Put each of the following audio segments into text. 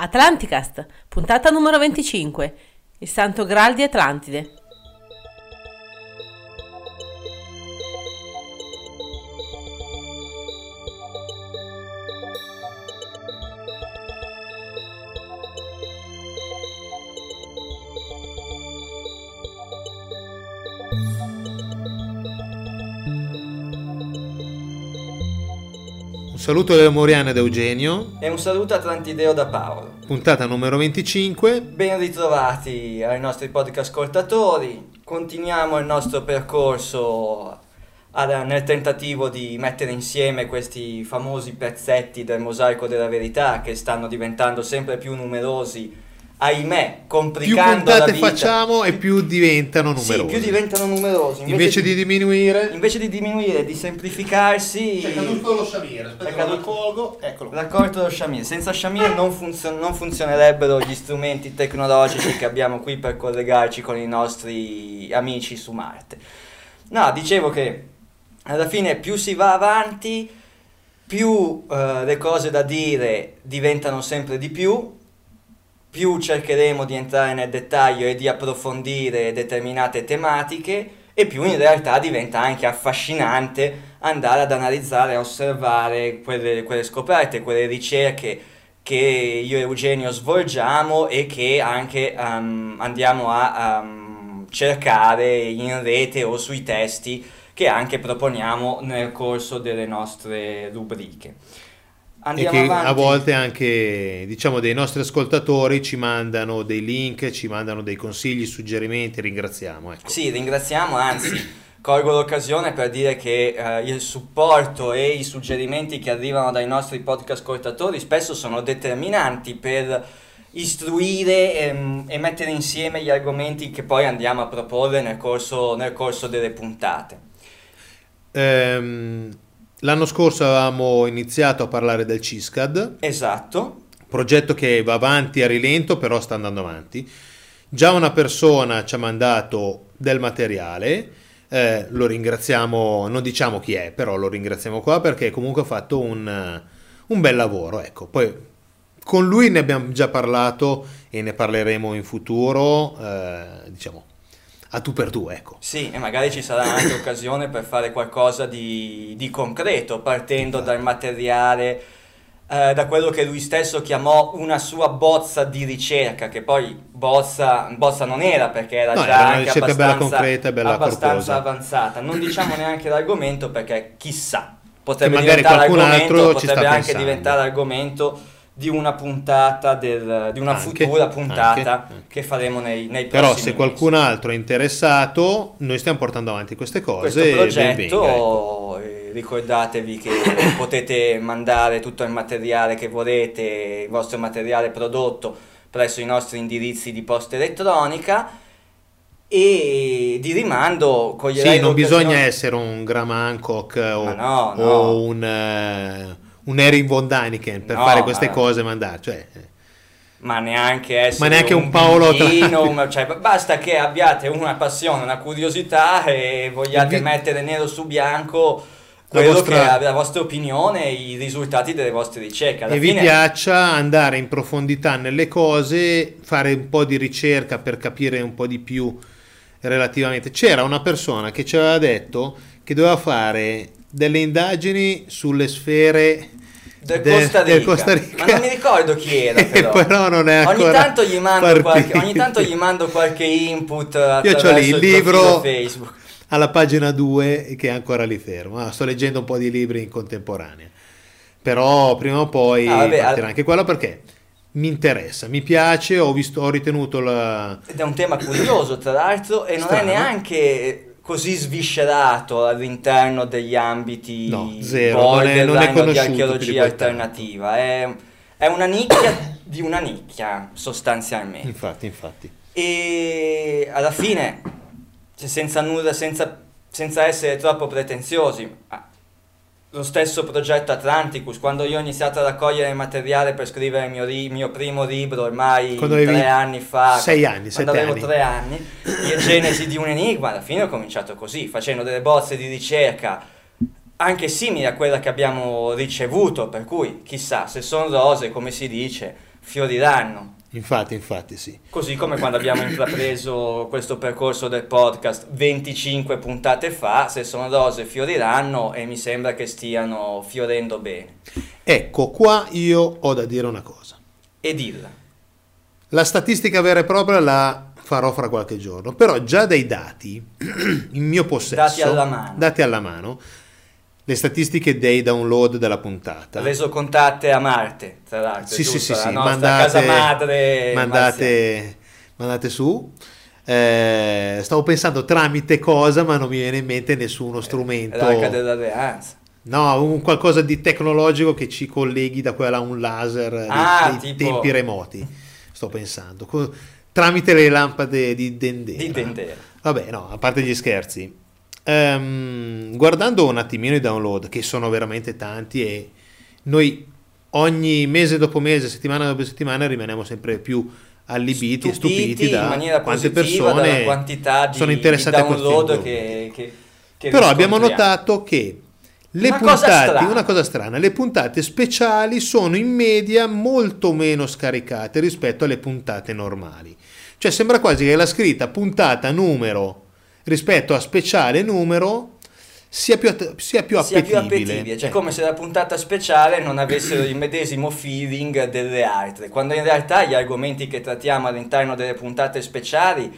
Atlanticast, puntata numero 25. Il Santo Graal di Atlantide. Saluto da Moriana ed Eugenio, E un saluto a Atlantideo da Paolo. puntata numero 25. Ben ritrovati ai nostri podcast ascoltatori. Continuiamo il nostro percorso nel tentativo di mettere insieme questi famosi pezzetti del mosaico della verità che stanno diventando sempre più numerosi, ahimè, Più complicando la puntate vita. facciamo e più diventano Sì, numerosi. più diventano numerosi. Invece di diminuire... invece di diminuire, di semplificarsi... lo Shamir, È caduto. colgo, eccolo. Raccolto lo Shamir. Senza Shamir non, funzio- non funzionerebbero gli strumenti tecnologici che abbiamo qui per collegarci con i nostri amici su Marte. No, dicevo che alla fine più si va avanti, più eh, le cose da dire diventano sempre di più, più cercheremo di entrare nel dettaglio e di approfondire determinate tematiche e più in realtà diventa anche affascinante andare ad analizzare, a osservare quelle, quelle scoperte, quelle ricerche che io e Eugenio svolgiamo e che anche ehm, andiamo a ehm, cercare in rete o sui testi che anche proponiamo nel corso delle nostre rubriche. E Andiamo che avanti. a volte anche, diciamo, dei nostri ascoltatori ci mandano dei link, ci mandano dei consigli, suggerimenti, ringraziamo. Ecco. Sì, ringraziamo, anzi, colgo l'occasione per dire che eh, il supporto e i suggerimenti che arrivano dai nostri podcast ascoltatori spesso sono determinanti per istruire ehm, e mettere insieme gli argomenti che poi andiamo a proporre nel corso, nel corso delle puntate. Ehm, l'anno scorso avevamo iniziato a parlare del CISCAD, Esatto, progetto che va avanti a rilento, però sta andando avanti. Già una persona ci ha mandato del materiale, eh, lo ringraziamo, non diciamo chi è, però lo ringraziamo qua perché comunque ha fatto un, eh, un bel lavoro. Ecco, poi con lui ne abbiamo già parlato e ne parleremo in futuro, eh, diciamo, a tu per tu, ecco. sì, e magari ci sarà anche occasione per fare qualcosa di, di concreto, partendo dal materiale, eh, da quello che lui stesso chiamò una sua bozza di ricerca, che poi bozza, bozza non era perché era No, già era una anche ricerca bella abbastanza, concreta bella abbastanza avanzata. Non diciamo neanche l'argomento perché chissà, potrebbe diventare argomento, potrebbe anche pensando. diventare argomento di una puntata, del- di una Anche, futura puntata anche, anche. che faremo nei, nei Però se mesi. qualcun altro è interessato, noi stiamo portando avanti queste cose. questo progetto ben venga, ecco. eh, ricordatevi che potete mandare tutto il materiale che volete il vostro materiale prodotto presso i nostri indirizzi di posta elettronica e di rimando coglierei Sì, non bisogna essere un Graham Hancock o, no, no. o un, eh, un Erin von Daniken per No, fare queste ma- cose e mandare. Cioè, eh, ma neanche essere Ma neanche un Paolo biglino, un- cioè, basta che abbiate una passione, una curiosità e vogliate Vi- mettere nero su bianco La quello vostra- che è la vostra opinione e i risultati delle vostre ricerche. Alla e vi fine, piaccia andare in profondità nelle cose, fare un po' di ricerca per capire un po' di più relativamente. C'era una persona che ci aveva detto che doveva fare delle indagini sulle sfere del, de- Costa Rica. del Costa Rica. Ma non mi ricordo chi era però. però non è ogni, ancora tanto gli mando qualche, ogni tanto gli mando qualche input Io ho lì il profilo libro Facebook. alla pagina 2 che è ancora lì fermo. Ah, sto leggendo un po' di libri in contemporanea. Però prima o poi Ah, vabbè, al- anche quello perché mi interessa, mi piace, ho, visto, ho ritenuto la... Ed è un tema curioso, tra l'altro, e non Strano. è neanche così sviscerato all'interno degli ambiti No, zero, non è- non è borderline di archeologia alternativa. È, è una nicchia di una nicchia, sostanzialmente. Infatti, infatti. E alla fine, cioè, senza nulla, senza, senza essere troppo pretenziosi, ah, lo stesso progetto Atlanticus, quando io ho iniziato a raccogliere materiale per scrivere il mio, ri- mio primo libro, ormai Quando tre anni fa, sei anni, quando avevo anni. tre anni, il genesi di un enigma, alla fine ho cominciato così, facendo delle bozze di ricerca anche simili a quella che abbiamo ricevuto, per cui chissà se sono rose, come si dice, fioriranno. Infatti, infatti, sì. Così come quando abbiamo intrapreso questo percorso del podcast 25 puntate fa, se sono rose fioriranno e mi sembra che stiano fiorendo bene. Ecco, qua io ho da dire una cosa. E dilla. La statistica vera e propria la farò fra qualche giorno, però già dai dati in mio possesso, Dati alla mano. dati alla mano, le statistiche dei download della puntata. Reso contate a Marte, tra l'altro. Sì, sì, sì, La sì, mandate, casa madre. mandate, mandate su. Eh, stavo pensando tramite cosa, ma non mi viene in mente nessuno strumento. L'arca dell'alleanza. No, un qualcosa di tecnologico che ci colleghi da quella a un laser dei- Ah, dei, tipo- tempi remoti. Sto pensando. Tramite le lampade di Dendera. Di Dendera. Vabbè, no, a parte gli scherzi. Ehm, guardando un attimino i download, che sono veramente tanti e noi ogni mese dopo mese, settimana dopo settimana, rimaniamo sempre più allibiti e stupiti da quante persone quantità di, sono interessate a questo download che, che, che Però abbiamo notato che le Una cosa puntate, strana. una cosa strana, le puntate speciali sono in media molto meno scaricate rispetto alle puntate normali. Cioè sembra quasi che la scritta puntata numero rispetto a speciale numero sia più, att- sia più sia più appetibile. appetibile, cioè come se la puntata speciale non avessero il medesimo feeling delle altre, quando in realtà gli argomenti che trattiamo all'interno delle puntate speciali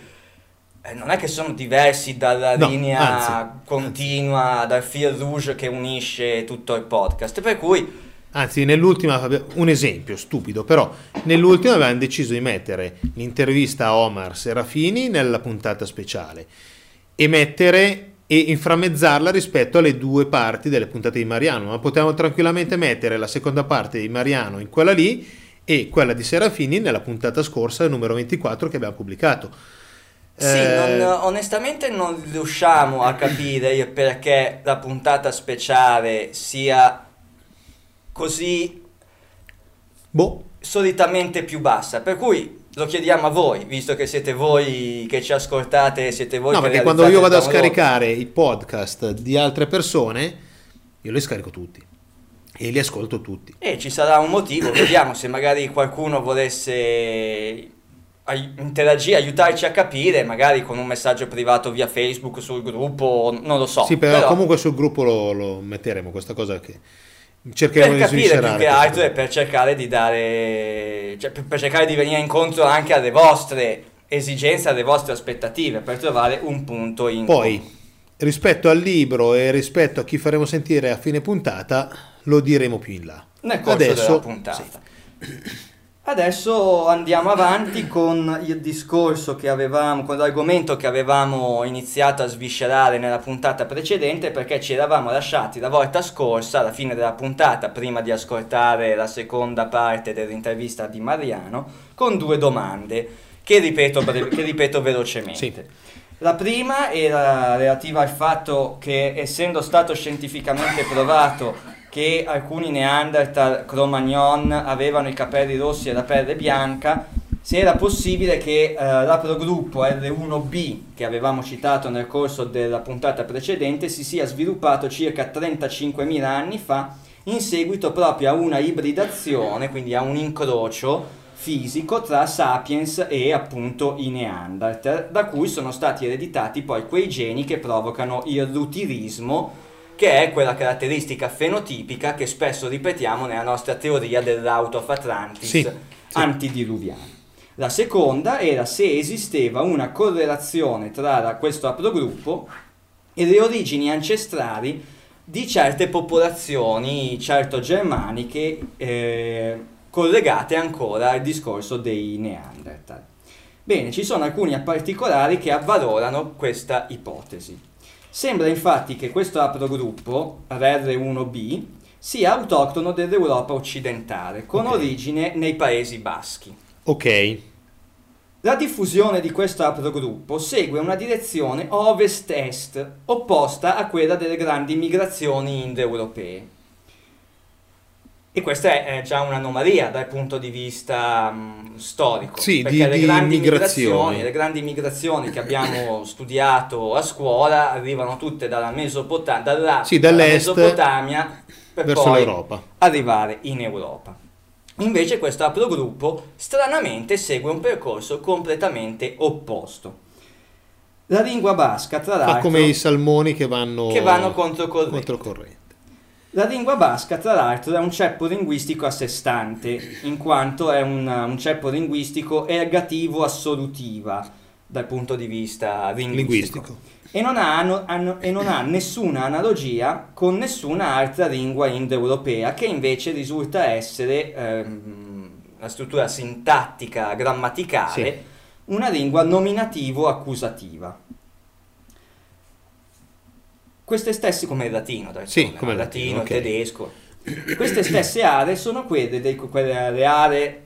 eh, non è che sono diversi dalla No, linea anzi, continua, dal fil rouge che unisce tutto il podcast, per cui Anzi, nell'ultima, un esempio stupido, però nell'ultima avevano deciso di mettere l'intervista a Omar Serafini nella puntata speciale e mettere e inframmezzarla rispetto alle due parti delle puntate di Mariano, ma potevamo tranquillamente mettere la seconda parte di Mariano in quella lì e quella di Serafini nella puntata scorsa, il numero 24 che abbiamo pubblicato. Sì, Eh, non- onestamente non riusciamo a capire perché la puntata speciale sia così boh, solitamente più bassa. Per cui lo chiediamo a voi, visto che siete voi che ci ascoltate, siete voi no, che perché quando io vado a scaricare i podcast di altre persone, io li scarico tutti e li ascolto tutti. E ci sarà un motivo, vediamo se magari qualcuno volesse interagire, aiutarci a capire, magari con un messaggio privato via Facebook sul gruppo, non lo so. sì, però, comunque sul gruppo lo, lo metteremo questa cosa che per cercheremo di capire più che altro e per cercare di dare cioè per, per cercare di venire incontro anche alle vostre esigenze alle vostre aspettative per trovare un punto in Poi, rispetto al libro e rispetto a chi faremo sentire a fine puntata, lo diremo più in là. nel corso Adesso, della puntata adesso andiamo avanti con il discorso che avevamo con l'argomento che avevamo iniziato a sviscerare nella puntata precedente perché ci eravamo lasciati la volta scorsa alla fine della puntata prima di ascoltare la seconda parte dell'intervista di Mariano con due domande che ripeto, breve- che ripeto velocemente Sì. la prima era relativa al fatto che essendo stato scientificamente provato che alcuni Neanderthal Cro-Magnon avevano i capelli rossi e la pelle bianca, se era possibile che eh, l'aprogruppo R1b che avevamo citato nel corso della puntata precedente si sia sviluppato circa 35.000 anni fa in seguito proprio a una ibridazione, quindi a un incrocio fisico tra Sapiens e appunto i Neanderthal, da cui sono stati ereditati poi quei geni che provocano il rutilismo, che è quella caratteristica fenotipica che spesso ripetiamo nella nostra teoria dell'out of Atlantis Sì, sì. antidiluviano. La seconda era se esisteva una correlazione tra la- questo aprogruppo e le origini ancestrali di certe popolazioni, certo germaniche, eh, collegate ancora al discorso dei Neanderthal. Bene, ci sono alcuni particolari che avvalorano questa ipotesi. Sembra infatti che questo aprogruppo, RR1b, sia autoctono dell'Europa occidentale, con Ok. origine nei Paesi Baschi. Ok, La diffusione di questo aprogruppo segue una direzione ovest-est, opposta a quella delle grandi migrazioni indoeuropee. E questa è, già un'anomalia dal punto di vista mh, storico. Sì, perché di- le di grandi migrazioni. migrazioni, le grandi migrazioni che abbiamo studiato a scuola arrivano tutte dalla, Mesopota- dalla, Sì, dalla dall'est Mesopotamia per verso poi l'Europa. arrivare in Europa. Invece questo haplogruppo stranamente segue un percorso completamente opposto. La lingua basca, tra l'altro... Fa come i salmoni che vanno, che vanno controcorrente. controcorrente. La lingua basca, tra l'altro, è un ceppo linguistico a sé stante, in quanto è un, un ceppo linguistico ergativo assolutiva dal punto di vista linguistico. Linguistico. E non, ha, no- hanno- e non ha nessuna analogia con nessuna altra lingua indoeuropea, che invece risulta essere ehm, la struttura sintattica grammaticale, Sì. una lingua nominativo-accusativa. Queste stesse, come il latino, d'altronde, Sì, come il latino, latino, il ok. tedesco. Queste stesse aree sono quelle, dei- quelle le aree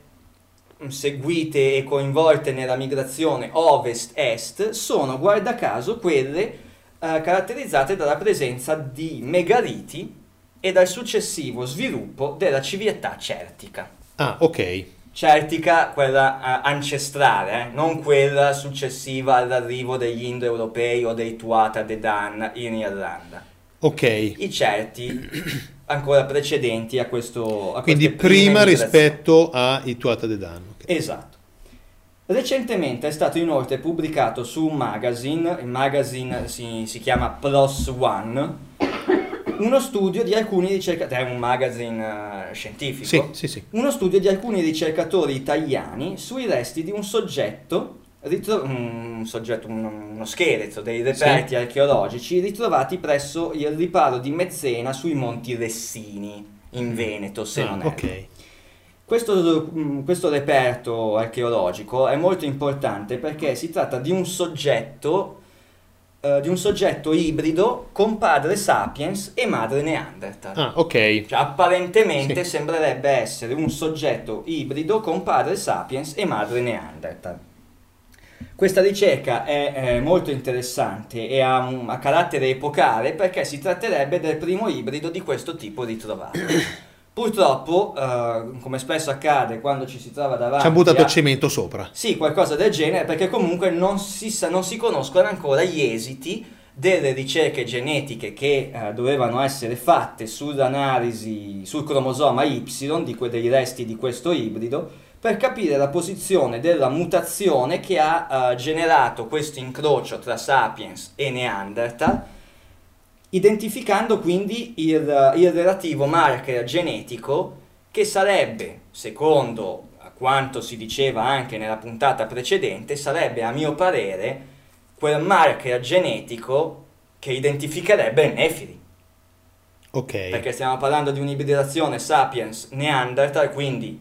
mh, seguite e coinvolte nella migrazione ovest-est, sono guarda caso quelle eh, caratterizzate dalla presenza di megaliti e dal successivo sviluppo della civiltà celtica. Ah, ok. Celtica, quella eh, ancestrale, eh, non quella successiva all'arrivo degli indoeuropei o dei Tuatha De Dan in Irlanda. Ok. I Celti ancora precedenti a questo a Quindi prima rispetto ai Tuatha De Danno. ok. Esatto. Recentemente è stato inoltre pubblicato su un magazine, il magazine si, si chiama Plus One, uno studio di alcuni ricercatori, è un magazine eh, scientifico, Sì, sì, sì. uno studio di alcuni ricercatori italiani sui resti di un soggetto, ritro- un soggetto uno, uno scheletro dei reperti archeologici ritrovati presso il riparo di Mezzena sui Monti Ressini, in Veneto, se Ah, non erro. ok. Questo, mh, questo reperto archeologico è molto importante perché si tratta di un soggetto, eh, di un soggetto ibrido con padre sapiens e madre neanderthal. Ah, ok. Cioè, apparentemente Sì. sembrerebbe essere un soggetto ibrido con padre sapiens e madre neanderthal. Questa ricerca è eh, molto interessante e ha un ha carattere epocale perché si tratterebbe del primo ibrido di questo tipo ritrovato. Purtroppo, eh, come spesso accade quando ci si trova davanti Ci hanno buttato a- cemento sopra. sì, qualcosa del genere, perché comunque non si, sa- non si conoscono ancora gli esiti delle ricerche genetiche che eh, dovevano essere fatte sull'analisi, sul cromosoma Y di que- dei resti di questo ibrido, per capire la posizione della mutazione che ha eh, generato questo incrocio tra Sapiens e Neanderthal, identificando quindi il, il relativo marker genetico che sarebbe, secondo quanto si diceva anche nella puntata precedente, sarebbe a mio parere quel marker genetico che identificherebbe il Nefili. Ok. Perché stiamo parlando di un'ibridazione sapiens-neanderthal, quindi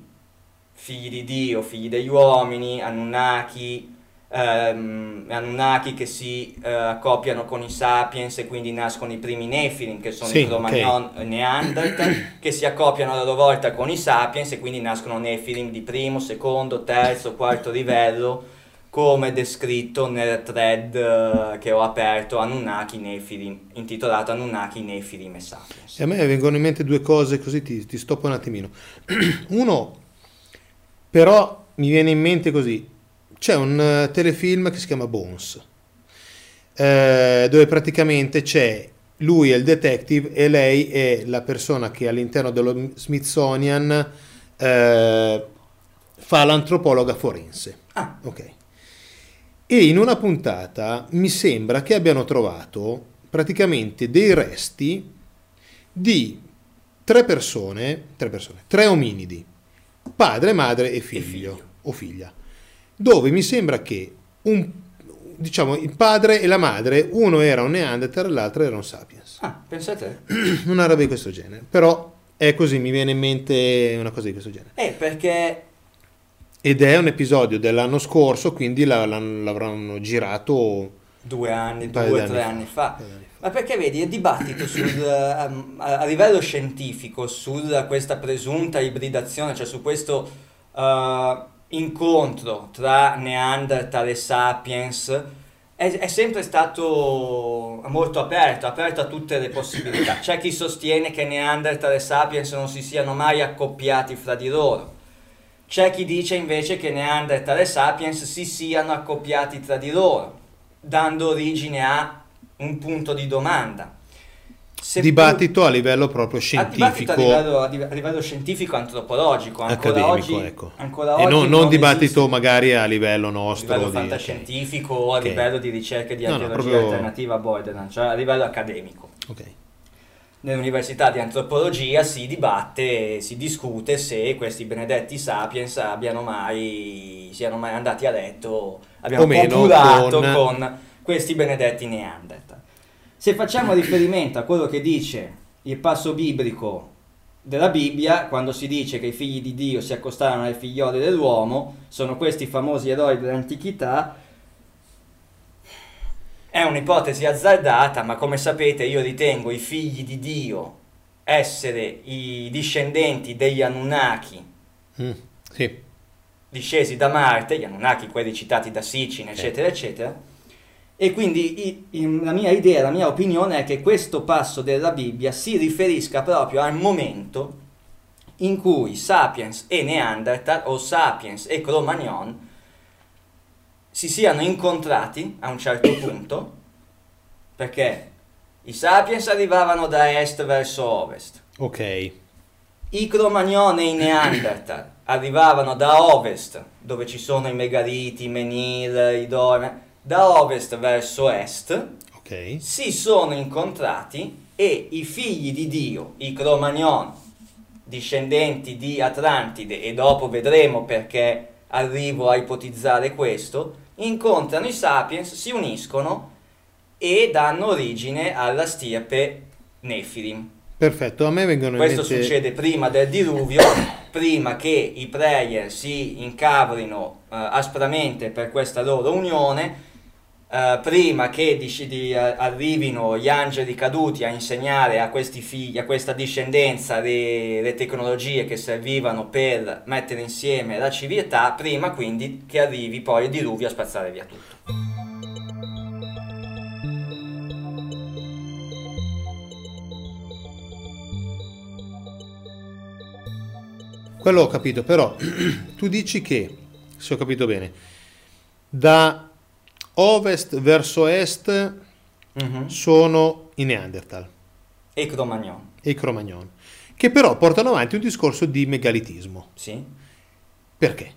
figli di Dio, figli degli uomini, Anunnaki, ehm, Anunnaki che si eh, accoppiano con i sapiens e quindi nascono i primi Nephilim che sono Sì, i Cro-Magnon e Neanderthal che si accoppiano a loro volta con i sapiens e quindi nascono Nephilim di primo, secondo, terzo, quarto livello come descritto nel thread eh, che ho aperto Anunnaki Nephilim intitolato Anunnaki Nephilim e Sapiens. E a me vengono in mente due cose così ti, ti stoppo un attimino. Uno, però mi viene in mente così, c'è un eh, telefilm che si chiama Bones, eh, dove praticamente c'è lui è il detective e lei è la persona che all'interno dello Smithsonian eh, fa l'antropologa forense. Ah, Ok. E in una puntata mi sembra che abbiano trovato praticamente dei resti di tre persone, tre persone, tre ominidi, padre, madre e figlio, figlio. o figlia, dove mi sembra che un, diciamo, il padre e la madre, uno era un Neanderthal, l'altro era un Sapiens. ah, pensate? Una roba di questo genere. Però è così, mi viene in mente una cosa di questo genere. Eh, perché Ed è un episodio dell'anno scorso, quindi la- l'han- l'avranno girato due anni, due o tre anni fa. fa. Anni. Ma perché vedi, il dibattito sul, ehm, a a livello scientifico su questa presunta ibridazione, cioè su questo eh, incontro tra Neanderthal e Sapiens, è, è sempre stato molto aperto, aperto a tutte le possibilità. C'è chi sostiene che Neanderthal e Sapiens non si siano mai accoppiati fra di loro. C'è chi dice invece che Neanderthal e Sapiens si siano accoppiati tra di loro, dando origine a un punto di domanda. Dibattito a livello proprio più- a scientifico. a livello, a live- a livello scientifico antropologico ancora accademico, oggi, ecco. ancora e oggi non, non dibattito esiste- magari a livello a nostro. livello di- fantascientifico o a Ok. livello di ricerche di No, no, archeologia proprio- alternativa a Borderland, cioè a livello accademico. Ok. Nell'università di antropologia si dibatte, si discute se questi benedetti sapiens abbiano mai, siano mai andati a letto, abbiano O meno copulato con... con- questi benedetti Neanderthal. Se facciamo riferimento a quello che dice il passo biblico della Bibbia, quando si dice che i figli di Dio si accostarono ai figlioli dell'uomo, sono questi famosi eroi dell'antichità, è un'ipotesi azzardata, ma come sapete io ritengo i figli di Dio essere i discendenti degli Anunnaki Mm, sì. discesi da Marte, gli Anunnaki, quelli citati da Sitchin, eccetera, eccetera. E quindi i- i- la mia idea, la mia opinione è che questo passo della Bibbia si riferisca proprio al momento in cui Sapiens e Neanderthal o Sapiens e Cro-Magnon si siano incontrati a un certo punto, perché i Sapiens arrivavano da est verso ovest, Ok. i Cro-Magnon e i Neanderthal arrivavano da ovest, dove ci sono i megaliti, i menhir, i dorme, da ovest verso est, Ok. si sono incontrati e i figli di Dio, i Cro-Magnon, discendenti di Atlantide, e dopo vedremo perché arrivo a ipotizzare questo, incontrano i Sapiens, si uniscono e danno origine alla stirpe Nephilim. Perfetto, a me vengono Questo in mente... succede prima del diluvio, prima che i player si incavrino eh, aspramente per questa loro unione, eh, prima che di- eh, arrivino gli angeli caduti a insegnare a questi figli, a questa discendenza le, le tecnologie che servivano per mettere insieme la civiltà, prima quindi che arrivi poi il diluvio a spazzare via tutto. Quello ho capito, però tu dici che, se ho capito bene, da ovest verso est Mhm. sono i Neanderthal E Cro-Magnon, e i Cro-Magnon, che però portano avanti un discorso di megalitismo. sì? Perché?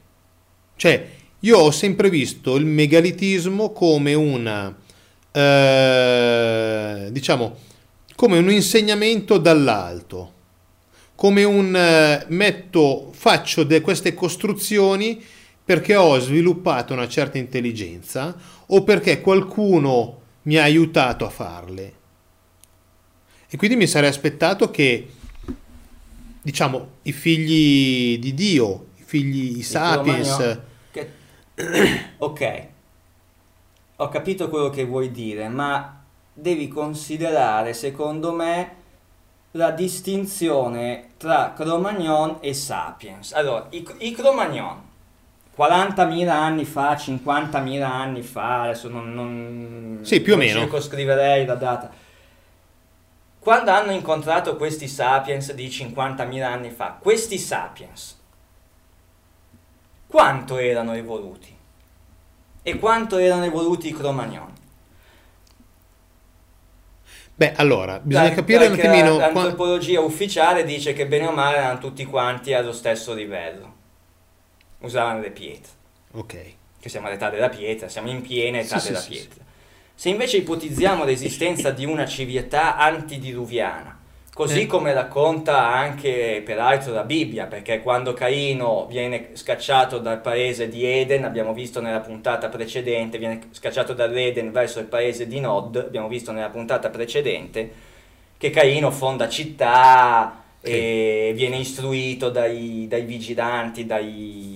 Cioè, io ho sempre visto il megalitismo come una, eh, diciamo, come un insegnamento dall'alto, come un eh, metto, faccio de- queste costruzioni perché ho sviluppato una certa intelligenza o perché qualcuno mi ha aiutato a farle. E quindi mi sarei aspettato che, diciamo, i figli di Dio, i figli, i sapiens, che- ok, ho capito quello che vuoi dire, ma devi considerare, secondo me, la distinzione tra Cro-Magnon e Sapiens. Allora, i, i Cro-Magnon, 40.000 anni fa, 50.000 anni fa, adesso non, non, Sì, più o non meno. circoscriverei la data. Quando hanno incontrato questi Sapiens di 50.000 anni fa, questi Sapiens quanto erano evoluti e quanto erano evoluti i Cro-Magnon. beh, allora, bisogna Dai, capire un attimino... la- L'antropologia ufficiale dice che bene o male erano tutti quanti allo stesso livello. Usavano le pietre, Ok. che siamo all'età della pietra, siamo in piena età Sì, della sì, pietra. Se invece ipotizziamo l'esistenza di una civiltà antidiluviana, così Eh. come racconta anche peraltro la Bibbia, perché quando Caino viene scacciato dal paese di Eden, abbiamo visto nella puntata precedente, viene scacciato dall'Eden verso il paese di Nod, abbiamo visto nella puntata precedente, che Caino fonda città e viene istruito dai, dai vigilanti, dai,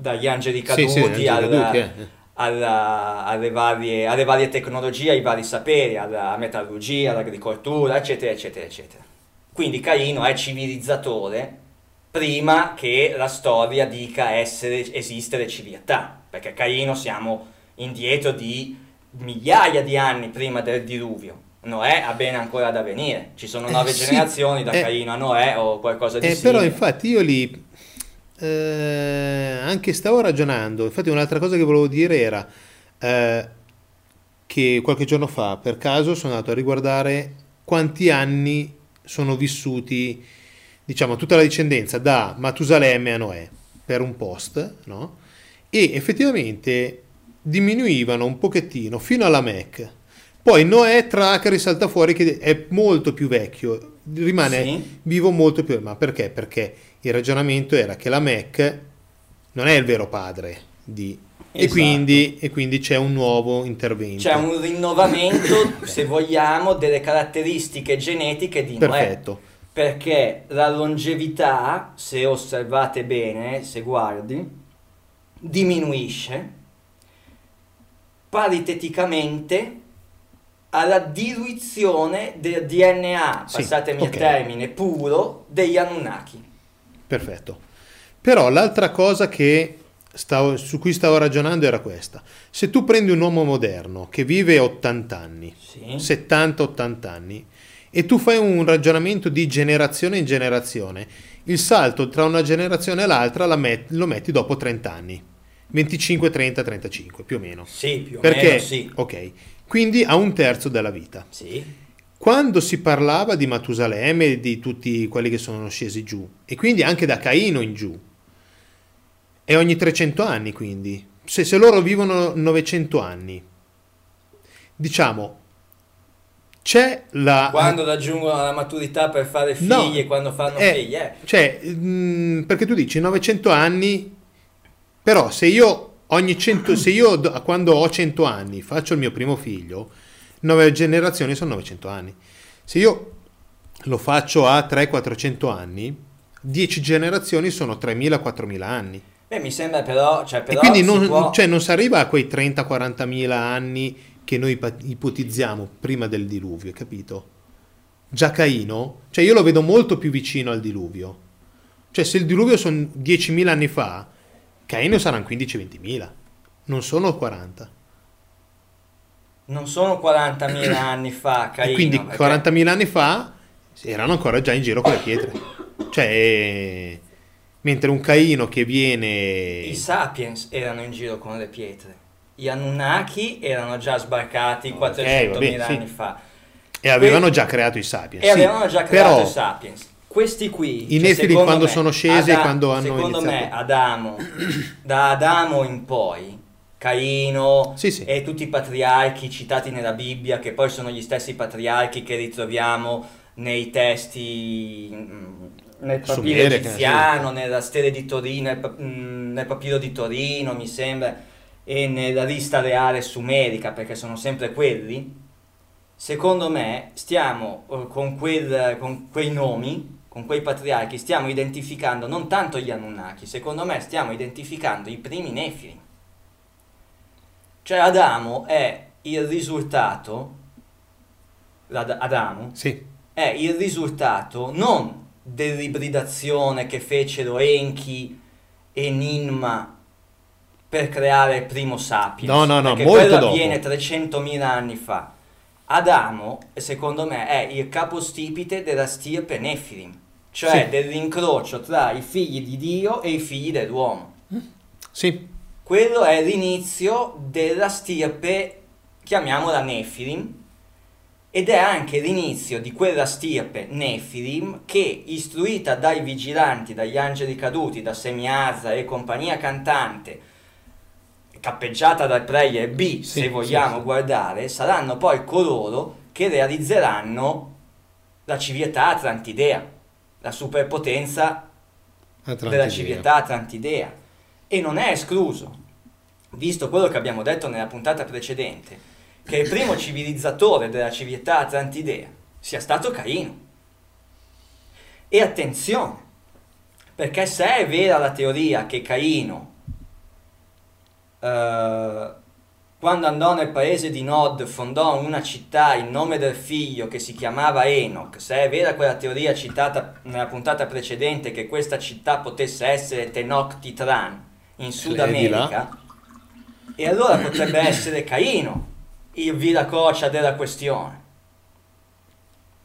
dagli angeli Sì, caduti, sì, angeli alla- caduti, eh. alla- alle, varie, alle varie tecnologie, ai vari saperi, alla metallurgia, all'agricoltura, eccetera, eccetera, eccetera. Quindi Caino è civilizzatore prima che la storia dica essere, esistere civiltà, perché Caino siamo indietro di migliaia di anni prima del diluvio. Noè ha bene ancora da venire, ci sono Eh, nove sì, generazioni da eh, Caino a Noè o qualcosa di Eh, simile. però infatti io lì eh, anche stavo ragionando, infatti un'altra cosa che volevo dire era, eh, che qualche giorno fa, per caso, sono andato a riguardare quanti anni sono vissuti, diciamo, tutta la discendenza da Matusalemme a Noè per un post, no? E effettivamente diminuivano un pochettino fino alla Mac. Poi Noè Track risalta fuori che è molto più vecchio, rimane Sì. vivo molto più. Ma perché? Perché il ragionamento era che la Mac non è il vero padre di... E, Esatto. quindi, e quindi c'è un nuovo intervento. C'è un rinnovamento, se vogliamo, delle caratteristiche genetiche di Noè. Perfetto. Perché la longevità, se osservate bene, se guardi, diminuisce pariteticamente alla diluizione del DNA, Sì, passatemi ok. il termine, puro degli Anunnaki. Perfetto. Però l'altra cosa che stavo- su cui stavo ragionando era questa. Se tu prendi un uomo moderno che vive 80 anni, Sì. 70-80 anni, e tu fai un ragionamento di generazione in generazione, il salto tra una generazione e l'altra la met- lo metti dopo 30 anni. 25, 30, 35, più o meno. Sì, più o Perché? meno sì. Ok. Quindi a un terzo della vita. Sì. Quando si parlava di Matusalemme e di tutti quelli che sono scesi giù, e quindi anche da Caino in giù, è ogni 300 anni quindi. Se, se loro vivono 900 anni, diciamo, c'è la... Quando raggiungono la maturità per fare figli No, e quando fanno eh, figli, eh. Cioè, mm, perché tu dici 900 anni, però se io ogni 100, se io do- quando ho 100 anni faccio il mio primo figlio, 9 generazioni sono 900 anni. Se io lo faccio a 300-400 anni, 10 generazioni sono 3.000-4.000 anni. Beh, mi sembra però, cioè, però e quindi si non, può- cioè, non si arriva a quei 30-40 mila anni che noi ipotizziamo prima del diluvio, capito? Già Caino, cioè io lo vedo molto più vicino al diluvio. Cioè se il diluvio sono 10.000 anni fa, Caino saranno 15-20 mila, non sono 40. Non sono 40.000 anni fa, E Caino. quindi perché 40.000 anni fa erano ancora già in giro con le pietre. Cioè, eh, mentre un Caino che viene... I Sapiens erano in giro con le pietre. Gli Anunnaki erano già sbarcati 400.000 vabbè, sì. anni fa. E avevano già creato i sapiens. E sì, avevano già creato però i Sapiens. Questi qui, I cioè, Nefili secondo quando me, sono scesi e quando hanno Secondo iniziato- me Adamo, da Adamo in poi, Caino Sì, sì. e tutti i patriarchi citati nella Bibbia, che poi sono gli stessi patriarchi che ritroviamo nei testi, mm, nel papiro egiziano, nella stele di Torino, nel, mm, nel papiro di Torino, mi sembra, e nella lista reale sumerica, perché sono sempre quelli. Secondo me stiamo eh, con, quel- con quei nomi, con quei patriarchi, stiamo identificando non tanto gli Anunnaki, secondo me stiamo identificando i primi Nefili. Cioè Adamo è il risultato, l'Ad- Adamo Sì, è il risultato non dell'ibridazione che fecero Enki e Ninma per creare il primo Sapiens. No, no, no, molto quello dopo. avviene 300.000 anni fa. Adamo, secondo me, è il capostipite della stirpe Nephilim, cioè Sì. dell'incrocio tra i figli di Dio e i figli dell'uomo. sì, Quello è l'inizio della stirpe, chiamiamola Nephilim, ed è anche l'inizio di quella stirpe Nephilim che, istruita dai vigilanti, dagli angeli caduti, da Semiazza e compagnia cantante, cappeggiata dal player B, Sì, se vogliamo sì, guardare, saranno poi coloro che realizzeranno la civiltà atlantidea, la superpotenza della Atlantidea. civiltà atlantidea. E non è escluso, visto quello che abbiamo detto nella puntata precedente, che il primo civilizzatore della civiltà atlantidea sia stato Caino. E attenzione, perché se è vera la teoria che Caino, eh, quando andò nel paese di Nod, fondò una città in nome del figlio che si chiamava Enoch, se è vera quella teoria citata nella puntata precedente che questa città potesse essere Tenochtitlan in Sud. America, e allora potrebbe essere Caino il viracoccia della questione,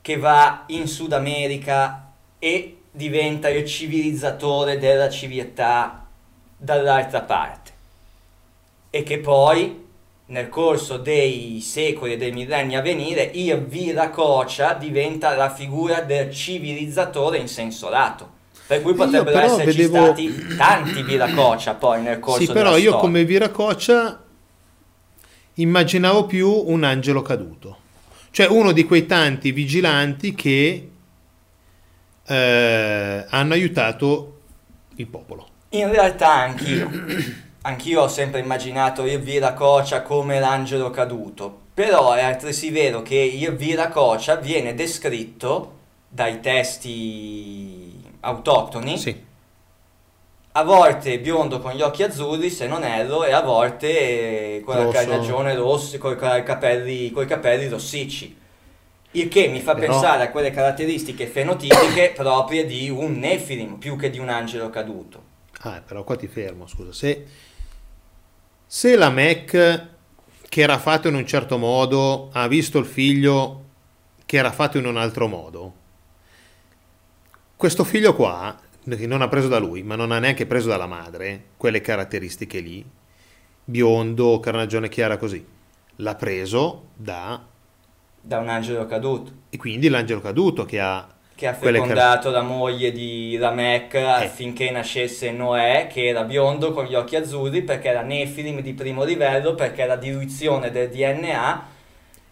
che va in Sud America e diventa il civilizzatore della civiltà dall'altra parte e che poi nel corso dei secoli e dei millenni a venire, il viracocia diventa la figura del civilizzatore in senso lato. Per cui potrebbero esserci vedevo- stati tanti viracocia poi nel corso Sì, però io storia. come Viracoccia immaginavo più un angelo caduto. Cioè uno di quei tanti vigilanti che eh, hanno aiutato il popolo. In realtà anch'io, anch'io ho sempre immaginato il Viracocia come l'angelo caduto, però è altresì vero che il Viracocia viene descritto dai testi autoctoni, Sì. a volte biondo con gli occhi azzurri se non erro e a volte eh, con la Rosso. carnagione rossa, con i capelli, coi capelli rossicci. Il che mi fa Però- pensare a quelle caratteristiche fenotipiche proprie di un Nefilim più che di un angelo caduto. Ah, però qua ti fermo, scusa. Se, se la Mac, che era fatto in un certo modo, ha visto il figlio che era fatto in un altro modo, questo figlio qua, che non ha preso da lui, ma non ha neanche preso dalla madre, quelle caratteristiche lì, biondo, carnagione chiara così, l'ha preso da... da un angelo caduto. E quindi l'angelo caduto che ha... che ha quelle car- fecondato la moglie di Lamech affinché nascesse Noè che era biondo con gli occhi azzurri perché era Nefilim di primo livello perché era diluizione del DNA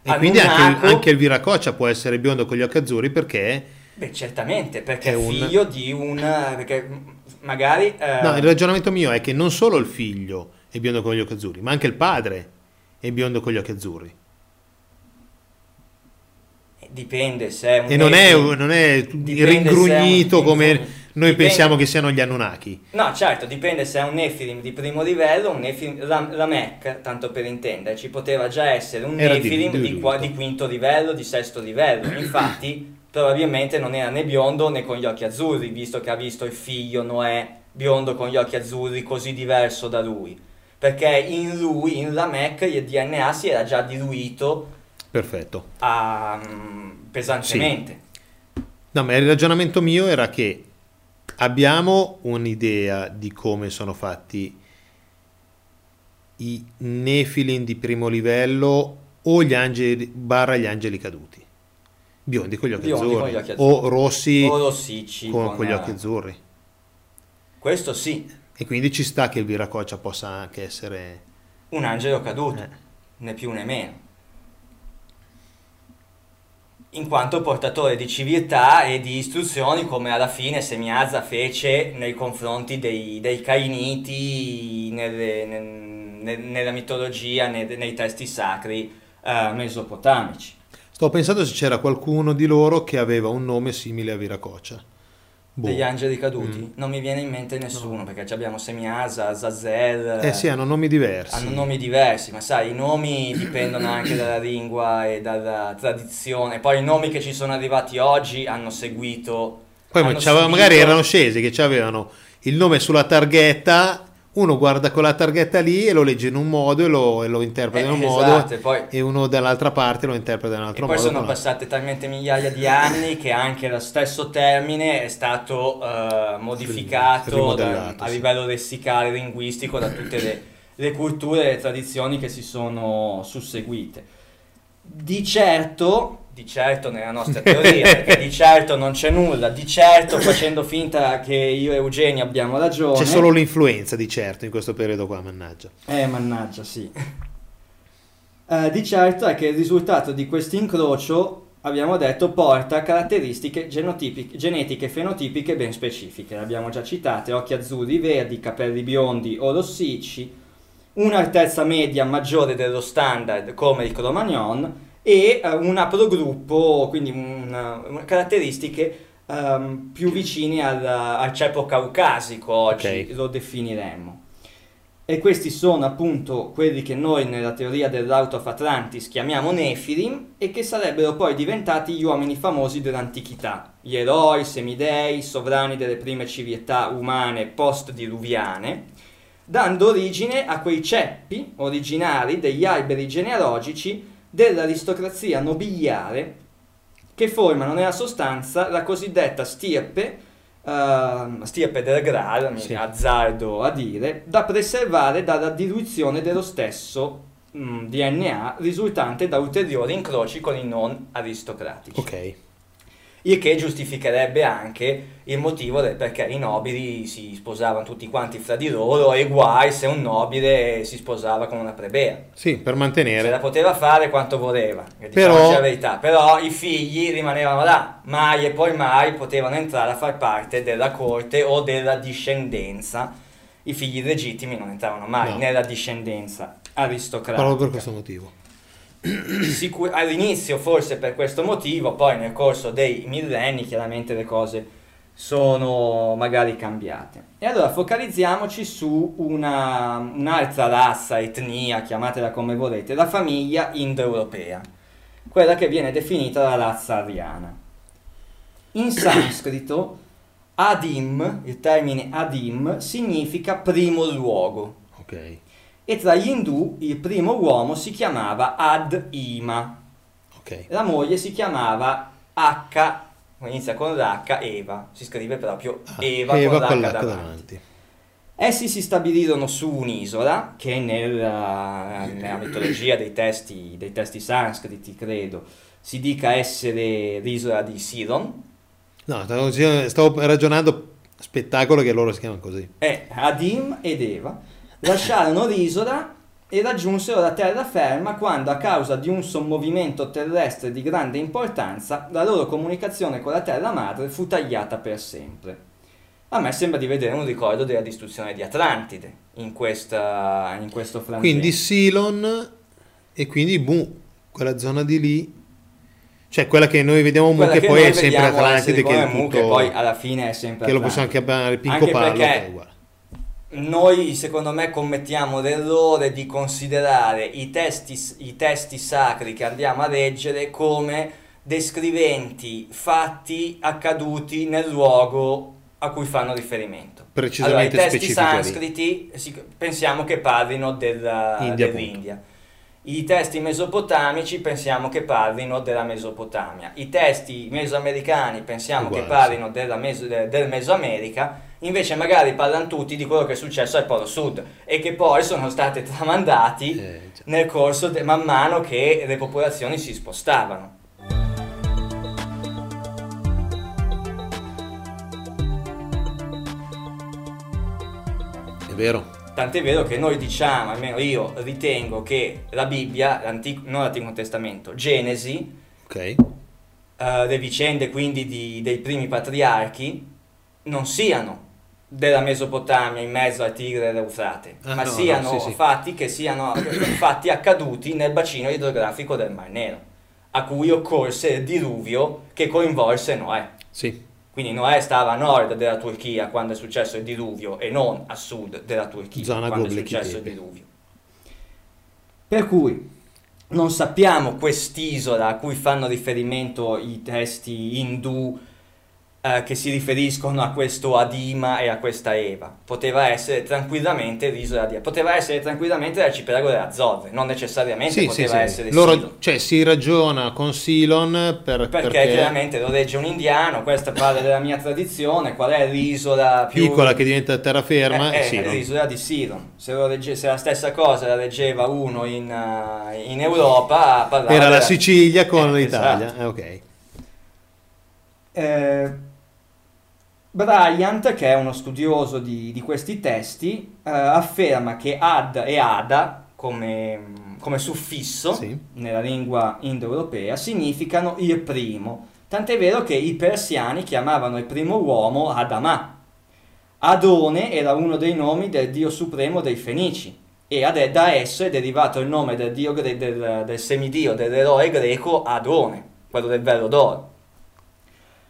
E quindi anche, anche il viracoccia può essere biondo con gli occhi azzurri perché... beh certamente perché È un- figlio di un perché magari eh, No, il ragionamento mio è che non solo il figlio è biondo con gli occhi azzurri, ma anche il padre è biondo con gli occhi azzurri. dipende se è un E non è, non è ringrugnito un- come dipende- noi pensiamo che siano gli Anunnaki. No, certo, dipende se è un Nefilim di primo livello, un Nefilim, la, la Mech, tanto per intenderci, poteva già essere un Era di- Nefilim di, diluito. qua- di quinto livello, di sesto livello. Infatti, probabilmente non era né biondo né con gli occhi azzurri, visto che ha visto il figlio Noè biondo con gli occhi azzurri così diverso da lui. Perché in lui, in Lamech, il DNA si era già diluito Perfetto. ah, mm, pesantemente. No, ma il ragionamento mio era che abbiamo un'idea di come sono fatti i Nefilin di primo livello o gli angeli barra gli angeli caduti. Biondi con gli occhi, Biondi con azzurri, gli occhi o azzurri. rossi O rossicci. con, con gli occhi azzurri. Questo sì, E quindi ci sta che il viracoccia possa anche essere... un angelo caduto. eh, né più né meno. In quanto portatore di civiltà e di istruzioni come alla fine Semiazza fece nei confronti dei, dei Cainiti nelle- nel- nel- nella mitologia, nei, nei testi sacri eh, mesopotamici. Sto pensando se c'era qualcuno di loro che aveva un nome simile a viracoccia. Boh. Degli angeli caduti? Mm. Non mi viene in mente nessuno perché ci abbiamo Semiasa, Azazel. Eh sì, hanno nomi diversi. Hanno nomi diversi, ma sai, i nomi dipendono anche dalla lingua e dalla tradizione. Poi i nomi che ci sono arrivati oggi hanno seguito. Poi hanno c'aveva- subito- magari erano scesi che avevano il nome sulla targhetta, uno guarda quella targhetta lì e lo legge in un modo e lo, e lo interpreta in un Eh, modo esatto, e poi, e uno dall'altra parte lo interpreta in un e altro poi modo. sono con- passate talmente migliaia di anni che anche lo stesso termine è stato eh, modificato da- a livello lessicale, linguistico da tutte le, le culture e le tradizioni che si sono susseguite. Di certo, di certo nella nostra teoria, perché di certo non c'è nulla, di certo facendo finta che io e Eugenio abbiamo ragione. C'è solo l'influenza di certo in questo periodo qua, mannaggia. Eh, mannaggia, sì. Eh, di certo è che il risultato di questo incrocio, abbiamo detto, porta caratteristiche genetiche e fenotipiche ben specifiche. Le abbiamo già citate, occhi azzurri, verdi, capelli biondi o rossicci, un'altezza media maggiore dello standard come il Cro-Magnon e eh, un aprogruppo, quindi una- una- caratteristiche ehm, più vicine al, al ceppo caucasico, oggi Ok. lo definiremmo. E questi sono appunto quelli che noi nella teoria dell'Out of Atlantis chiamiamo Nefilim e che sarebbero poi diventati gli uomini famosi dell'antichità, gli eroi, semidei, sovrani delle prime civiltà umane post-diluviane, dando origine a quei ceppi originari degli alberi genealogici dell'aristocrazia nobiliare che formano nella sostanza la cosiddetta stirpe, ehm, stirpe del Graal, Sì. azzardo a dire, da preservare dalla diluizione dello stesso mh, DNA risultante da ulteriori incroci con i non aristocratici. Ok. Il che giustificherebbe anche il motivo del perché i nobili si sposavano tutti quanti fra di loro e guai se un nobile si sposava con una plebea. Sì, per Se mantenere. la poteva fare quanto voleva, Però- diciamoci la verità. Però i figli rimanevano là, mai e poi mai potevano entrare a far parte della corte o della discendenza. I figli legittimi non entravano mai No. nella discendenza aristocratica. Proprio per questo motivo. Sicur- all'inizio forse per questo motivo, poi nel corso dei millenni chiaramente le cose sono magari cambiate. E allora focalizziamoci su una, un'altra razza, etnia, chiamatela come volete, la famiglia indoeuropea, quella che viene definita la razza ariana. In sanscrito, adim, il termine adim, significa primo luogo. Ok. E tra gli indù il primo uomo si chiamava Ad Ima, Ok. la moglie si chiamava H, inizia con l'H, Eva, si scrive proprio Ah, Eva, Eva con con l'H l'H davanti. davanti. Essi si stabilirono su un'isola che nella, nella mitologia dei testi, dei testi sanscriti, credo, si dica essere l'isola di Sidon, No, stavo, ragionando spettacolo che loro si chiamano così. e Adim ed Eva lasciarono l'isola e raggiunsero la terraferma quando a causa di un sommovimento terrestre di grande importanza la loro comunicazione con la terra madre fu tagliata per sempre. A me sembra di vedere un ricordo della distruzione di Atlantide in, questa, in questo frangente. Quindi Silon e quindi Mu, quella zona di lì. Cioè quella che noi vediamo Mu che, poi è sempre Atlantide che è tutto... che poi alla fine è sempre che lo possiamo Atlantide. chiamare Pinco Anche Pallo, perché- è uguale. Noi, secondo me, commettiamo l'errore di considerare i testi, i testi sacri che andiamo a leggere come descriventi fatti accaduti nel luogo a cui fanno riferimento. Precisamente allora, i testi sanscriti si- pensiamo che parlino della- India, dell'India. I testi mesopotamici pensiamo che parlino della Mesopotamia. I testi mesoamericani pensiamo Uguale, che parlino della Meso- de- del Mesoamerica, invece magari parlano tutti di quello che è successo al Polo Sud e che poi sono state tramandati Eh, nel corso de- man mano che le popolazioni si spostavano. È vero. Tant'è vero che noi diciamo, almeno io ritengo che la Bibbia, non l'Antico Testamento, Genesi, Ok. eh, le vicende quindi di- dei primi patriarchi non siano della Mesopotamia in mezzo al Tigre e all'Eufrate, Ah, ma no, no, siano sì, sì. fatti che siano fatti accaduti nel bacino idrografico del Mar Nero, a cui occorse il diluvio che coinvolse Noè. Sì. Quindi Noè stava a nord della Turchia quando è successo il diluvio e non a sud della Turchia Zona quando è successo il diluvio. Per cui non sappiamo quest'isola a cui fanno riferimento i testi indù eh, che si riferiscono a questo Adima e a questa Eva. Poteva essere tranquillamente l'isola di poteva essere tranquillamente l'arcipelago delle Azzorre, non necessariamente Sì, sì, poteva sì. essere Loro, Sidon. cioè, si ragiona con Silon per, Perché, chiaramente lo legge un indiano, questa parla della mia tradizione, qual è l'isola più piccola che diventa terraferma è eh, Silon. l'isola di Sidon. Se, lo legge- se la stessa cosa la leggeva uno in, eh, in Europa, parlava Era la della- Sicilia con Eh, l'Italia. esatto. Eh, ok. Eh, Bryant, che è uno studioso di, di questi testi, eh, afferma che ad e ada, come, come suffisso Sì. nella lingua indoeuropea, significano il primo. Tant'è vero che i persiani chiamavano il primo uomo Adamà. Adone era uno dei nomi del dio supremo dei Fenici e ad- da esso è derivato il nome del, dio del, del semidio, dell'eroe greco Adone, quello del velo d'oro.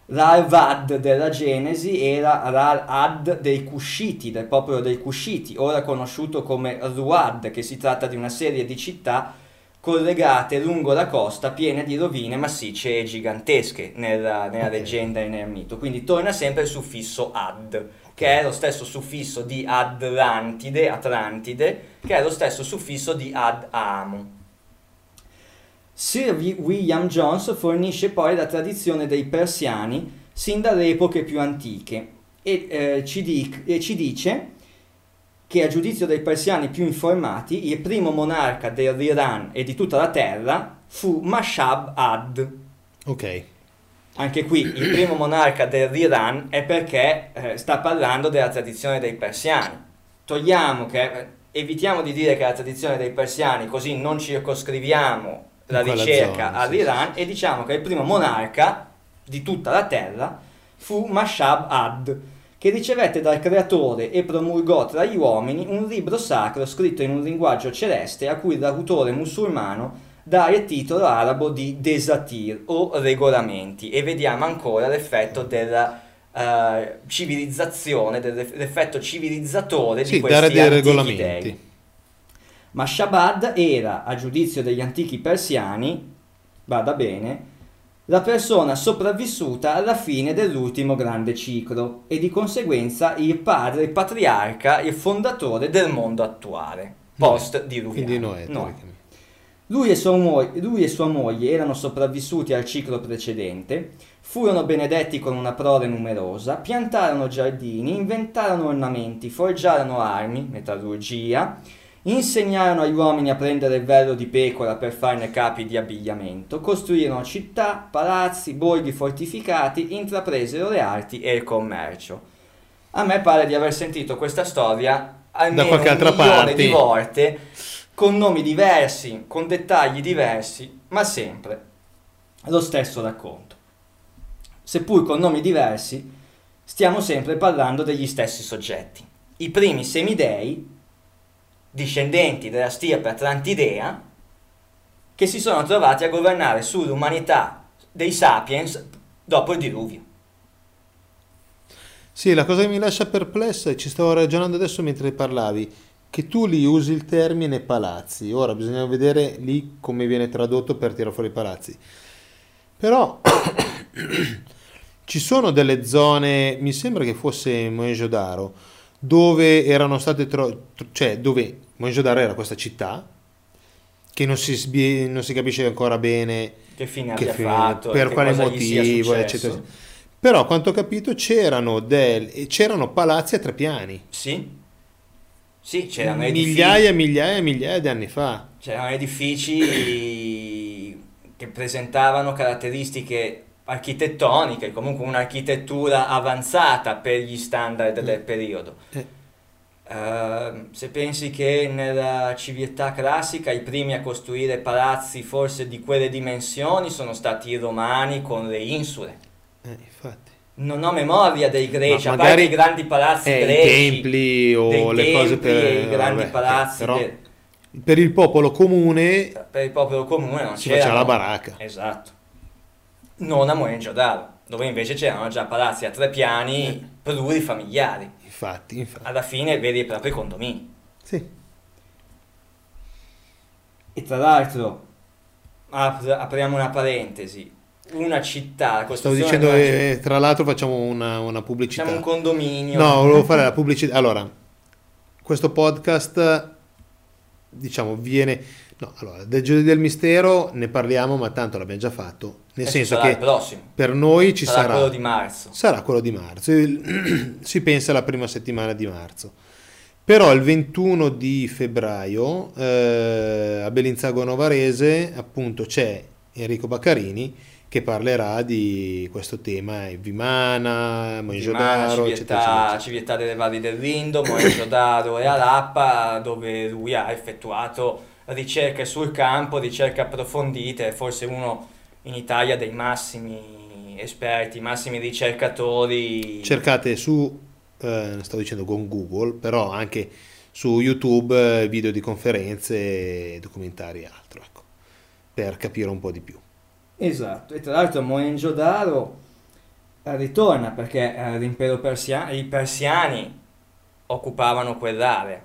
L'Arvad della Genesi era l'Ad dei Cusciti, del popolo dei Cusciti, ora conosciuto come Ruad, che si tratta di una serie di città collegate lungo la costa piene di rovine massicce e gigantesche nella, nella Ok. leggenda e nel mito. Quindi torna sempre il suffisso ad, che è lo stesso suffisso di Atlantide, Atlantide, che è lo stesso suffisso di ad Amu. Sir Wi- William Jones fornisce poi la tradizione dei persiani sin dalle epoche più antiche e, eh, ci, dic- e ci dice che a giudizio dei persiani più informati il primo monarca dell'Iran e di tutta la terra fu Mashab ad. Ok. Anche qui il primo monarca dell'Iran è perché eh, sta parlando della tradizione dei persiani. Togliamo che eh, evitiamo di dire che è la tradizione dei persiani, così non circoscriviamo la ricerca zona, all'Iran e diciamo che il primo monarca di tutta la terra fu Mashab ad, che ricevette dal creatore e promulgò tra gli uomini un libro sacro scritto in un linguaggio celeste a cui l'autore musulmano dà il titolo arabo di desatir o regolamenti e vediamo ancora l'effetto della eh, civilizzazione, dell'effetto civilizzatore Sì, di questi dare dei regolamenti. dei. Ma Shabad era, a giudizio degli antichi persiani, vada bene, la persona sopravvissuta alla fine dell'ultimo grande ciclo e di conseguenza il padre, il patriarca, il fondatore del mondo attuale, post diluviano. Quindi Noè, teoricamente. Lui e, mo- lui e sua moglie erano sopravvissuti al ciclo precedente, furono benedetti con una prole numerosa, piantarono giardini, inventarono ornamenti, forgiarono armi, metallurgia, insegnarono agli uomini a prendere il vello di pecora per farne capi di abbigliamento, costruirono città, palazzi, borghi fortificati, intrapresero le arti e il commercio. A me pare di aver sentito questa storia almeno qualche un altra milione parte. di volte, con nomi diversi, con dettagli diversi, ma sempre lo stesso racconto. Seppur con nomi diversi, stiamo sempre parlando degli stessi soggetti. I primi semidei, discendenti della stirpe Atlantidea, che si sono trovati a governare sull'umanità dei sapiens dopo il diluvio. Sì, la cosa che mi lascia perplesso e ci stavo ragionando adesso mentre parlavi, che tu lì usi il termine palazzi. Ora bisogna vedere lì come viene tradotto per tirare fuori i palazzi. Però ci sono delle zone, mi sembra che fosse Mohenjo-Daro, dove erano state tro- cioè dove Mohenjo-Daro era questa città che non si, sbie- non si capisce ancora bene Che fine che abbia fine- fatto, per quale motivo, eccetera. Però, a quanto ho capito, c'erano, del- c'erano palazzi a tre piani. Sì, sì, c'erano migliaia e migliaia e migliaia di anni fa. C'erano edifici che presentavano caratteristiche architettoniche, comunque un'architettura avanzata per gli standard del periodo. Eh. Ehm, se pensi che nella civiltà classica i primi a costruire palazzi forse di quelle dimensioni sono stati i romani con le insule. Eh, infatti. Non ho memoria dei greci, Ma a parte i grandi palazzi Eh, i greci, templi o le cose templi per... e i grandi vabbè, palazzi però del- per il popolo comune per il popolo comune non si c'era faceva la baracca. Esatto. Non a Mohenjo-Daro, dove invece c'erano già palazzi a tre piani plurifamiliari. Infatti, infatti. Alla fine veri e propri condomini. Sì. E tra l'altro, apr- apriamo una parentesi, una città, Stavo dicendo, di una città- eh, tra l'altro facciamo una, una pubblicità. Siamo un condominio. No, volevo fare la pubblicità. Allora, questo podcast, diciamo, viene... No, allora, del Giovedì del Mistero ne parliamo, ma tanto l'abbiamo già fatto. Nel Eh, senso che per noi ci sarà, sarà... quello di marzo. Sarà quello di marzo, si pensa alla prima settimana di marzo. Però il 21 di febbraio eh, a Bellinzago Novarese appunto c'è Enrico Baccarini che parlerà di questo tema, eh, Vimana, Vimana, Mohenjo-Daro, eccetera, civiltà delle valli del Rindo, Mohenjo-Daro e Arappa, dove lui ha effettuato ricerche sul campo, ricerche approfondite, forse uno in Italia dei massimi esperti, massimi ricercatori. Cercate su, eh, stavo dicendo con Google, però anche su YouTube eh, video di conferenze, documentari e altro, ecco, per capire un po' di più. Esatto, e tra l'altro Mohenjo-Daro eh, ritorna perché eh, l'impero persiano, i persiani occupavano quell'area,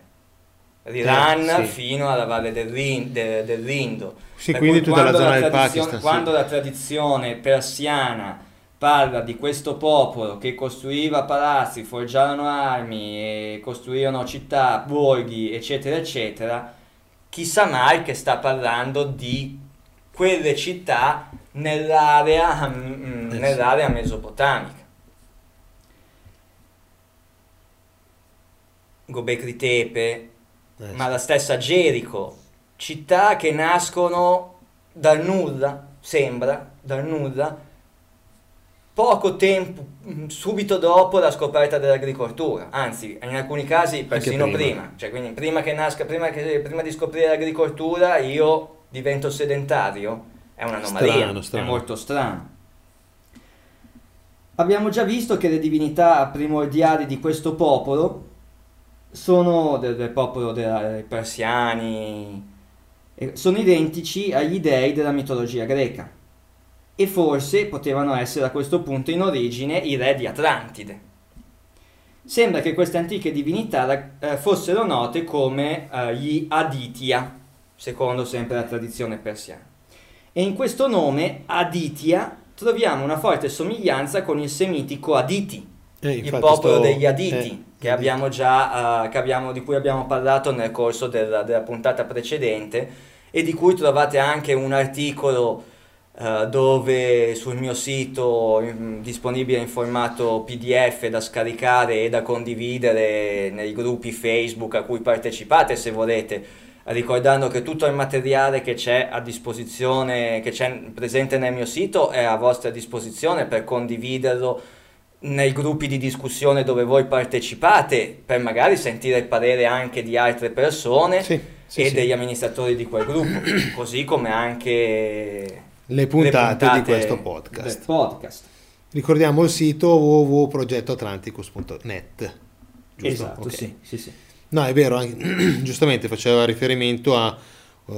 l'Iran Eh, sì. fino alla valle del, Rin- de- del Rindo. Sì, Per quindi tutta la zona del tradizione- Pakistan. sì. Quando la tradizione persiana parla di questo popolo che costruiva palazzi, forgiarono armi, e costruirono città, borghi, eccetera, eccetera, chissà mai che sta parlando di quelle città nell'area, mm, Eh sì. nell'area mesopotamica. Gobekli Tepe, Eh, ma la stessa Gerico, città che nascono dal nulla, sembra, dal nulla, poco tempo, mm, subito dopo la scoperta dell'agricoltura, anzi in alcuni casi persino prima. prima. cioè quindi prima che nasca, prima, che, prima di scoprire l'agricoltura io divento sedentario, è un'anomalia, Strano, strano. è molto strano. Abbiamo già visto che le divinità primordiali di questo popolo sono del, del popolo dei persiani, sono identici agli dei della mitologia greca e forse potevano essere a questo punto in origine i re di Atlantide. Sembra che queste antiche divinità eh, fossero note come eh, gli Aditya, secondo sempre la tradizione persiana. E in questo nome, Aditya, troviamo una forte somiglianza con il semitico Aditi, eh, il popolo sto- degli Aditi, eh, che abbiamo già, che abbiamo- di cui abbiamo parlato nel corso della, della puntata precedente e di cui trovate anche un articolo eh, dove sul mio sito in- disponibile in formato PDF da scaricare e da condividere nei gruppi Facebook a cui partecipate se volete ricordando che tutto il materiale che c'è a disposizione, che c'è presente nel mio sito è a vostra disposizione per condividerlo nei gruppi di discussione dove voi partecipate, per magari sentire il parere anche di altre persone Sì, sì, e sì. degli amministratori di quel gruppo, così come anche le puntate, le di questo podcast. podcast. Ricordiamo il sito www.progettoatlanticus.net. Giusto? Esatto, Ok. sì, sì, sì. No, è vero, anche- giustamente faceva riferimento a eh,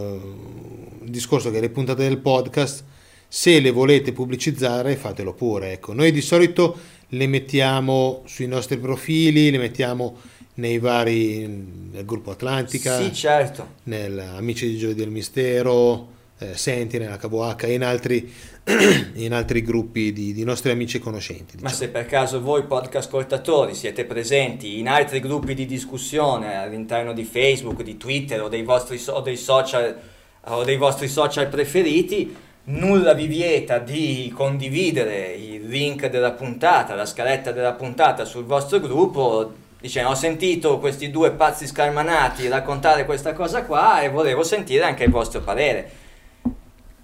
il discorso che le puntate del podcast, se le volete pubblicizzare, fatelo pure. Ecco, noi di solito le mettiamo sui nostri profili, le mettiamo nei vari nel gruppo Atlantica, Sì, certo. nel Amici di Giovedì del Mistero, eh, Sentinel, HVH e in altri, in altri gruppi di, di nostri amici e conoscenti. Ma diciamo. se per caso voi podcast ascoltatori siete presenti in altri gruppi di discussione all'interno di Facebook, di Twitter o dei vostri, o dei social, o dei vostri social preferiti, nulla vi vieta di condividere il link della puntata, la scaletta della puntata sul vostro gruppo. Dice, ho sentito questi due pazzi scalmanati raccontare questa cosa qua e volevo sentire anche il vostro parere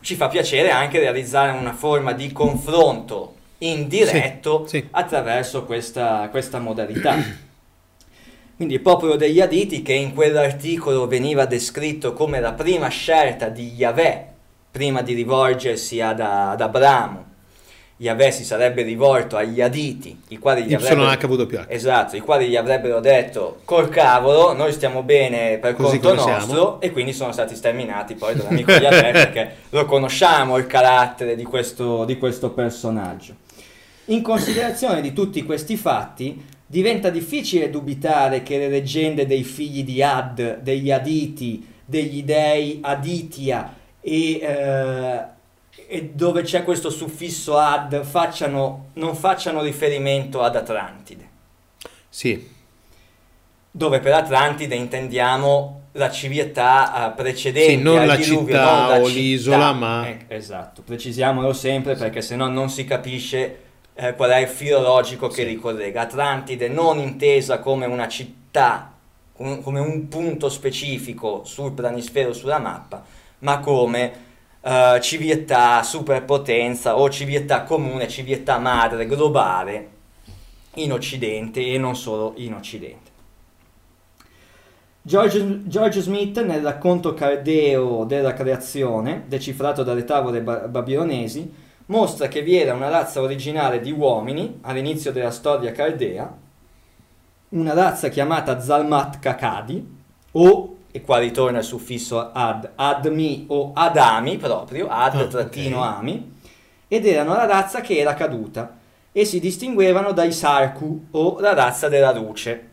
ci fa piacere anche realizzare una forma di confronto indiretto Sì, sì. attraverso questa, questa modalità. Quindi il popolo degli Aditi, che in quell'articolo veniva descritto come la prima scelta di Yahweh prima di rivolgersi ad, ad Abramo, Yahweh si sarebbe rivolto agli Aditi, i quali gli avrebbero... Esatto, i quali gli avrebbero detto col cavolo, noi stiamo bene per Così conto nostro siamo." e quindi sono stati sterminati poi dall'amico Yahweh perché lo conosciamo il carattere di questo, di questo personaggio. In considerazione di tutti questi fatti, diventa difficile dubitare che le leggende dei figli di Ad, degli Aditi, degli dei Aditya e, eh, e dove c'è questo suffisso Ad facciano, non facciano riferimento ad Atlantide Sì, dove per Atlantide intendiamo la civiltà eh, precedente Sì, non la diluvio, città non la o città. l'isola, ma- Eh, esatto, precisiamolo sempre perché sennò non si capisce eh, qual è il filo logico che Sì. ricollega. Atlantide non intesa come una città, com- come un punto specifico sul planisfero sulla mappa, ma come eh, civiltà, superpotenza o civiltà comune, civiltà madre, globale in Occidente e non solo in Occidente. George, George Smith nel racconto cardeo della creazione, decifrato dalle tavole ba- babilonesi, mostra che vi era una razza originale di uomini all'inizio della storia cardea, una razza chiamata Zalmat Kakadi, o, e qua ritorna il suffisso ad, admi o adami proprio, ad Ah, trattino ok. ami, ed erano la razza che era caduta e si distinguevano dai Sarku o la razza della luce.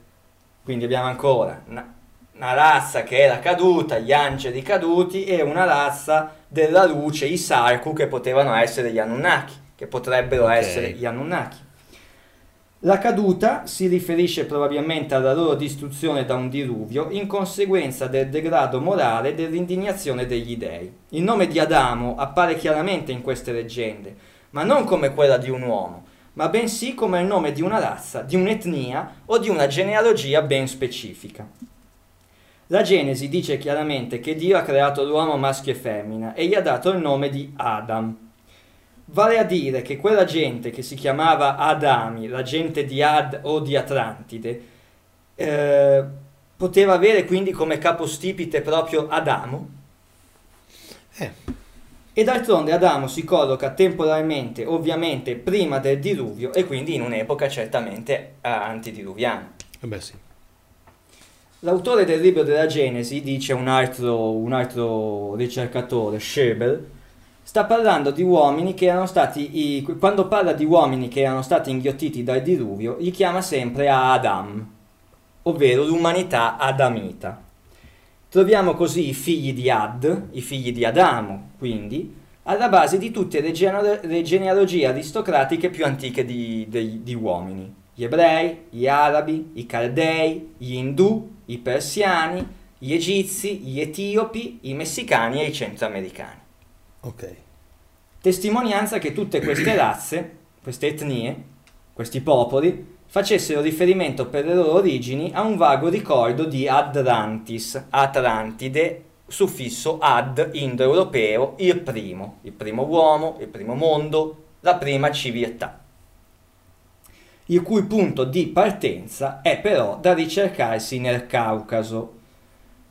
Quindi abbiamo ancora una, una razza che era caduta, gli angeli caduti, e una razza della luce, i Sarku, che potevano essere gli Anunnaki, che potrebbero Ok. essere gli Anunnaki. La caduta si riferisce probabilmente alla loro distruzione da un diluvio in conseguenza del degrado morale e dell'indignazione degli dei. Il nome di Adamo appare chiaramente in queste leggende, ma non come quella di un uomo, ma bensì come il nome di una razza, di un'etnia o di una genealogia ben specifica. La Genesi dice chiaramente che Dio ha creato l'uomo maschio e femmina e gli ha dato il nome di Adam. Vale a dire che quella gente che si chiamava Adami, la gente di Ad o di Atlantide, eh, poteva avere quindi come capostipite proprio Adamo. Eh, E d'altronde Adamo si colloca temporalmente, ovviamente, prima del diluvio e quindi in un'epoca certamente antidiluviana. eh beh sì. L'autore del libro della Genesi, dice un altro, un altro ricercatore, Schebel, sta parlando di uomini che erano stati, i- quando parla di uomini che erano stati inghiottiti dal diluvio, li chiama sempre Adam, ovvero l'umanità adamita. Troviamo così i figli di Ad, i figli di Adamo, quindi, alla base di tutte le, genealo- le genealogie aristocratiche più antiche di, dei- di uomini. Gli ebrei, gli arabi, i caldei, gli indù, i persiani, gli egizi, gli etiopi, i messicani e i centroamericani. Ok. Testimonianza che tutte queste razze, queste etnie, questi popoli, facessero riferimento per le loro origini a un vago ricordo di Atlantis, Atlantide, suffisso ad indoeuropeo, il primo, il primo uomo, il primo mondo, la prima civiltà il cui punto di partenza è però da ricercarsi nel Caucaso,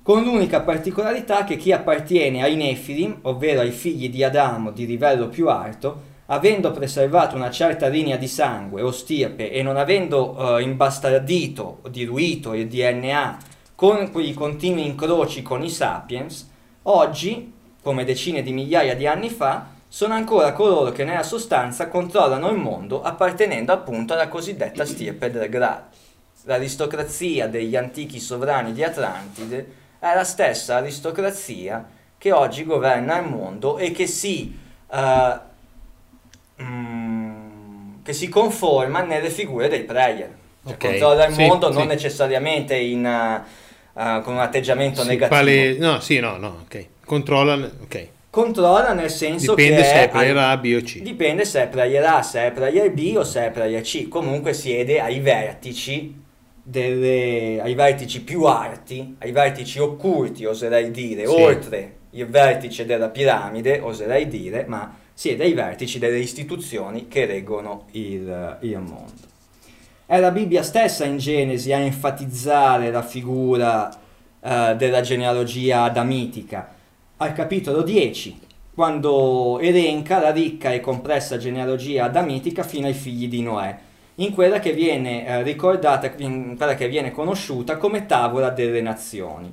con l'unica particolarità che chi appartiene ai Nefilim, ovvero ai figli di Adamo di livello più alto, avendo preservato una certa linea di sangue o stirpe e non avendo eh, imbastardito o diluito il DNA con quei continui incroci con i sapiens, oggi, come decine di migliaia di anni fa, sono ancora coloro che nella sostanza controllano il mondo appartenendo appunto alla cosiddetta stirpe del Graal. L'aristocrazia degli antichi sovrani di Atlantide è la stessa aristocrazia che oggi governa il mondo e che si, eh, mm, che si conforma nelle figure dei player. Cioè, Ok, Controlla il sì, mondo sì. non necessariamente in, eh, con un atteggiamento Sì, negativo. pale- No, sì, no, no, ok. Controlla, ok. Controlla nel senso Dipende che se è è player A, B o C. Dipende se è player A, se è player B o se è player C. Comunque siede ai vertici, delle- ai vertici più alti, ai vertici occulti, oserei dire, Sì. oltre il vertice della piramide, oserei dire, ma siede ai vertici delle istituzioni che reggono il, il mondo. È la Bibbia stessa in Genesi a enfatizzare la figura eh, della genealogia adamitica al capitolo 10, quando elenca la ricca e complessa genealogia adamitica fino ai figli di Noè, in quella che viene eh, ricordata, in quella che viene conosciuta come tavola delle nazioni,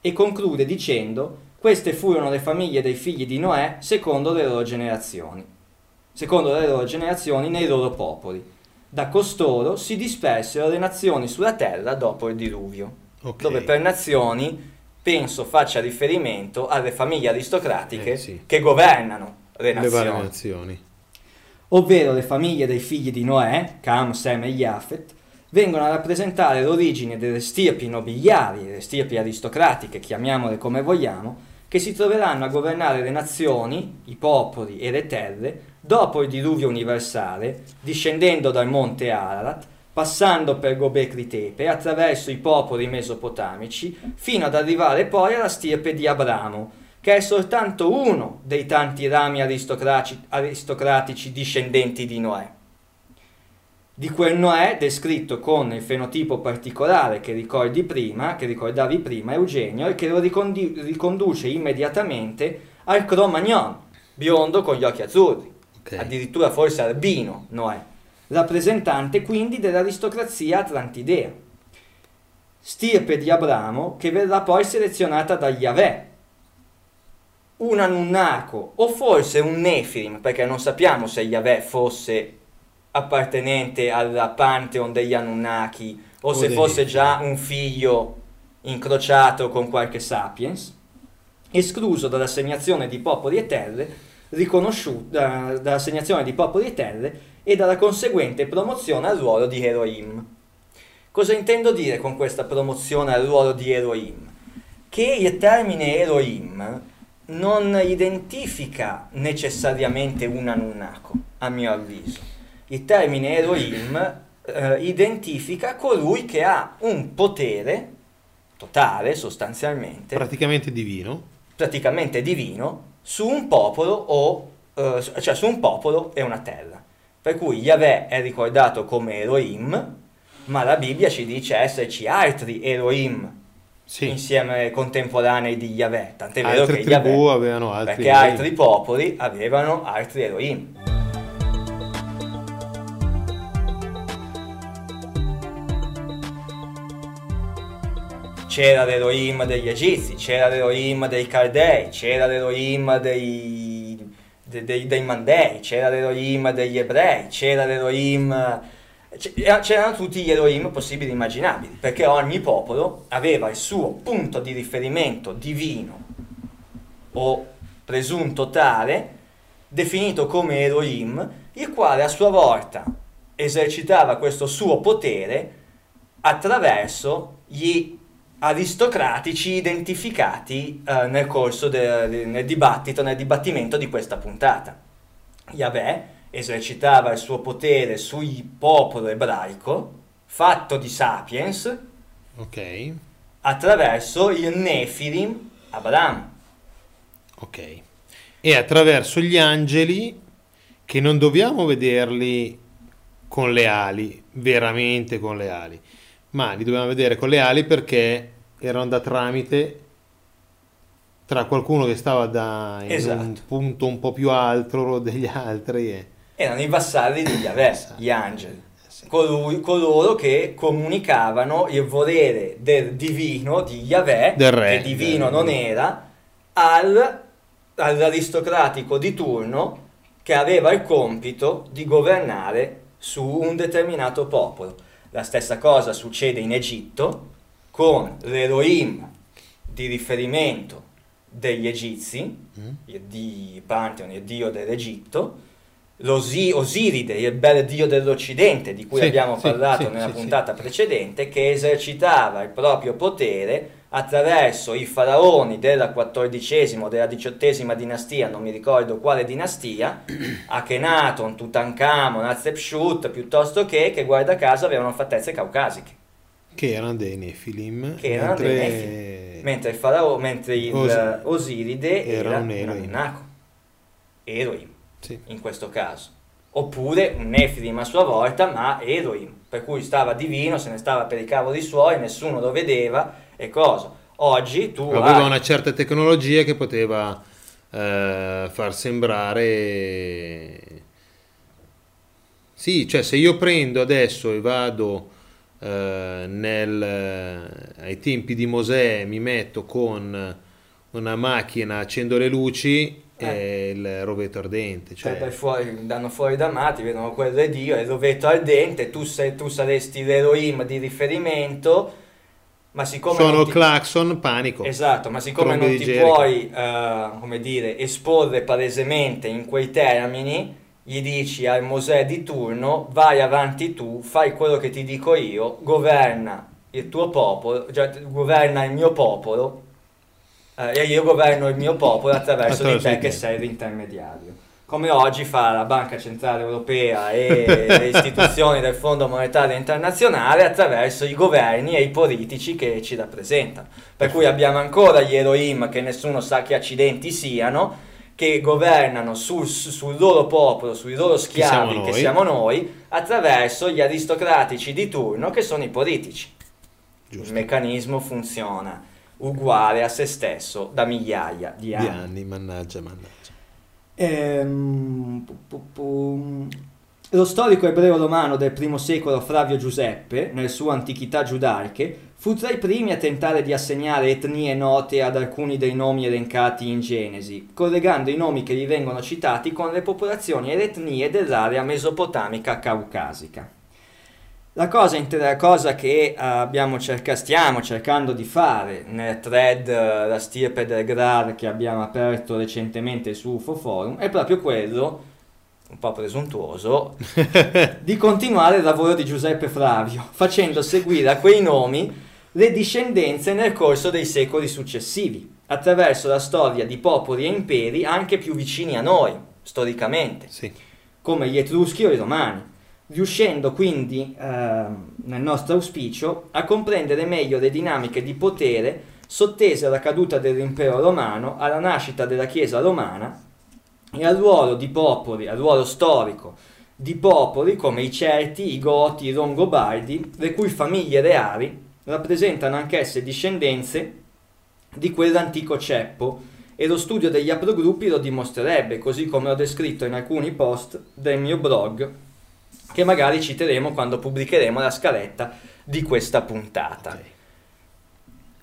e conclude dicendo: Queste furono le famiglie dei figli di Noè secondo le loro generazioni, secondo le loro generazioni nei loro popoli. Da costoro si dispersero le nazioni sulla terra dopo il diluvio Ok. dove per nazioni penso faccia riferimento alle famiglie aristocratiche Eh, sì. che governano le Le nazioni, nazioni. Ovvero le famiglie dei figli di Noè, Cam, Sem e Jafet, vengono a rappresentare l'origine delle stirpi nobiliari, le stirpi aristocratiche, chiamiamole come vogliamo, che si troveranno a governare le nazioni, i popoli e le terre dopo il diluvio universale, discendendo dal monte Ararat, passando per Gobekli Tepe, attraverso i popoli mesopotamici, fino ad arrivare poi alla stirpe di Abramo, che è soltanto uno dei tanti rami aristocratici, aristocratici discendenti di Noè. Di quel Noè descritto con il fenotipo particolare che ricordi prima, che ricordavi prima Eugenio, e che lo ricondi- riconduce immediatamente al Cro-Magnon, biondo con gli occhi azzurri, Ok. addirittura forse albino Noè, rappresentante quindi dell'aristocrazia atlantidea. Stirpe di Abramo che verrà poi selezionata da Yahweh. Un Anunnako o forse un Nefilim, perché non sappiamo se Yahweh fosse appartenente al Pantheon degli Anunnaki o, O se fosse già un figlio incrociato con qualche sapiens, escluso dall'assegnazione di popoli e terre, riconosciuto da- dall'assegnazione di popoli e terre e dalla conseguente promozione al ruolo di Elohim. Cosa intendo dire con questa promozione al ruolo di Elohim? Che il termine Elohim non identifica necessariamente un Anunnako, a mio avviso. il termine Elohim eh, identifica colui che ha un potere totale sostanzialmente, Praticamente divino. praticamente divino, su un popolo o eh, cioè su un popolo e una terra. Per cui Yahweh è ricordato come Elohim, ma la Bibbia ci dice esserci altri Elohim Sì. insieme contemporanei di Yahweh. Tant'è vero Altre che tribù Yahweh, avevano altri. perché altri popoli avevano altri Elohim. C'era l'Elohim degli Egizi, c'era l'Elohim dei Caldei, c'era l'Elohim dei, de- dei, dei Mandei, c'era l'Elohim degli Ebrei, c'era l'Elohim... c- C'erano tutti gli Elohim possibili e immaginabili, perché ogni popolo aveva il suo punto di riferimento divino o presunto tale, definito come Elohim, il quale a sua volta esercitava questo suo potere attraverso gli aristocratici identificati eh, nel corso del dibattito, nel dibattimento di questa puntata. Yahweh esercitava il suo potere sul popolo ebraico, fatto di sapiens, Ok, attraverso il Nefilim Abraham. ok. E attraverso gli angeli che non dobbiamo vederli con le ali, veramente con le ali, ma li dobbiamo vedere con le ali perché erano da tramite tra qualcuno che stava da, in un Esatto. punto un po' più alto degli altri e... Erano i vassalli di Yahweh, gli angeli. Colui- coloro che comunicavano il volere del divino di Yahweh, Del re, che divino del- non era, al- all'aristocratico di turno che aveva il compito di governare su un determinato popolo. La stessa cosa succede in Egitto con l'Elohim di riferimento degli egizi, Mm? il di Pantheon, il dio dell'Egitto, l'Osi- Osiride, il bel dio dell'Occidente, di cui Sì, abbiamo parlato sì, nella sì, puntata precedente, che esercitava il proprio potere attraverso i faraoni della quattordicesima o della diciottesima dinastia, non mi ricordo quale dinastia, Akhenaton, Tutankhamon, Hatshepsut, piuttosto che, che guarda caso avevano fattezze caucasiche. Che erano dei Nefilim. Che erano dei Nefilim. Mentre il faraone, mentre il Os- Osiride era era, un un Elohim. Sì. in questo caso. Oppure un Nefilim a sua volta, ma Elohim, per cui stava divino, se ne stava per i cavoli suoi, nessuno lo vedeva e cosa. Oggi tu Aveva hai- una certa tecnologia che poteva eh, far sembrare... Sì, cioè se io prendo adesso e vado eh, nel, eh, ai tempi di Mosè, mi metto con una macchina, accendo le luci e il rovetto ardente. Cioè, Cioè, dai fuori, danno fuori da matti, vedono quello è Dio, il rovetto ardente, tu, sei, tu saresti l'Elohim di riferimento, ma siccome sono ti- clacson, panico. Esatto, ma siccome non di ti Gerico. puoi, eh, come dire, esporre palesemente in quei termini, gli dici al Mosè di turno, vai avanti tu, fai quello che ti dico io, governa il tuo popolo, cioè governa il mio popolo, eh, e io governo il mio popolo attraverso, di te che sei l'intermediario. Come oggi fa la Banca Centrale Europea e le istituzioni del Fondo Monetario Internazionale attraverso i governi e i politici che ci rappresentano. Per cui abbiamo ancora gli Elohim che nessuno sa che accidenti siano, che governano sul, sul loro popolo, sui loro schiavi siamo che siamo noi, attraverso gli aristocratici di turno che sono i politici. Il Giusto. meccanismo funziona uguale a se stesso da migliaia di Di anni. anni, mannaggia, mannaggia. Ehm, pu- pu- pu- Lo storico ebreo romano del primo secolo Flavio Giuseppe, nel suo Antichità giudaiche, fu tra i primi a tentare di assegnare etnie note ad alcuni dei nomi elencati in Genesi, collegando i nomi che gli vengono citati con le popolazioni e le etnie dell'area mesopotamica caucasica. La cosa, la cosa che eh, abbiamo cerca- stiamo cercando di fare nel thread eh, La stirpe del Grar che abbiamo aperto recentemente su UFO Forum è proprio quello, un po' presuntuoso, di continuare il lavoro di Giuseppe Flavio, facendo seguire a quei nomi le discendenze nel corso dei secoli successivi, attraverso la storia di popoli e imperi anche più vicini a noi, storicamente Sì. come gli Etruschi o i Romani. Riuscendo quindi, eh, nel nostro auspicio, a comprendere meglio le dinamiche di potere sottese alla caduta dell'impero romano, alla nascita della Chiesa romana e al ruolo di popoli, al ruolo storico di popoli come i Celti, i Goti, i Longobardi, le cui famiglie reali rappresentano anch'esse discendenze di quell'antico ceppo e lo studio degli aprogruppi lo dimostrerebbe, così come ho descritto in alcuni post del mio blog, che magari citeremo quando pubblicheremo la scaletta di questa puntata. Okay.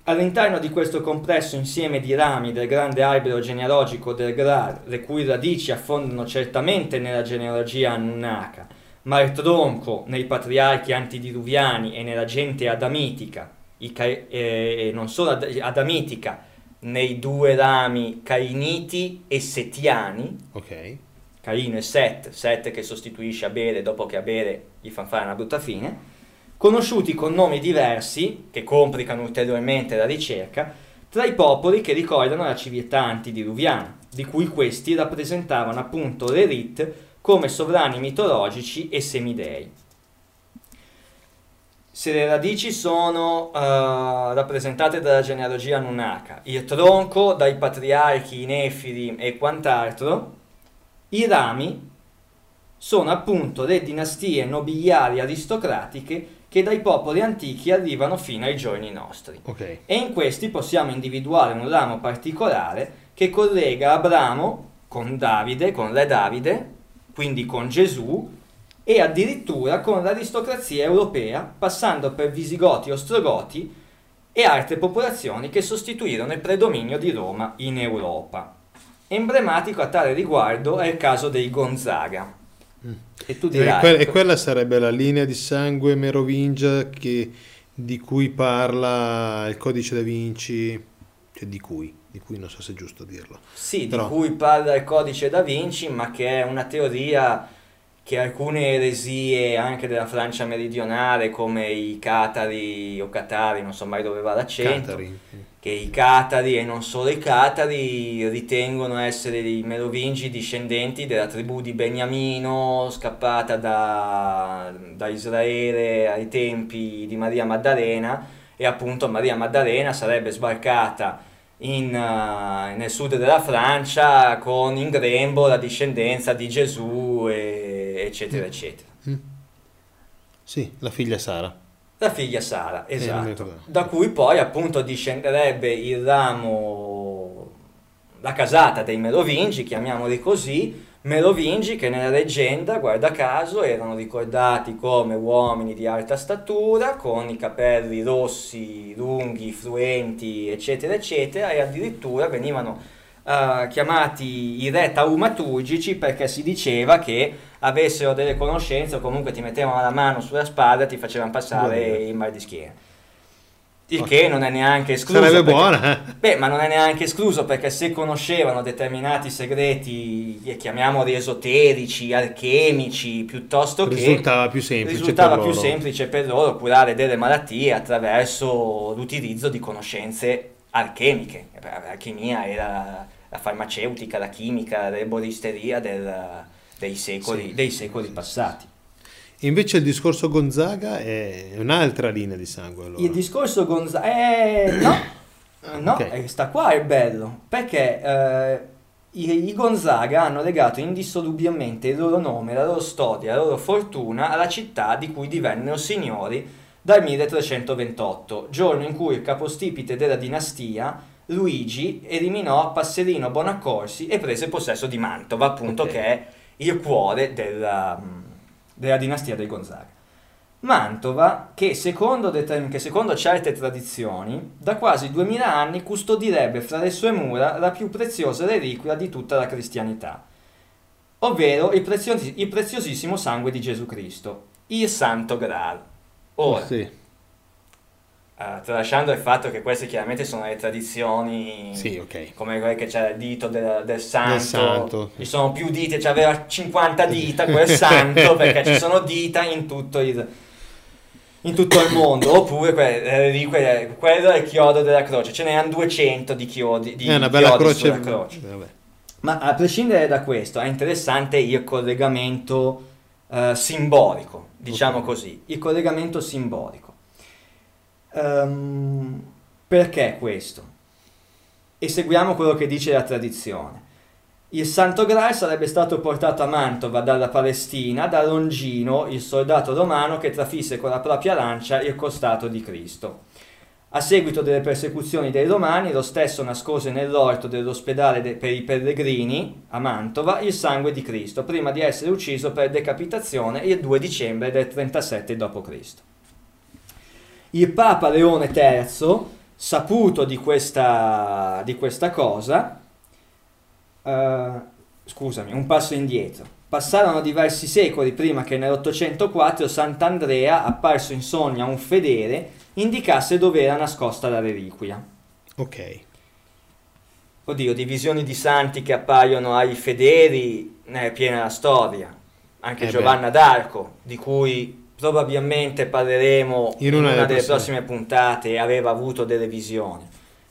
All'interno di questo complesso insieme di rami del grande albero genealogico del Grar, le cui radici affondano certamente nella genealogia Anunnaka, ma il tronco nei patriarchi antidiluviani e nella gente adamitica, ca- eh, non solo ad- adamitica, nei due rami cainiti e setiani, okay. Caino e Set, Set che sostituisce Abele dopo che Abele gli fa fare una brutta fine, conosciuti con nomi diversi, che complicano ulteriormente la ricerca, tra i popoli che ricordano la civiltà antidiluviana, di cui questi rappresentavano appunto l'elite come sovrani mitologici e semidei. Se le radici sono uh, rappresentate dalla genealogia Nunaka, il tronco dai patriarchi, i nefili e quant'altro, i rami sono appunto le dinastie nobiliari aristocratiche che dai popoli antichi arrivano fino ai giorni nostri. Okay. E in questi possiamo individuare un ramo particolare che collega Abramo con Davide, con re Davide, quindi con Gesù, e addirittura con l'aristocrazia europea, passando per Visigoti, Ostrogoti e altre popolazioni che sostituirono il predominio di Roma in Europa. Emblematico a tale riguardo è il caso dei Gonzaga, e, tu dirai, e, que- e quella sarebbe la linea di sangue merovingia che, di cui parla il codice da Vinci, cioè di cui, di cui non so se è giusto dirlo. Sì, Però... di cui parla il codice da Vinci, ma che è una teoria che alcune eresie anche della Francia meridionale come i Catari o Catari, non so mai dove va l'accento, Catari che i Catari e non solo i Catari ritengono essere i Merovingi discendenti della tribù di Beniamino scappata da, da Israele ai tempi di Maria Maddalena e appunto Maria Maddalena sarebbe sbarcata in, uh, nel sud della Francia con in grembo la discendenza di Gesù e, eccetera mm. eccetera. Mm. Sì, la figlia Sara. La figlia Sara, eh, esatto. Da cui poi appunto discenderebbe il ramo, la casata dei Merovingi, chiamiamoli così, Merovingi che nella leggenda, guarda caso, erano ricordati come uomini di alta statura, con i capelli rossi, lunghi, fluenti, eccetera, eccetera, e addirittura venivano uh, chiamati i re taumaturgici perché si diceva che avessero delle conoscenze o comunque ti mettevano la mano sulla spalla e ti facevano passare il mal di schiena. Il che non è neanche escluso. Sarebbe perché, buona. Eh. Beh, ma non è neanche escluso perché se conoscevano determinati segreti, chiamiamoli esoterici, alchemici, piuttosto che... Risultava più semplice risultava per più loro. semplice per loro curare delle malattie attraverso l'utilizzo di conoscenze alchemiche. L'alchimia era la farmaceutica, la chimica, l'erboristeria del, dei, secoli, sì. dei secoli passati. Invece il discorso Gonzaga è un'altra linea di sangue. Allora. Il discorso Gonzaga... Eh, no, no okay. Eh, sta qua è bello, perché eh, i, i, Gonzaga hanno legato indissolubilmente il loro nome, la loro storia, la loro fortuna alla città di cui divennero signori dal 1328, giorno in cui il capostipite della dinastia Luigi eliminò Passerino Bonaccorsi e prese possesso di Mantova, appunto okay. che è il cuore della, della dinastia dei Gonzaga. Mantova, che secondo, che secondo, certe tradizioni, da quasi 2000 anni custodirebbe fra le sue mura la più preziosa reliquia di tutta la cristianità, ovvero il, preziosi- il preziosissimo sangue di Gesù Cristo, il Santo Graal. Ora, oh, sì. Uh, tralasciando il fatto che queste chiaramente sono le tradizioni sì, okay. come quelle che c'è il dito del, del, santo, del santo. ci sono più dita, cioè aveva 50 dita quel santo perché ci sono dita in tutto il, in tutto il mondo oppure que, que, quello è il chiodo della croce ce n'erano 200 di chiodi di è una bella croce, croce. ma a prescindere da questo è interessante il collegamento eh, simbolico, diciamo Ok. così, il collegamento simbolico. Ehm, perché questo? E seguiamo quello che dice la tradizione. Il Santo Graal sarebbe stato portato a Mantova dalla Palestina da Longino, il soldato romano che trafisse con la propria lancia il costato di Cristo. A seguito delle persecuzioni dei Romani, lo stesso nascose nell'orto dell'ospedale de- per i pellegrini a Mantova il sangue di Cristo, prima di essere ucciso per decapitazione il 2 dicembre del 37 d.C. Il Papa Leone III, saputo di questa, di questa cosa, eh, scusami, un passo indietro. Passarono diversi secoli prima che nell'804 Sant'Andrea, apparso in sogno a un fedele, indicasse dove era nascosta la reliquia. Ok. Oddio, di visioni di santi che appaiono ai fedeli ne è piena la storia. Anche Eh Giovanna d'Arco, di cui probabilmente parleremo In in una una, delle prossime. puntate, aveva avuto delle visioni.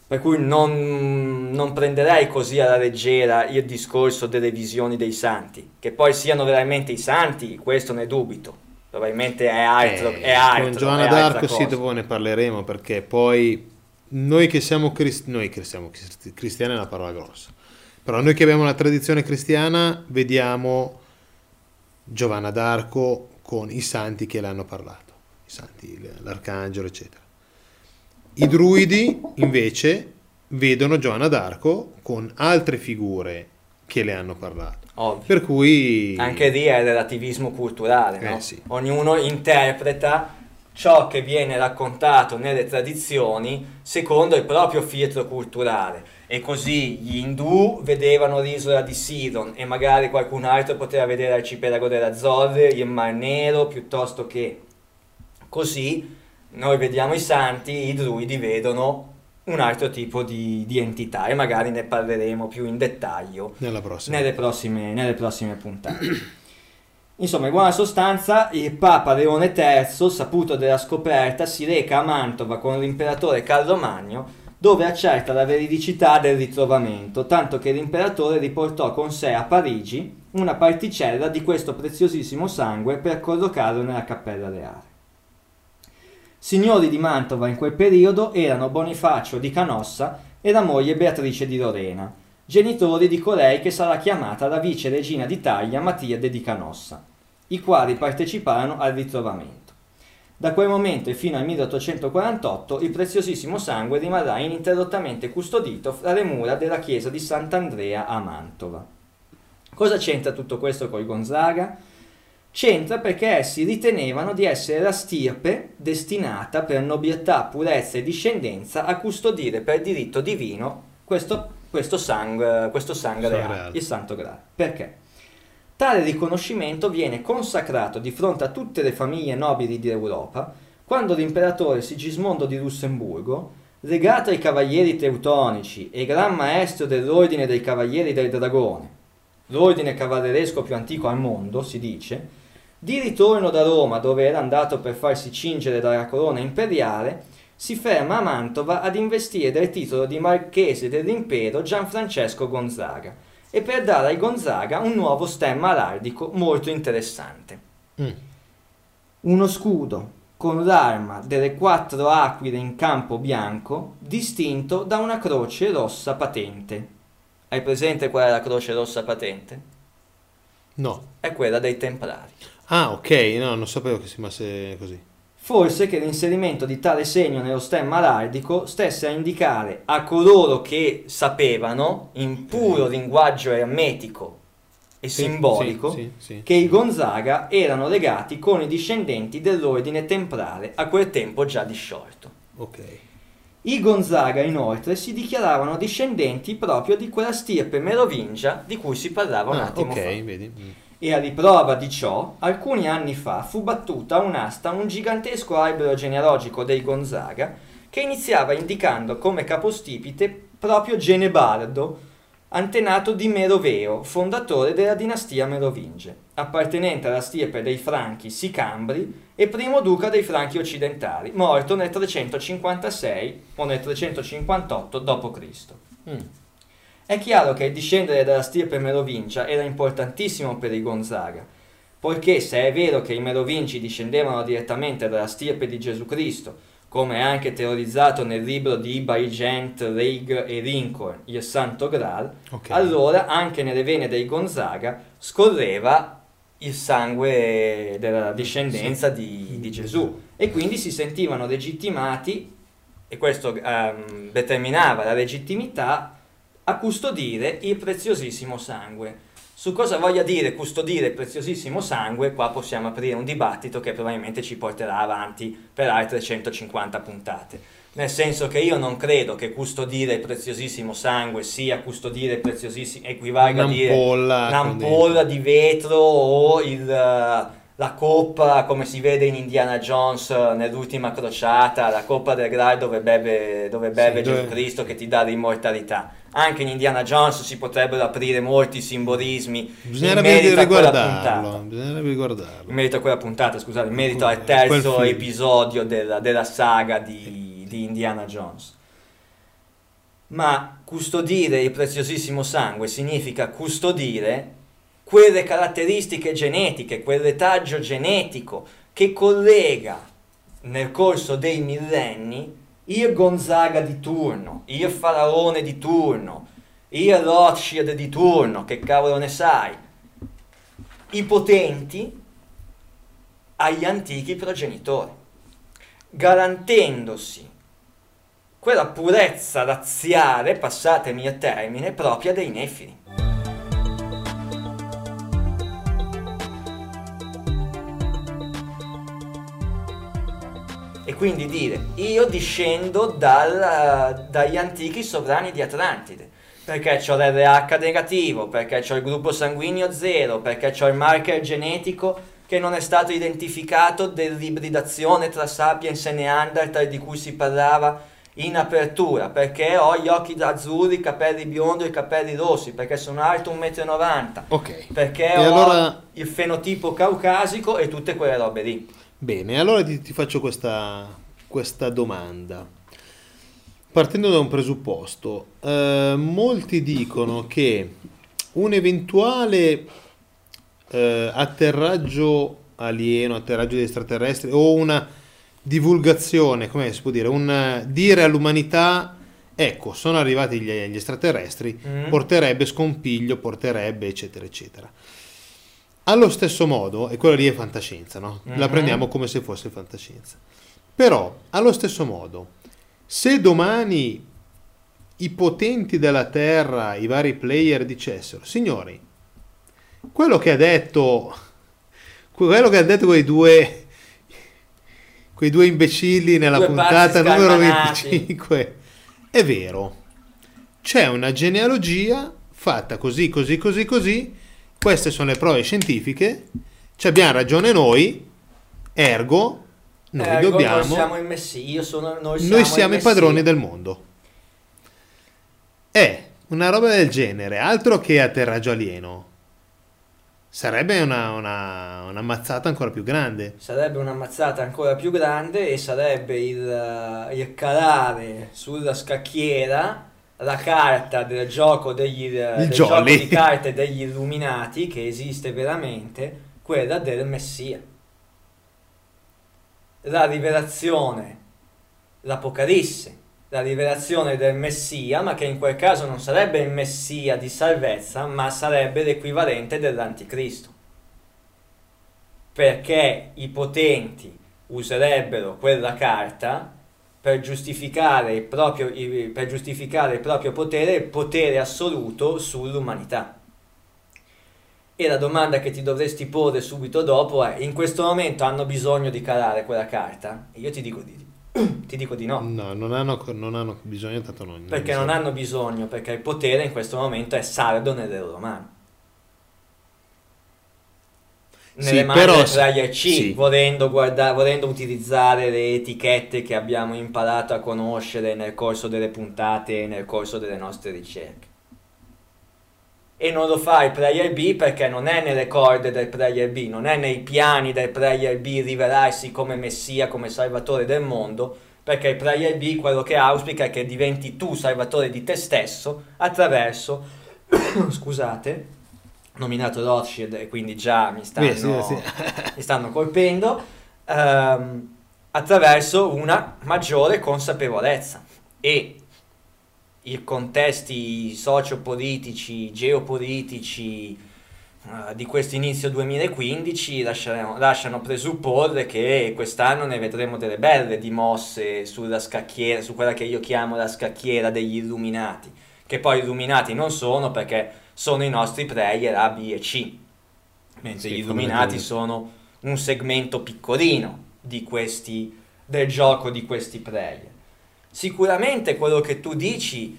Per cui non, non prenderei così alla leggera il discorso delle visioni dei santi. Che poi siano veramente i santi, questo ne dubito. Probabilmente è altro. Eh, è altro con Giovanna d'Arco sì, dopo ne parleremo perché poi noi che siamo cristiani, noi che siamo cristi- cristiani è una parola grossa, però noi che abbiamo la tradizione cristiana vediamo Giovanna d'Arco con i santi che le hanno parlato, i santi, l'arcangelo eccetera. I druidi invece vedono Giovanna d'Arco con altre figure che le hanno parlato. Ovvio. Per cui Anche lì è relativismo culturale, no? Eh, sì. Ognuno interpreta ciò che viene raccontato nelle tradizioni secondo il proprio filtro culturale. E così gli indù vedevano l'isola di Sidon e magari qualcun altro poteva vedere l'arcipelago delle Azzorre, il Mar Nero, piuttosto che così noi vediamo i santi, i druidi vedono un altro tipo di, di entità e magari ne parleremo più in dettaglio nella prossima. nelle prossime, nelle prossime puntate. Insomma, in buona sostanza, il Papa Leone III, saputo della scoperta, si reca a Mantova con l'imperatore Carlo Magno, dove accerta la veridicità del ritrovamento, tanto che l'imperatore riportò con sé a Parigi una particella di questo preziosissimo sangue per collocarlo nella cappella reale. Signori di Mantova in quel periodo erano Bonifacio di Canossa e la moglie Beatrice di Lorena, genitori di colei che sarà chiamata la vice regina d'Italia Matilde di Canossa, i quali parteciparono al ritrovamento. Da quel momento e fino al 1848 il preziosissimo sangue rimarrà ininterrottamente custodito fra le mura della chiesa di Sant'Andrea a Mantova. Cosa c'entra tutto questo col Gonzaga? C'entra perché essi ritenevano di essere la stirpe destinata per nobiltà, purezza e discendenza a custodire per diritto divino questo, questo sangue, questo sangue reale. il Santo Graal. Perché? Tale riconoscimento viene consacrato di fronte a tutte le famiglie nobili d'Europa quando l'imperatore Sigismondo di Lussemburgo, legato ai cavalieri teutonici e gran maestro dell'ordine dei cavalieri del dragone, l'ordine cavalleresco più antico al mondo, si dice, di ritorno da Roma dove era andato per farsi cingere dalla corona imperiale, si ferma a Mantova ad investire del titolo di marchese dell'impero Gianfrancesco Gonzaga e per dare ai Gonzaga un nuovo stemma araldico molto interessante. Mm. Uno scudo con l'arma delle quattro aquile in campo bianco distinto da una croce rossa patente. Hai presente qual è la croce rossa patente? No. È quella dei templari. Ah, ok, no, non sapevo che si chiamasse così. Forse che l'inserimento di tale segno nello stemma araldico stesse a indicare a coloro che sapevano, in puro linguaggio ermetico e Sì, simbolico, sì, sì, che i Gonzaga erano legati con i discendenti dell'ordine templare a quel tempo già disciolto. Ok. I Gonzaga inoltre si dichiaravano discendenti proprio di quella stirpe merovingia di cui si parlava un Ah, attimo ok, fa. vedi. E a riprova di ciò, alcuni anni fa fu battuta un'asta un gigantesco albero genealogico dei Gonzaga che iniziava indicando come capostipite proprio Genebardo, antenato di Meroveo, fondatore della dinastia merovinge, appartenente alla stirpe dei Franchi Sicambri e primo duca dei Franchi occidentali, morto nel 356 o nel 358 d.C. Mm. È chiaro che discendere dalla stirpe merovingia era importantissimo per i Gonzaga, poiché se è vero che i merovingi discendevano direttamente dalla stirpe di Gesù Cristo, come è anche teorizzato nel libro di Baigent, Reig e Lincoln, il Santo Graal, Ok. allora anche nelle vene dei Gonzaga scorreva il sangue della discendenza di, di Gesù. E quindi si sentivano legittimati, e questo ehm, determinava la legittimità, a custodire il preziosissimo sangue. Su cosa voglia dire custodire il preziosissimo sangue, qua possiamo aprire un dibattito che probabilmente ci porterà avanti per altre 150 puntate. Nel senso che io non credo che custodire il preziosissimo sangue sia custodire il preziosissimo, equivalga a dire Un'ampolla un'ampolla di vetro o il, la coppa come si vede in Indiana Jones eh, nell'ultima crociata, la coppa del Graal dove beve, dove beve Sì, Gesù dove- Cristo che ti dà l'immortalità. Anche in Indiana Jones si potrebbero aprire molti simbolismi Bisognerebbe riguardarlo. puntata. Bisognerebbe riguardarlo. In merito a quella puntata, scusate, in merito al terzo episodio della, della saga di, di Indiana Jones. Ma custodire il preziosissimo sangue significa custodire quelle caratteristiche genetiche, quel retaggio genetico che collega nel corso dei millenni il Gonzaga di turno, il faraone di turno, il Rothschild di turno, che cavolo ne sai, i potenti agli antichi progenitori, garantendosi quella purezza razziale, passatemi il termine, propria dei nefili. Quindi dire, io discendo dal- dagli antichi sovrani di Atlantide, perché ho l'RH negativo, perché ho il gruppo sanguigno zero, perché ho il marker genetico che non è stato identificato dell'ibridazione tra Sapiens e Neanderthal di cui si parlava in apertura, perché ho gli occhi azzurri, i capelli biondi e i capelli rossi, perché sono alto 1,90 m, Ok. perché E ho allora- il fenotipo caucasico e tutte quelle robe lì. Bene, allora ti, ti faccio questa, questa domanda. Partendo da un presupposto, eh, molti dicono che un eventuale eh, atterraggio alieno, atterraggio di extraterrestri o una divulgazione, come si può dire, un eh, dire all'umanità, ecco, sono arrivati gli, gli extraterrestri, Mm. porterebbe scompiglio, porterebbe eccetera eccetera. Allo stesso modo, e quella lì è fantascienza, no? La Mhm. prendiamo come se fosse fantascienza. Però, allo stesso modo, se domani i potenti della Terra, i vari player dicessero, signori, quello che ha detto, quello che ha detto quei due, quei due imbecilli nella Due puntata numero scalmanati. 25, è vero. C'è una genealogia fatta così, così, così, così. Queste sono le prove scientifiche. Ci abbiamo ragione noi. Ergo, noi Ergo, dobbiamo. Noi siamo io sono, noi siamo, Noi siamo i padroni del mondo. È una roba del genere, altro che atterraggio alieno. Sarebbe una, una, una mazzata ancora più grande. Sarebbe una mazzata ancora più grande e sarebbe il, il calare sulla scacchiera la carta del gioco degli del gioco di carte degli illuminati che esiste veramente, quella del Messia. La rivelazione, l'Apocalisse, la rivelazione del Messia, ma che in quel caso non sarebbe il Messia di salvezza, ma sarebbe l'equivalente dell'Anticristo. Perché i potenti userebbero quella carta per giustificare il proprio, per giustificare il proprio potere, il potere assoluto sull'umanità. E la domanda che ti dovresti porre subito dopo è: in questo momento hanno bisogno di calare quella carta? E io ti dico di, ti dico di no. No, non hanno, non hanno bisogno, tanto non. Perché non hanno bisogno, perché il potere in questo momento è saldo nelle loro mani. Nelle Sì, mani però del se- player C, sì. volendo, guarda- volendo utilizzare le etichette che abbiamo imparato a conoscere nel corso delle puntate e nel corso delle nostre ricerche. E non lo fa il player B perché non è nelle corde del player B, non è nei piani del player B rivelarsi come messia, come salvatore del mondo, perché il player B quello che auspica è che diventi tu salvatore di te stesso attraverso, scusate, nominato Rothschild e quindi già mi stanno, Sì, sì, sì. mi stanno colpendo, ehm, attraverso una maggiore consapevolezza e i contesti sociopolitici, geopolitici eh, di questo inizio 2015 lasciano, lasciano presupporre che quest'anno ne vedremo delle belle di mosse sulla scacchiera, su quella che io chiamo la scacchiera degli illuminati, che poi illuminati non sono perché sono i nostri player A, B e C, mentre Sì, gli illuminati sono un segmento piccolino di questi, del gioco di questi player. Sicuramente quello che tu dici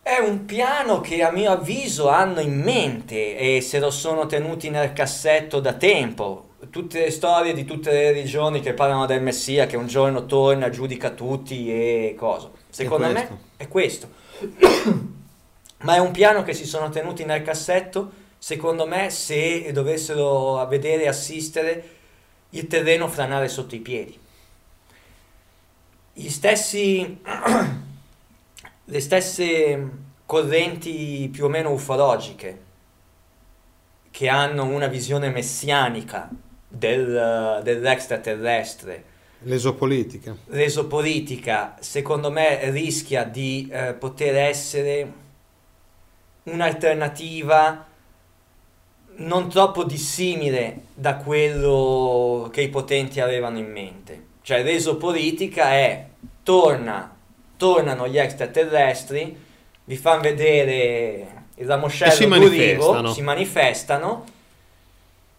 è un piano che a mio avviso hanno in mente e se lo sono tenuti nel cassetto da tempo. Tutte le storie di tutte le religioni che parlano del Messia che un giorno torna, giudica tutti e cosa. Secondo me questo. è questo. Ma è un piano che si sono tenuti nel cassetto, secondo me, se dovessero vedere e assistere il terreno franare sotto i piedi. Gli stessi, le stesse correnti più o meno ufologiche che hanno una visione messianica del, dell'extraterrestre, L'esopolitica. l'esopolitica, secondo me rischia di eh, poter essere un'alternativa non troppo dissimile da quello che i potenti avevano in mente. Cioè l'esopolitica è torna, tornano gli extraterrestri, vi fanno vedere il E si ramoscello manifestano. si manifestano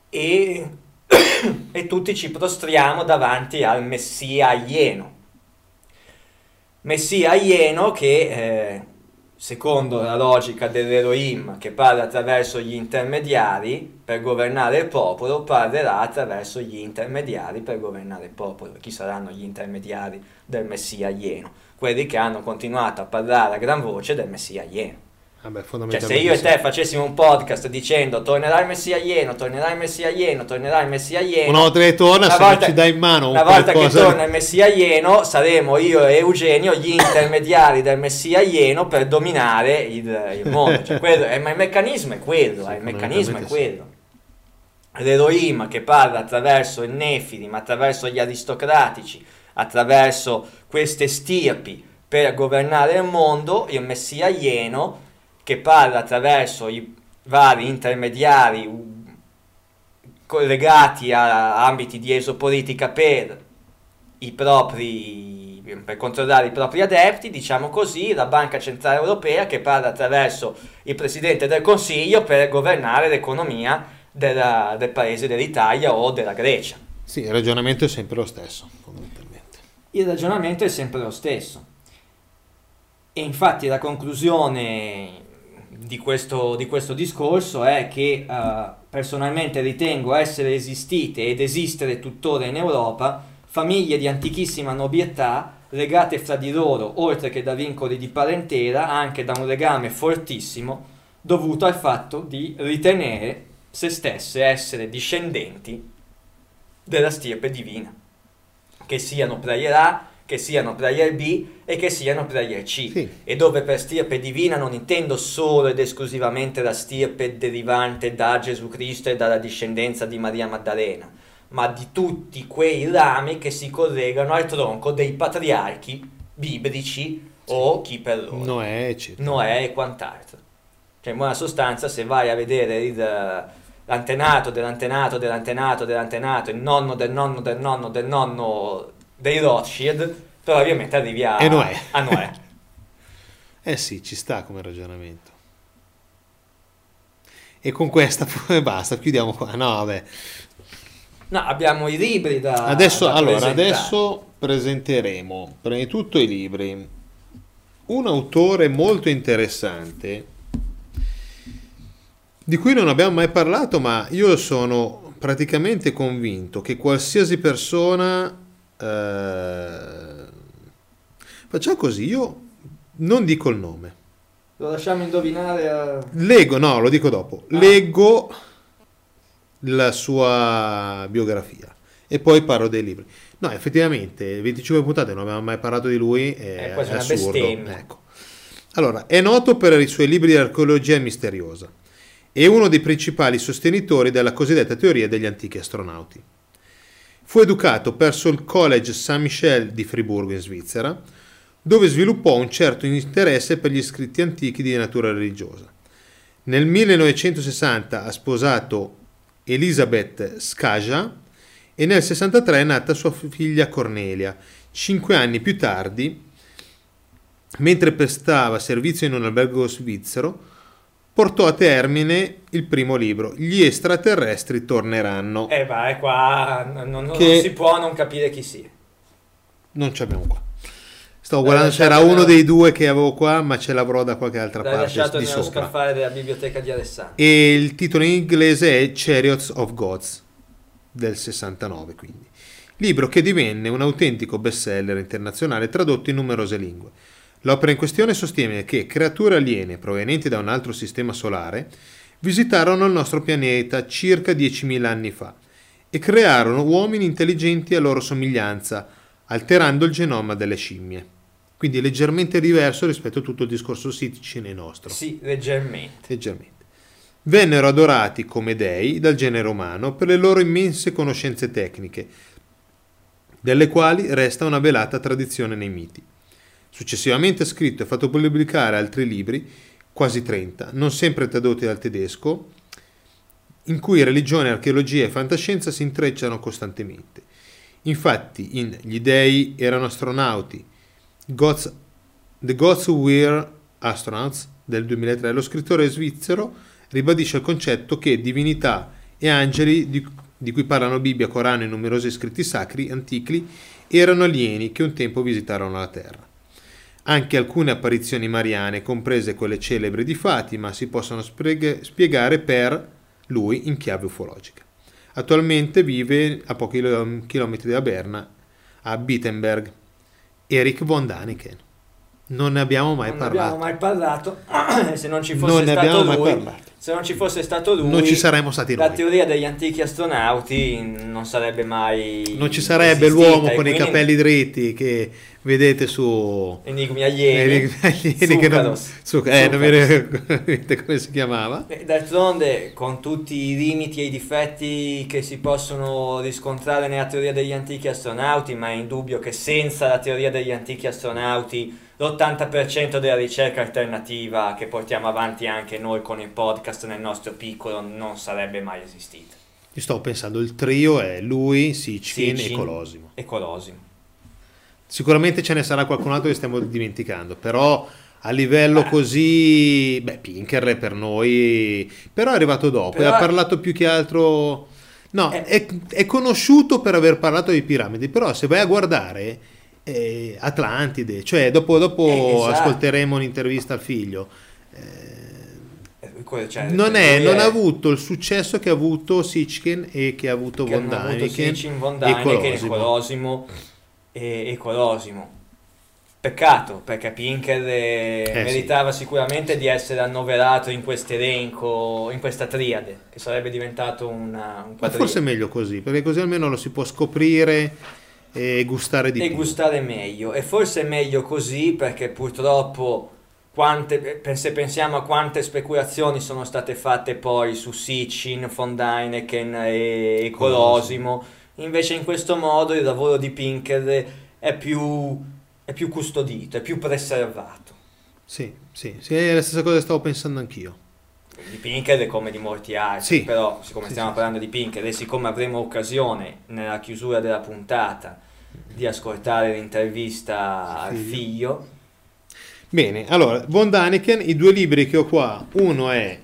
e, e tutti ci prostriamo davanti al messia alieno. Messia alieno che, eh, secondo la logica dell'Elohim, che parla attraverso gli intermediari per governare il popolo, parlerà attraverso gli intermediari per governare il popolo. Chi saranno gli intermediari del messia alieno? Quelli che hanno continuato a parlare a gran voce del messia alieno. Vabbè, Cioè, se io e sì. te facessimo un podcast dicendo tornerà il Messia alieno, tornerà il Messia alieno, tornerà il Messia alieno. Una volta che torna, una se non volta- ci dai in mano Una volta che qualcosa- torna il Messia alieno, saremo io e Eugenio gli intermediari del Messia alieno per dominare il, il mondo. Cioè, quello- eh, ma il meccanismo è quello, Sì, eh, il meccanismo è quello. L'Elohim che parla attraverso il Nefilim, attraverso gli aristocratici, attraverso queste stirpi per governare il mondo, il Messia alieno che parla attraverso i vari intermediari collegati a ambiti di esopolitica per i propri per controllare i propri adepti, diciamo così, la Banca Centrale Europea che parla attraverso il Presidente del Consiglio per governare l'economia della- del paese dell'Italia o della Grecia. Sì, il ragionamento è sempre lo stesso, fondamentalmente. Il ragionamento è sempre lo stesso. E infatti la conclusione di questo, di questo discorso è che eh, personalmente ritengo essere esistite ed esistere tuttora in Europa famiglie di antichissima nobiltà legate fra di loro, oltre che da vincoli di parentela, anche da un legame fortissimo dovuto al fatto di ritenere se stesse essere discendenti della stirpe divina. Che siano player A, che siano player B e che siano player C. Sì. E dove per stirpe divina non intendo solo ed esclusivamente la stirpe derivante da Gesù Cristo e dalla discendenza di Maria Maddalena, ma di tutti quei rami che si collegano al tronco dei patriarchi biblici o chi per loro. Noè, eccetera. Noè e quant'altro. Cioè, in buona sostanza, se vai a vedere il- l'antenato dell'antenato dell'antenato dell'antenato, il nonno del nonno del nonno del nonno dei Rothschild, probabilmente arrivi a, E Noè. a Noè. Eh sì, ci sta come ragionamento. E con questa basta, chiudiamo qua. No, vabbè. No, abbiamo i libri da Adesso, da allora, adesso presenteremo prima di tutto i libri. Un autore molto interessante di cui non abbiamo mai parlato, ma io sono praticamente convinto che qualsiasi persona eh, faccia così, io non dico il nome. Lo lasciamo indovinare a... Leggo, no, lo dico dopo. Ah. Leggo la sua biografia e poi parlo dei libri. No, effettivamente, 25 puntate non abbiamo mai parlato di lui, è, È quasi è assurdo. Ecco. Allora, è noto per i suoi libri di archeologia misteriosa e uno dei principali sostenitori della cosiddetta teoria degli antichi astronauti. Fu educato presso il College Saint-Michel di Friburgo in Svizzera, dove sviluppò un certo interesse per gli scritti antichi di natura religiosa. Nel 1960 ha sposato Elisabeth Skaja e nel 63 è nata sua figlia Cornelia. Cinque anni più tardi, mentre prestava servizio in un albergo svizzero, portò a termine il primo libro, Gli extraterrestri torneranno. Eh beh, qua non, non Che- si può non capire chi sia. Non ce l'abbiamo qua. Stavo L'hai guardando, c'era lasciato uno dei due che avevo qua, ma ce l'avrò da qualche altra L'hai parte lasciato di nello sopra. scaffale della biblioteca di Alessandro. E il titolo in inglese è Chariots of Gods del 69, quindi. Libro che divenne un autentico bestseller internazionale tradotto in numerose lingue. L'opera in questione sostiene che creature aliene provenienti da un altro sistema solare visitarono il nostro pianeta circa 10.000 anni fa e crearono uomini intelligenti a loro somiglianza, alterando il genoma delle scimmie. Quindi leggermente diverso rispetto a tutto il discorso siticine nostro Sì, leggermente. leggermente. Vennero adorati come dei dal genere umano per le loro immense conoscenze tecniche, delle quali resta una velata tradizione nei miti. Successivamente ha scritto e fatto pubblicare altri libri, quasi 30, non sempre tradotti dal tedesco, in cui religione, archeologia e fantascienza si intrecciano costantemente. Infatti, in Gli dei erano astronauti, Gods, The Gods Were Astronauts del 2003, lo scrittore svizzero ribadisce il concetto che divinità e angeli di, di cui parlano Bibbia, Corano e numerosi scritti sacri antichi erano alieni che un tempo visitarono la Terra. Anche alcune apparizioni mariane, comprese quelle celebri di Fatima, si possono spiegare per lui in chiave ufologica. Attualmente vive a pochi chilo- chilometri da Berna, a Wittenberg. Eric von Daniken. Non ne abbiamo mai non parlato. abbiamo mai parlato. se non ci fosse non ne stato lui, se non ci fosse stato lui, Non ci saremmo stati la noi. teoria degli antichi astronauti non sarebbe mai Non ci sarebbe esistita l'uomo con i quindi capelli dritti che vedete su... Enigmi alieni. Enigmi alieni che non- su- eh, non mi ricordo come si chiamava. E D'altronde, con tutti i limiti e i difetti che si possono riscontrare nella teoria degli antichi astronauti, ma è indubbio che senza la teoria degli antichi astronauti l'80% della ricerca alternativa che portiamo avanti anche noi con il podcast nel nostro piccolo non sarebbe mai esistita. Io stavo pensando, il trio è lui, Sitchkin e Sitchin Colosimo. E Colosimo. Sicuramente ce ne sarà qualcun altro che stiamo dimenticando, però a livello così, beh, Pinker per noi, però è arrivato dopo e Però- ha parlato più che altro... No, Eh. è, è conosciuto per aver parlato di piramidi, però se vai a guardare eh, Atlantide, cioè dopo, dopo Eh, esatto. ascolteremo un'intervista al figlio, Eh, cioè, non, lui è, non è- ha avuto il successo che ha avuto Sitchkin e che ha avuto che Von hanno avuto Daniken Sitchin, Von e Daniken e Colosimo. Colosimo e, e Colosimo. Peccato, perché Pinker eh, Eh, meritava sicuramente di essere annoverato in questo elenco, in questa triade, che sarebbe diventato una, un Ma quadriade. forse è meglio così, perché così almeno lo si può scoprire e gustare di e più. gustare meglio. E forse è meglio così perché purtroppo, quante, se pensiamo a quante speculazioni sono state fatte poi su Sitchin, von Däniken e, e Colosimo, invece in questo modo il lavoro di Pinker è più, è più custodito, è più preservato. Sì, sì, sì, è la stessa cosa che stavo pensando anch'io. Di Pinker come di molti altri, Sì. però siccome Sì, stiamo sì, parlando di Pinker e siccome avremo occasione nella chiusura della puntata di ascoltare l'intervista al Figlio. figlio, Bene, allora, Von Daniken, i due libri che ho qua, uno è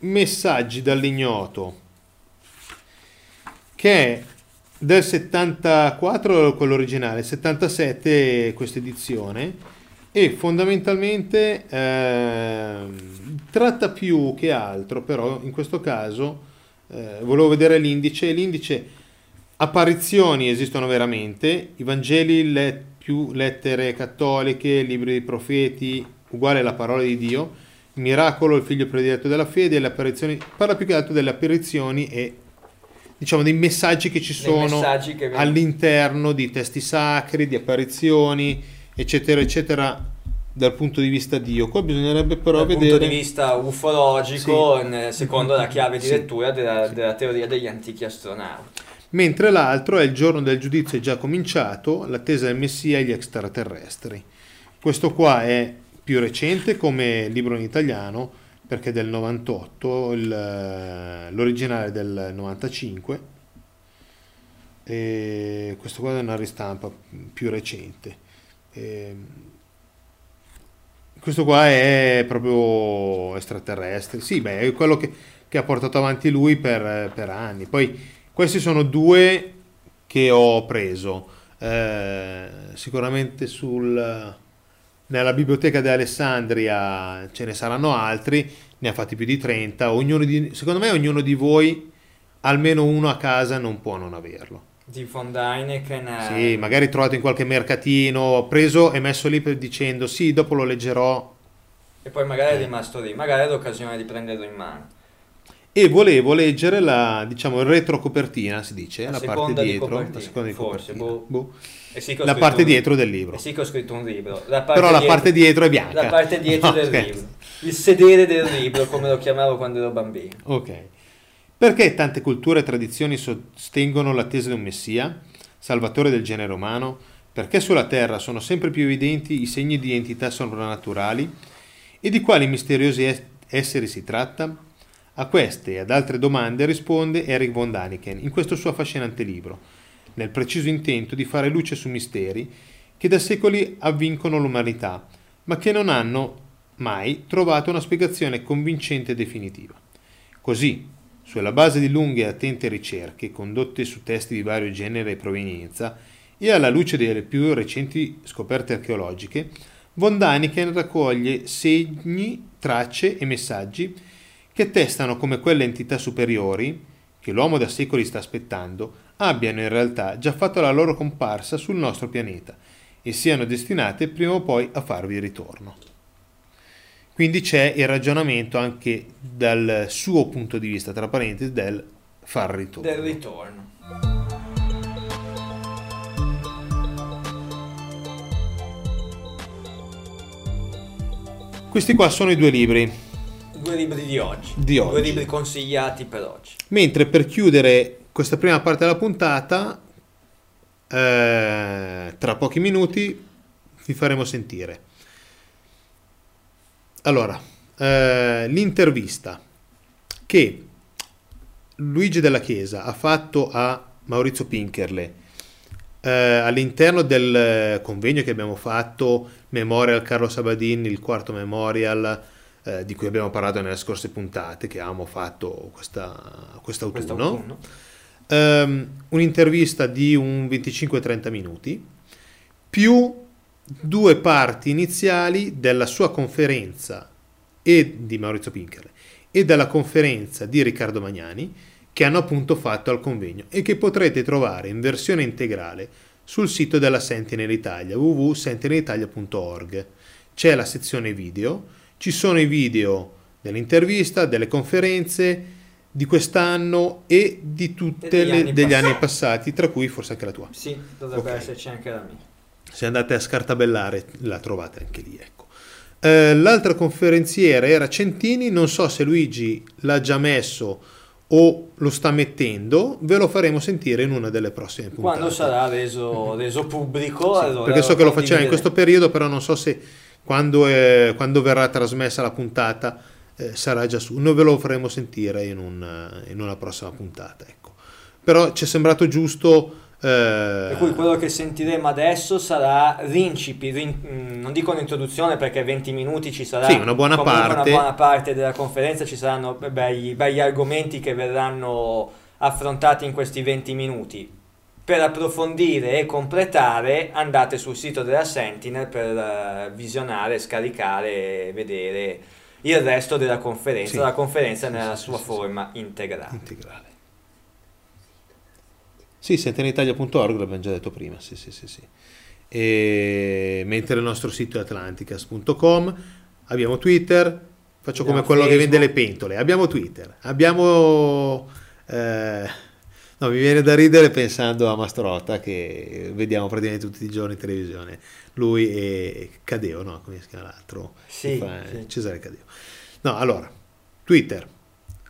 Messaggi dall'ignoto, che è del 74, quello originale, 77 questa edizione, e fondamentalmente ehm, tratta più che altro, però in questo caso eh, volevo vedere l'indice, l'indice apparizioni esistono veramente, i Vangeli le- più lettere cattoliche, libri dei profeti, uguale alla parola di Dio, miracolo, il figlio prediletto della fede, le apparizioni, parla più che altro delle apparizioni e diciamo dei messaggi che ci sono che all'interno di testi sacri, di apparizioni, eccetera, eccetera, dal punto di vista Dio. Qua bisognerebbe però Dal vedere... punto di vista ufologico, Sì. ne- secondo la chiave di Sì. lettura della, della teoria degli antichi astronauti. Mentre l'altro è il giorno del giudizio è già cominciato, l'attesa del Messia e gli extraterrestri. Questo qua è più recente come libro in italiano perché è del 98, il- l'originale del 95 e questo qua è una ristampa più recente. Ehm, questo qua è proprio extraterrestre, sì, beh, è quello che, che ha portato avanti lui per, per anni. Poi questi sono due che ho preso. Eh, sicuramente sul, nella biblioteca di Alessandria ce ne saranno altri, ne ha fatti più di 30. Ognuno di, secondo me ognuno di voi, almeno uno a casa, non può non averlo. Di von Däniken. eh, Sì, magari trovato in qualche mercatino, preso e messo lì per- dicendo sì, dopo lo leggerò. E poi magari è rimasto lì, magari è l'occasione di prenderlo in mano. E volevo leggere la, diciamo, retrocopertina, si dice, La la, parte di dietro, la seconda di forse, boh. Boh. Sì La parte un- dietro del libro. E sì che ho scritto un libro. La Però la dietro- parte dietro è bianca. La parte dietro No, del scherzo. libro. Il sedere del libro, come lo chiamavo quando ero bambino. Ok. Perché tante culture e tradizioni sostengono l'attesa di un messia, salvatore del genere umano? Perché sulla Terra sono sempre più evidenti i segni di entità soprannaturali? E di quali misteriosi es- esseri si tratta? A queste e ad altre domande risponde Eric von Daniken in questo suo affascinante libro, nel preciso intento di fare luce su misteri che da secoli avvincono l'umanità, ma che non hanno mai trovato una spiegazione convincente e definitiva. Così, sulla base di lunghe e attente ricerche condotte su testi di vario genere e provenienza e alla luce delle più recenti scoperte archeologiche, von Daniken raccoglie segni, tracce e messaggi che attestano come quelle entità superiori, che l'uomo da secoli sta aspettando, abbiano in realtà già fatto la loro comparsa sul nostro pianeta e siano destinate prima o poi a farvi ritorno. Quindi c'è il ragionamento anche dal suo punto di vista, tra parentesi, del far ritorno. Del ritorno. Questi qua sono i due libri. Due libri di oggi. Di Due oggi. libri consigliati per oggi. Mentre per chiudere questa prima parte della puntata, eh, tra pochi minuti vi faremo sentire. Allora, eh, l'intervista che Luigi della Chiesa ha fatto a Maurizio Pinkerle eh, all'interno del convegno che abbiamo fatto Memorial Carlo Sabadini, il quarto memorial eh, di cui abbiamo parlato nelle scorse puntate che avevamo fatto questa, quest'autunno. Quest'autunno. Ehm, un'intervista di un 25-30 minuti più due parti iniziali della sua conferenza e di Maurizio Pinkerle e della conferenza di Riccardo Magnani che hanno appunto fatto al convegno e che potrete trovare in versione integrale sul sito della Sentinel Italia www.sentinelitalia.org. C'è la sezione video, ci sono i video dell'intervista, delle conferenze di quest'anno e di tutti degli anni degli passati. anni passati, tra cui forse anche la tua. Sì, dovrebbe Ok. esserci anche la mia. Se andate a scartabellare la trovate anche lì, ecco. Eh, l'altra conferenziera era Centini, non so se Luigi l'ha già messo o lo sta mettendo, ve lo faremo sentire in una delle prossime puntate. Quando sarà reso, reso pubblico, Sì, allora perché so che lo faceva in questo periodo, però non so se quando, è- quando verrà trasmessa la puntata eh, sarà già su. Noi ve lo faremo sentire in, un- in una prossima puntata. Ecco. Però ci è sembrato giusto... eh, Per cui quello che sentiremo adesso sarà l'incipi, rin- mm, non dico un'introduzione perché 20 minuti ci sarà Sì, una buona parte. una buona parte della conferenza, ci saranno be- begli, begli argomenti che verranno affrontati in questi 20 minuti. Per approfondire e completare andate sul sito della Sentinel per eh, visionare, scaricare e vedere il resto della conferenza, Sì. la conferenza Sì, nella sì, sua forma integrale. integrale. Sì, sentinelitalia.org l'abbiamo già detto prima, sì, sì, sì, sì. E... Mentre il nostro sito è atlanticas.com, abbiamo Twitter, faccio Abbiamo come quello che vende le Facebook. pentole, abbiamo Twitter, abbiamo... eh, No, mi viene da ridere pensando a Mastrotta che vediamo praticamente tutti i giorni in televisione. Lui e Cadeo, no? Come si chiama l'altro? Sì, sì. Cesare Cadeo. No, allora, Twitter,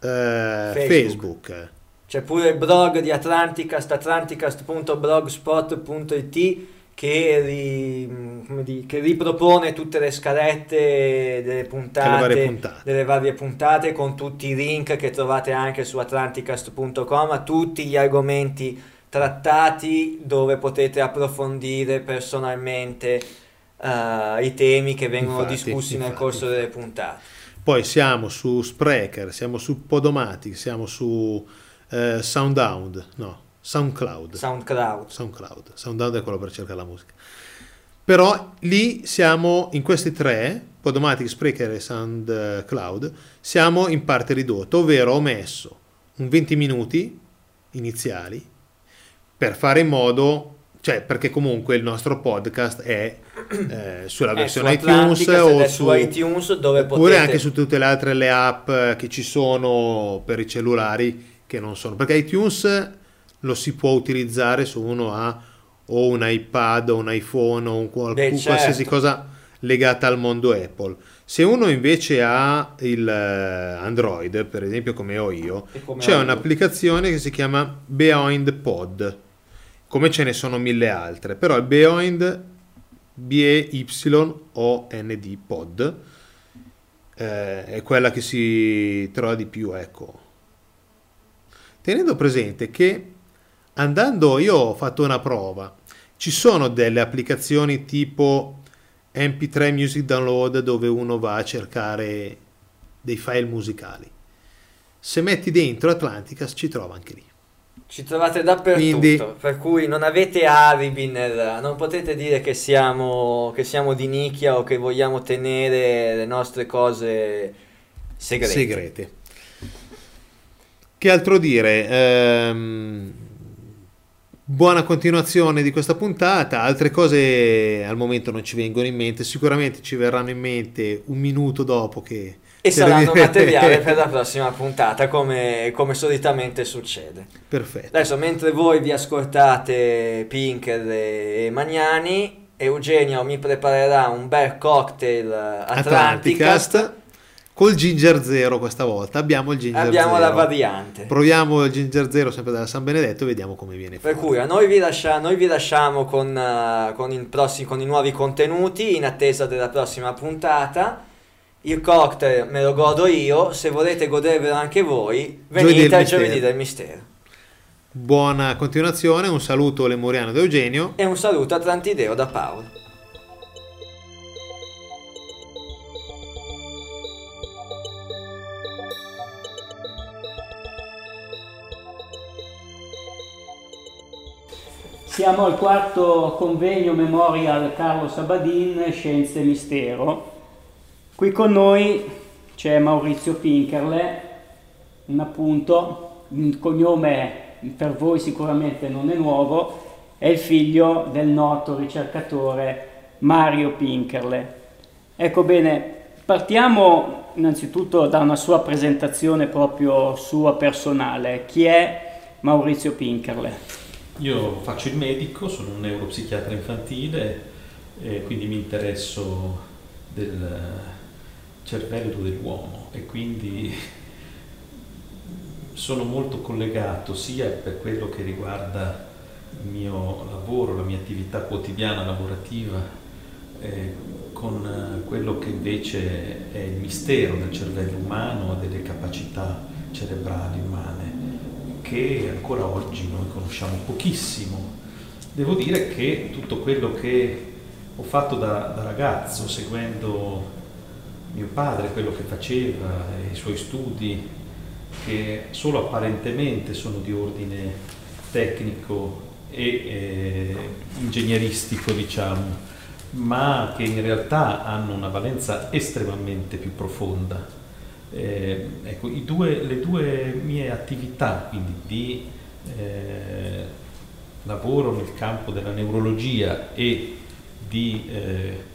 eh, Facebook. C'è pure il blog di Atlanticast, atlanticast.blogspot.it che, ri- di- che ripropone tutte le scalette delle puntate, Delle varie puntate. delle varie puntate con tutti i link che trovate anche su atlanticast.com a tutti gli argomenti trattati dove potete approfondire personalmente eh, i temi che vengono Infatti, discussi nel infatti, corso delle puntate. Poi siamo su Spreaker, siamo su Podomatic, siamo su eh, Soundhound, no, SoundCloud. SoundCloud. SoundCloud. SoundCloud è quello per cercare la musica. Però lì siamo in questi tre, Podomatic, Spreaker e SoundCloud, siamo in parte ridotto, ovvero ho messo un 20 minuti iniziali per fare in modo, cioè perché comunque il nostro podcast è eh, sulla versione su iTunes o su, iTunes dove oppure potete anche su tutte le altre le app eh, che ci sono per i cellulari che non sono perché iTunes lo si può utilizzare se uno ha o un iPad o un iPhone o un qual- Beh, qualsiasi certo. cosa legata al mondo Apple. Se uno invece ha il eh, Android, per esempio come ho io, come c'è io. un'applicazione che si chiama Behind Pod, come ce ne sono mille altre, però il Behind B-E-Y-O-N-D Pod eh, è quella che si trova di più, ecco. Tenendo presente che andando, io ho fatto una prova, ci sono delle applicazioni tipo MP3 Music Download dove uno va a cercare dei file musicali. Se metti dentro Atlanticast ci trova anche lì. Ci trovate dappertutto, Quindi- per cui non avete alibi nel... non potete dire che siamo, che siamo di nicchia o che vogliamo tenere le nostre cose segrete. Segrete. Che altro dire? Ehm, buona continuazione di questa puntata. Altre cose al momento non ci vengono in mente. Sicuramente ci verranno in mente un minuto dopo che. E saranno terminerete. materiale per la prossima puntata, come, come solitamente succede. Perfetto. Adesso, mentre voi vi ascoltate Pinker e Magnani, Eugenio mi preparerà un bel cocktail Atlanticast. Atlanticast col Ginger Zero questa volta. Abbiamo il Ginger Abbiamo Zero. la variante. Proviamo il Ginger Zero sempre dalla San Benedetto e vediamo come viene Per fuori. cui a noi vi, lascia- noi vi lasciamo con, eh, con, il prossi- con i nuovi contenuti in attesa della prossima puntata. Il cocktail me lo godo io, se volete godervelo anche voi, venite al giovedì del mistero. Buona continuazione, un saluto lemuriano da Eugenio. E un saluto atlantideo da Paolo. Siamo al quarto convegno Memorial Carlo Sabadin Scienze e Mistero. Qui con noi c'è Maurizio Pinkerle, un appunto, il cognome per voi sicuramente non è nuovo, è il figlio del noto ricercatore Mario Pinkerle. Ecco bene, partiamo innanzitutto da una sua presentazione proprio sua personale. Chi è Maurizio Pinkerle? Io faccio il medico, sono un neuropsichiatra infantile e quindi mi interesso del cervello dell'uomo e quindi sono molto collegato sia per quello che riguarda il mio lavoro, la mia attività quotidiana lavorativa, eh, con quello che invece è il mistero del cervello umano delle capacità cerebrali umane che ancora oggi noi conosciamo pochissimo. Devo dire che tutto quello che ho fatto da, da ragazzo, seguendo mio padre, quello che faceva, i suoi studi, che solo apparentemente sono di ordine tecnico e eh, ingegneristico, diciamo, ma che in realtà hanno una valenza estremamente più profonda. Eh, ecco, due- le due mie attività, quindi di eh, lavoro nel campo della neurologia e di eh,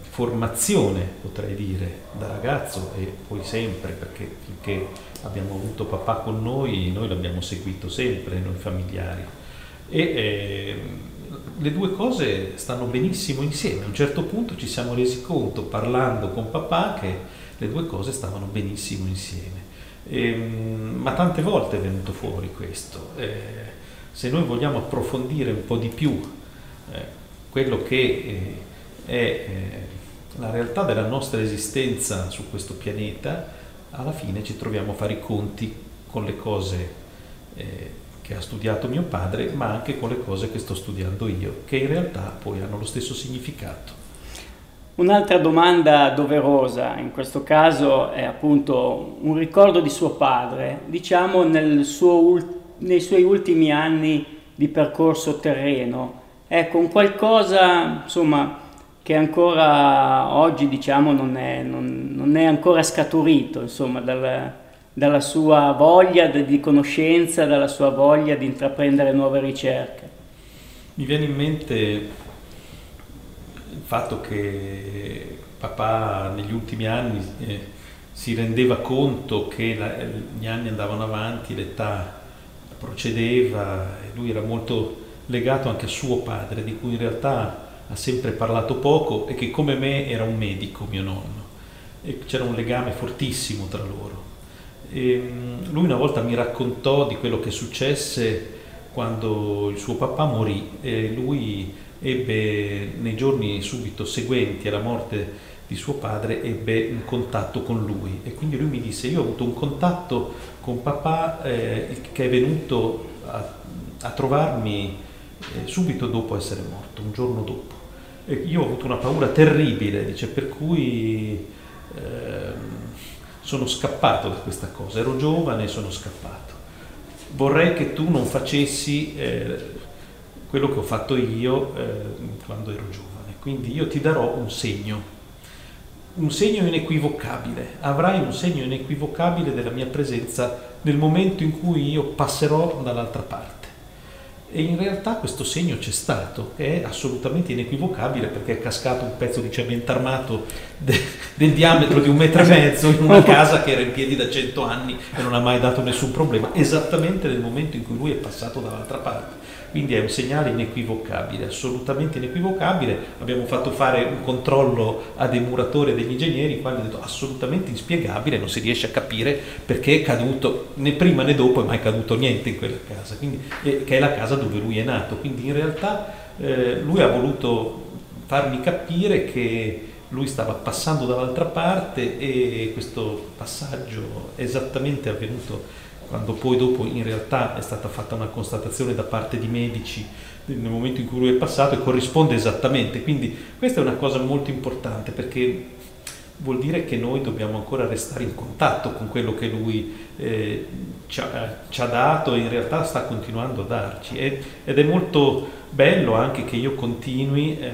formazione, potrei dire, da ragazzo e poi sempre, perché finché abbiamo avuto papà con noi, noi l'abbiamo seguito sempre, noi familiari. E eh, le due cose stanno benissimo insieme. A un certo punto ci siamo resi conto, parlando con papà, che le due cose stavano benissimo insieme. E, ehm, ma tante volte è venuto fuori questo. Eh, se noi vogliamo approfondire un po' di più eh, quello che eh, è eh, la realtà della nostra esistenza su questo pianeta, alla fine ci troviamo a fare i conti con le cose eh, che ha studiato mio padre, ma anche con le cose che sto studiando io, che in realtà poi hanno lo stesso significato. Un'altra domanda doverosa in questo caso è appunto un ricordo di suo padre, diciamo suo, nei suoi ultimi anni di percorso terreno. Ecco, un qualcosa insomma che ancora oggi diciamo non è, non, non è ancora scaturito insomma dal, dalla sua voglia di conoscenza, dalla sua voglia di intraprendere nuove ricerche. Mi viene in mente fatto che papà negli ultimi anni eh, si rendeva conto che la, gli anni andavano avanti, l'età procedeva e lui era molto legato anche a suo padre, di cui in realtà ha sempre parlato poco e che come me era un medico, mio nonno. E c'era un legame fortissimo tra loro. E mm, lui una volta mi raccontò di quello che successe quando il suo papà morì e lui ebbe nei giorni subito seguenti alla morte di suo padre ebbe un contatto con lui e quindi lui mi disse io ho avuto un contatto con papà eh, che è venuto a, a trovarmi eh, subito dopo essere morto, un giorno dopo. E io ho avuto una paura terribile, dice, per cui eh, sono scappato da questa cosa, ero giovane e sono scappato. Vorrei che tu non facessi eh, quello che ho fatto io eh, quando ero giovane. Quindi io ti darò un segno, un segno inequivocabile, avrai un segno inequivocabile della mia presenza nel momento in cui io passerò dall'altra parte. E in realtà questo segno c'è stato, è assolutamente inequivocabile perché è cascato un pezzo di cemento armato de, del diametro di un metro e mezzo in una casa che era in piedi da cento anni e non ha mai dato nessun problema, esattamente nel momento in cui lui è passato dall'altra parte. Quindi è un segnale inequivocabile, assolutamente inequivocabile. Abbiamo fatto fare un controllo a dei muratori e degli ingegneri, quali hanno detto assolutamente inspiegabile, non si riesce a capire perché è caduto né prima né dopo, è mai caduto niente in quella casa, quindi, eh, che è la casa dove lui è nato. Quindi in realtà eh, lui ha voluto farmi capire che lui stava passando dall'altra parte e questo passaggio è esattamente avvenuto quando poi dopo in realtà è stata fatta una constatazione da parte di medici nel momento in cui lui è passato e corrisponde esattamente. Quindi questa è una cosa molto importante perché vuol dire che noi dobbiamo ancora restare in contatto con quello che lui eh, ci, ha, ci, ha, dato e in realtà sta continuando a darci. E, ed è molto bello anche che io continui, eh,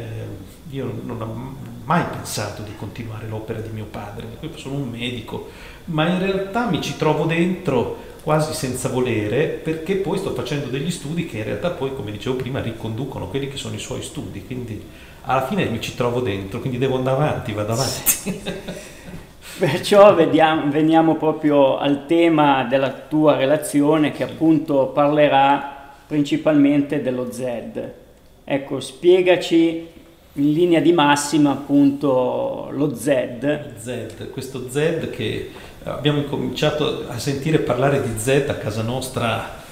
io non ho mai pensato di continuare l'opera di mio padre, sono un medico, ma in realtà mi ci trovo dentro quasi senza volere, perché poi sto facendo degli studi che in realtà poi, come dicevo prima, riconducono quelli che sono i suoi studi, quindi alla fine mi ci trovo dentro, quindi devo andare avanti, vado avanti. Perciò vediamo, veniamo proprio al tema della tua relazione che appunto parlerà principalmente dello Z. Ecco, spiegaci in linea di massima appunto lo Z. Z, questo Z che abbiamo cominciato a sentire parlare di Z a casa nostra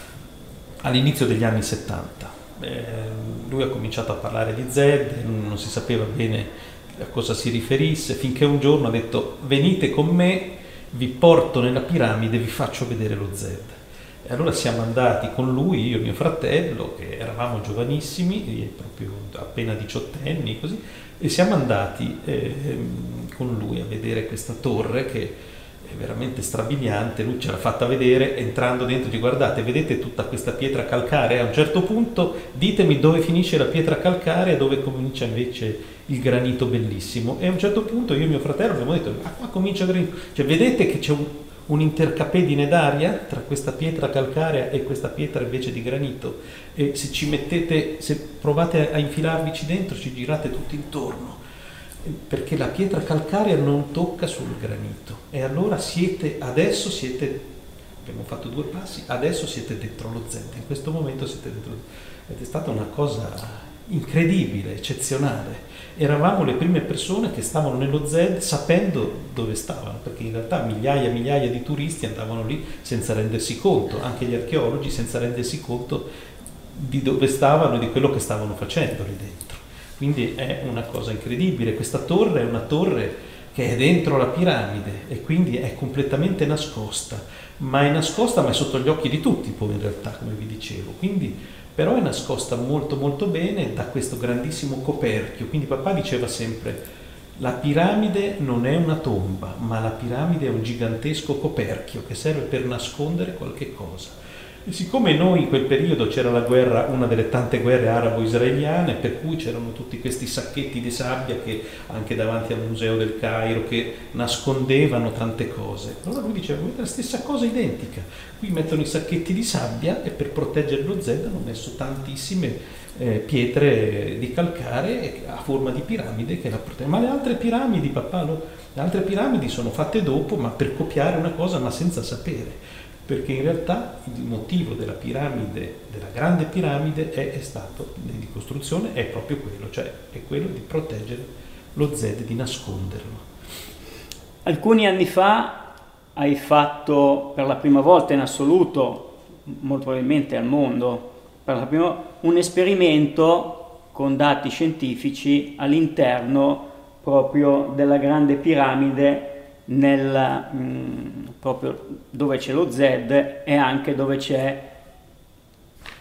all'inizio degli anni 70. Eh, lui ha cominciato a parlare di Z, non si sapeva bene a cosa si riferisse, finché un giorno ha detto venite con me, vi porto nella piramide, vi faccio vedere lo Z. E allora siamo andati con lui, io e mio fratello, che eravamo giovanissimi, proprio appena diciottenni, così, e siamo andati eh, con lui a vedere questa torre che veramente strabiliante, lui ce l'ha fatta vedere entrando dentro, di guardate, vedete tutta questa pietra calcarea, a un certo punto ditemi dove finisce la pietra calcarea e dove comincia invece il granito bellissimo. E a un certo punto io e mio fratello abbiamo detto, ma qua comincia il granito, cioè vedete che c'è un, un'intercapedine d'aria tra questa pietra calcarea e questa pietra invece di granito? E se ci mettete, se provate a infilarvici dentro ci girate tutti intorno perché la pietra calcarea non tocca sul granito e allora siete, adesso siete, abbiamo fatto due passi, adesso siete dentro lo Z, in questo momento siete dentro lo Z. Ed è stata una cosa incredibile, eccezionale. Eravamo le prime persone che stavano nello Z sapendo dove stavano, perché in realtà migliaia e migliaia di turisti andavano lì senza rendersi conto, anche gli archeologi senza rendersi conto di dove stavano e di quello che stavano facendo lì dentro. Quindi è una cosa incredibile. Questa torre è una torre che è dentro la piramide e quindi è completamente nascosta, ma è nascosta ma è sotto gli occhi di tutti poi in realtà, come vi dicevo. Quindi però è nascosta molto molto bene da questo grandissimo coperchio. Quindi papà diceva sempre la piramide non è una tomba, ma la piramide è un gigantesco coperchio che serve per nascondere qualche cosa. E siccome noi in quel periodo c'era la guerra, una delle tante guerre arabo-israeliane, per cui c'erano tutti questi sacchetti di sabbia che anche davanti al museo del Cairo che nascondevano tante cose. Allora lui diceva, vedete la stessa cosa identica. Qui mettono i sacchetti di sabbia e per proteggere lo Z hanno messo tantissime eh, pietre di calcare a forma di piramide che la proteggono. Ma le altre piramidi, papà, lo, le altre piramidi sono fatte dopo, ma per copiare una cosa, ma senza sapere perché in realtà il motivo della piramide, della grande piramide è, è stato, di costruzione, è proprio quello, cioè è quello di proteggere lo Z, di nasconderlo. Alcuni anni fa hai fatto per la prima volta in assoluto, molto probabilmente al mondo, prima, un esperimento con dati scientifici all'interno proprio della grande piramide nel, mh, mm, proprio dove c'è lo Z e anche dove c'è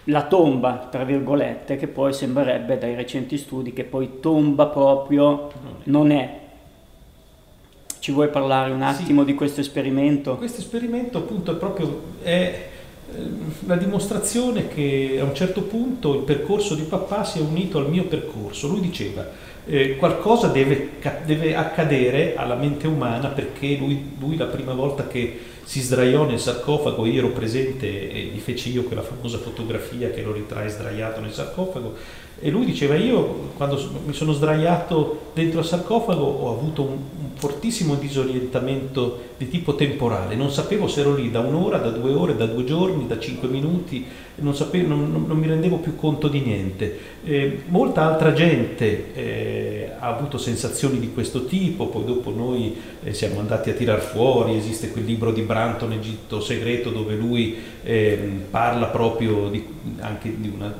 la tomba, tra virgolette, che poi sembrerebbe dai recenti studi che poi tomba proprio non è. Ci vuoi parlare un attimo sì. di questo esperimento? Questo esperimento appunto è proprio è ehm, la dimostrazione che a un certo punto il percorso di papà si è unito al mio percorso. Lui diceva eh, qualcosa deve, deve, accadere alla mente umana perché lui, lui, la prima volta che si sdraiò nel sarcofago, io ero presente e gli feci io quella famosa fotografia che lo ritrae sdraiato nel sarcofago e lui diceva io quando mi sono sdraiato dentro al sarcofago ho avuto un, un fortissimo disorientamento di tipo temporale, non sapevo se ero lì da un'ora, da due ore, da due giorni, da cinque minuti, non, sapevo, non, non, non mi rendevo più conto di niente. Eh, molta altra gente eh, ha avuto sensazioni di questo tipo, poi dopo noi eh, siamo andati a tirar fuori, esiste quel libro di Branton, Egitto segreto, dove lui ehm, parla proprio di, anche di una,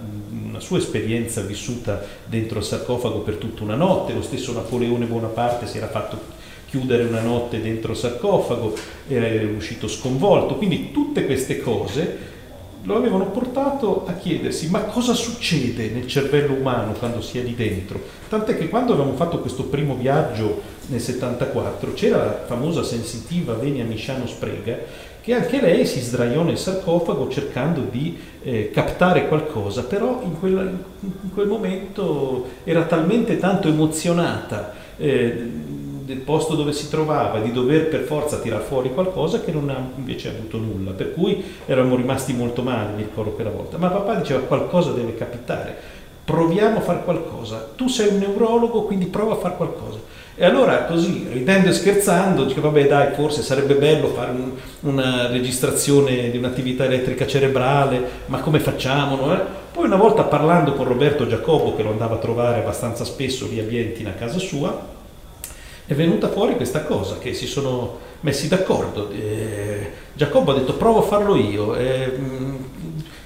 una sua esperienza vissuta dentro il sarcofago per tutta una notte, lo stesso Napoleone Bonaparte si era fatto chiudere una notte dentro il sarcofago, era uscito sconvolto, quindi tutte queste cose lo avevano portato a chiedersi ma cosa succede nel cervello umano quando si è lì dentro? Tant'è che quando avevamo fatto questo primo viaggio nel 74 c'era la famosa sensitiva Venia Misciano Sprega che anche lei si sdraiò nel sarcofago cercando di eh, captare qualcosa, però in, quella, in, quel momento era talmente tanto emozionata eh, del posto dove si trovava, di dover per forza tirar fuori qualcosa che non ha invece avuto nulla, per cui eravamo rimasti molto male, mi ricordo quella volta. Ma papà diceva qualcosa deve capitare, proviamo a fare qualcosa, tu sei un neurologo quindi prova a fare qualcosa. E allora così, ridendo e scherzando, dice vabbè dai, forse sarebbe bello fare un, una registrazione di un'attività elettrica cerebrale, ma come facciamo? No? Poi una volta parlando con Roberto Giacobo, che lo andava a trovare abbastanza spesso lì a Vientina a casa sua, è venuta fuori questa cosa, che si sono messi d'accordo. Eh, Giacobbo ha detto provo a farlo io, eh,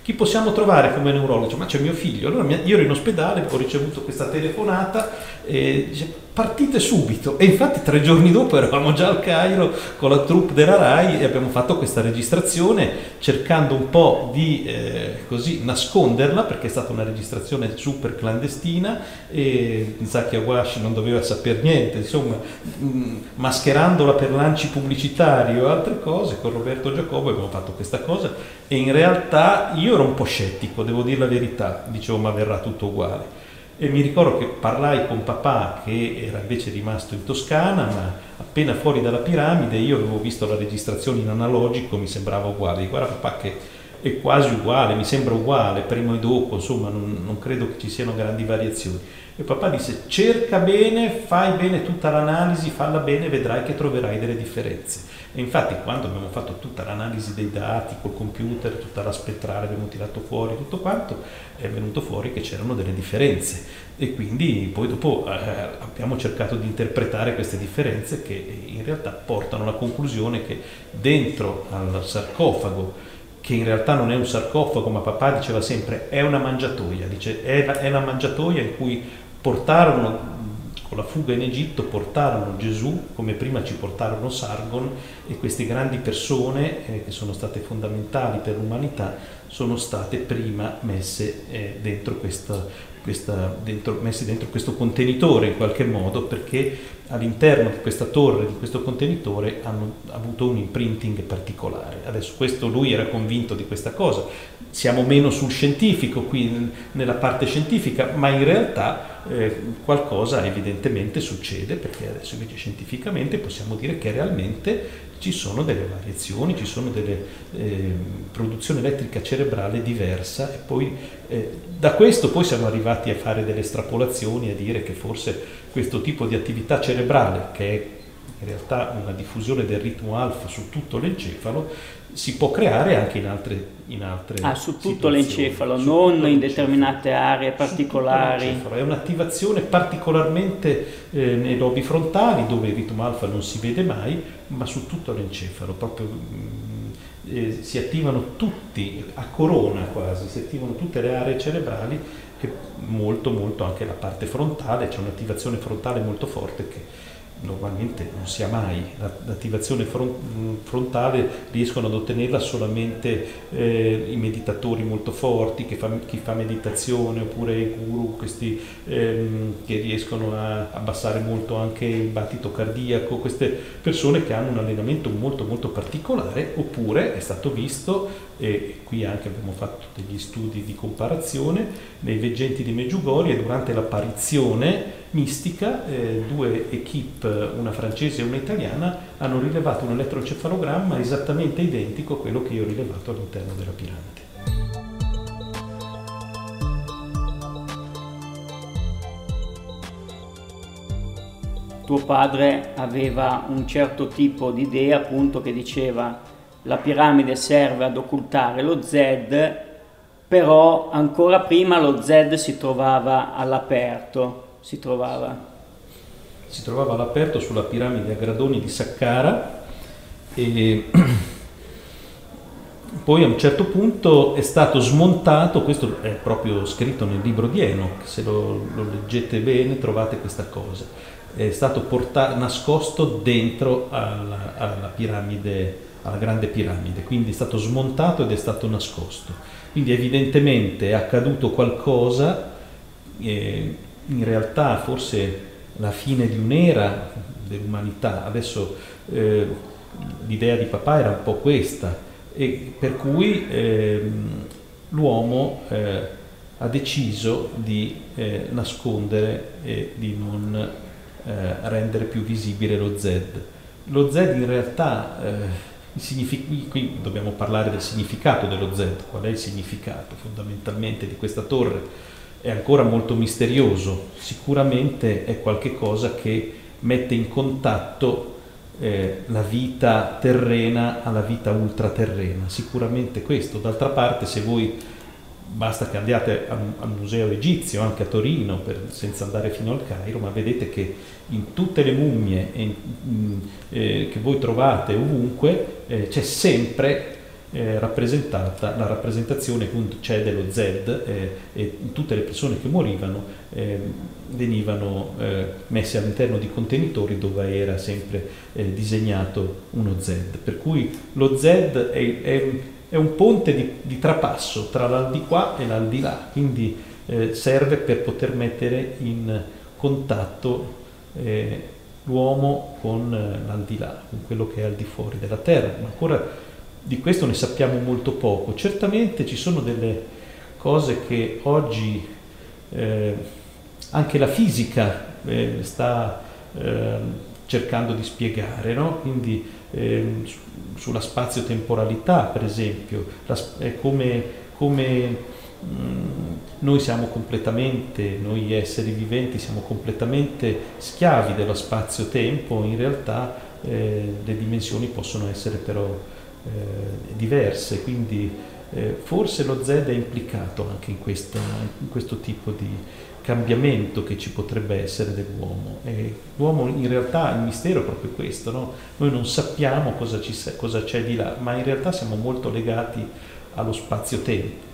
chi possiamo trovare come neurologo? Ma c'è mio figlio. Allora io ero in ospedale, ho ricevuto questa telefonata e dice partite subito. E infatti tre giorni dopo eravamo già al Cairo con la troupe della RAI e abbiamo fatto questa registrazione cercando un po' di eh, così nasconderla perché è stata una registrazione super clandestina e Zaki Awashi non doveva sapere niente, insomma, mm, mascherandola per lanci pubblicitari o altre cose, con Roberto Giacobbo abbiamo fatto questa cosa e in realtà io ero un po' scettico, devo dire la verità, dicevo ma verrà tutto uguale e mi ricordo che parlai con papà che era invece rimasto in Toscana, ma appena fuori dalla piramide io avevo visto la registrazione in analogico, mi sembrava uguale. Dico, guarda papà che è quasi uguale, mi sembra uguale, prima e dopo, insomma non, non credo che ci siano grandi variazioni. E papà disse cerca bene, fai bene tutta l'analisi, falla bene, vedrai che troverai delle differenze. E infatti quando abbiamo fatto tutta l'analisi dei dati col computer, tutta la spettrale, abbiamo tirato fuori tutto quanto, è venuto fuori che c'erano delle differenze. E quindi poi dopo eh, abbiamo cercato di interpretare queste differenze che in realtà portano alla conclusione che dentro al sarcofago che in realtà non è un sarcofago, ma papà diceva sempre è una mangiatoia, dice è la, è la mangiatoia in cui portarono la fuga in Egitto portarono Gesù, come prima ci portarono Sargon, e queste grandi persone eh, che sono state fondamentali per l'umanità sono state prima messe eh, dentro questa, questa, dentro, messi dentro questo contenitore in qualche modo perché all'interno di questa torre, di questo contenitore hanno avuto un imprinting particolare. Adesso questo lui era convinto di questa cosa, siamo meno sul scientifico qui nella parte scientifica, ma in realtà eh, qualcosa evidentemente succede perché adesso invece scientificamente possiamo dire che realmente ci sono delle variazioni, ci sono delle eh, produzione elettrica cerebrale diversa e poi eh, da questo poi siamo arrivati a fare delle estrapolazioni, a dire che forse questo tipo di attività cerebrale, che è in realtà una diffusione del ritmo alfa su tutto l'encefalo, si può creare anche in altre in altre ah, su tutto l'encefalo, su non tutto in determinate aree particolari. È un'attivazione particolarmente eh, nei lobi frontali dove il ritmo alfa non si vede mai, ma su tutto l'encefalo, proprio mm, eh, si attivano tutti a corona quasi, si attivano tutte le aree cerebrali e molto molto anche la parte frontale, c'è un'attivazione frontale molto forte che normalmente non si ha mai, l'attivazione frontale riescono ad ottenerla solamente eh, i meditatori molto forti, fa, chi fa meditazione oppure i guru, questi ehm, che riescono a abbassare molto anche il battito cardiaco, queste persone che hanno un allenamento molto molto particolare, oppure è stato visto, e qui anche abbiamo fatto degli studi di comparazione, nei veggenti di Meggiugori e durante l'apparizione mistica, eh, due equip, una francese e una italiana, hanno rilevato un elettrocefalogramma esattamente identico a quello che io ho rilevato all'interno della piramide. Tuo padre aveva un certo tipo di idea appunto che diceva la piramide serve ad occultare lo Z, però ancora prima lo Z si trovava all'aperto si trovava? Si trovava all'aperto sulla piramide a gradoni di Saqqara e poi a un certo punto è stato smontato, questo è proprio scritto nel libro di Enoch, se lo, lo leggete bene trovate questa cosa, è stato portato, nascosto dentro alla, alla piramide, alla grande piramide, quindi è stato smontato ed è stato nascosto. Quindi evidentemente è accaduto qualcosa eh, in realtà forse la fine di un'era dell'umanità, adesso eh, l'idea di papà era un po' questa, e per cui eh, l'uomo eh, ha deciso di eh, nascondere e di non eh, rendere più visibile lo Z. Lo Z in realtà, eh, qui dobbiamo parlare del significato dello Z, qual è il significato fondamentalmente di questa torre? è ancora molto misterioso, sicuramente è qualcosa che mette in contatto eh, la vita terrena alla vita ultraterrena, sicuramente questo. D'altra parte se voi basta che andiate al, museo egizio, anche a Torino, per, senza andare fino al Cairo, ma vedete che in tutte le mummie in, in, eh, che voi trovate ovunque eh, c'è sempre eh, rappresentata, la rappresentazione c'è dello Z eh, e tutte le persone che morivano eh, venivano eh, messe all'interno di contenitori dove era sempre disegnato uno Z. Per cui lo Z è, è, è un ponte di, di, trapasso tra l'aldilà e l'aldilà, quindi eh, serve per poter mettere in contatto l'uomo con l'aldilà, con quello che è al di fuori della Terra. Ma ancora di questo ne sappiamo molto poco. Certamente ci sono delle cose che oggi eh, anche la fisica eh, sta eh, cercando di spiegare, no? quindi ehm, sulla spazio-temporalità per esempio, la, come, come mm, noi siamo completamente, noi esseri viventi siamo completamente schiavi dello spazio-tempo, in realtà eh, le dimensioni possono essere però eh, diverse, quindi eh, forse lo Z è implicato anche in, questa, in, questo tipo di cambiamento che ci potrebbe essere dell'uomo. E l'uomo in realtà, il mistero è proprio questo, no? noi non sappiamo cosa, ci, cosa c'è di là, ma in realtà siamo molto legati allo spazio-tempo.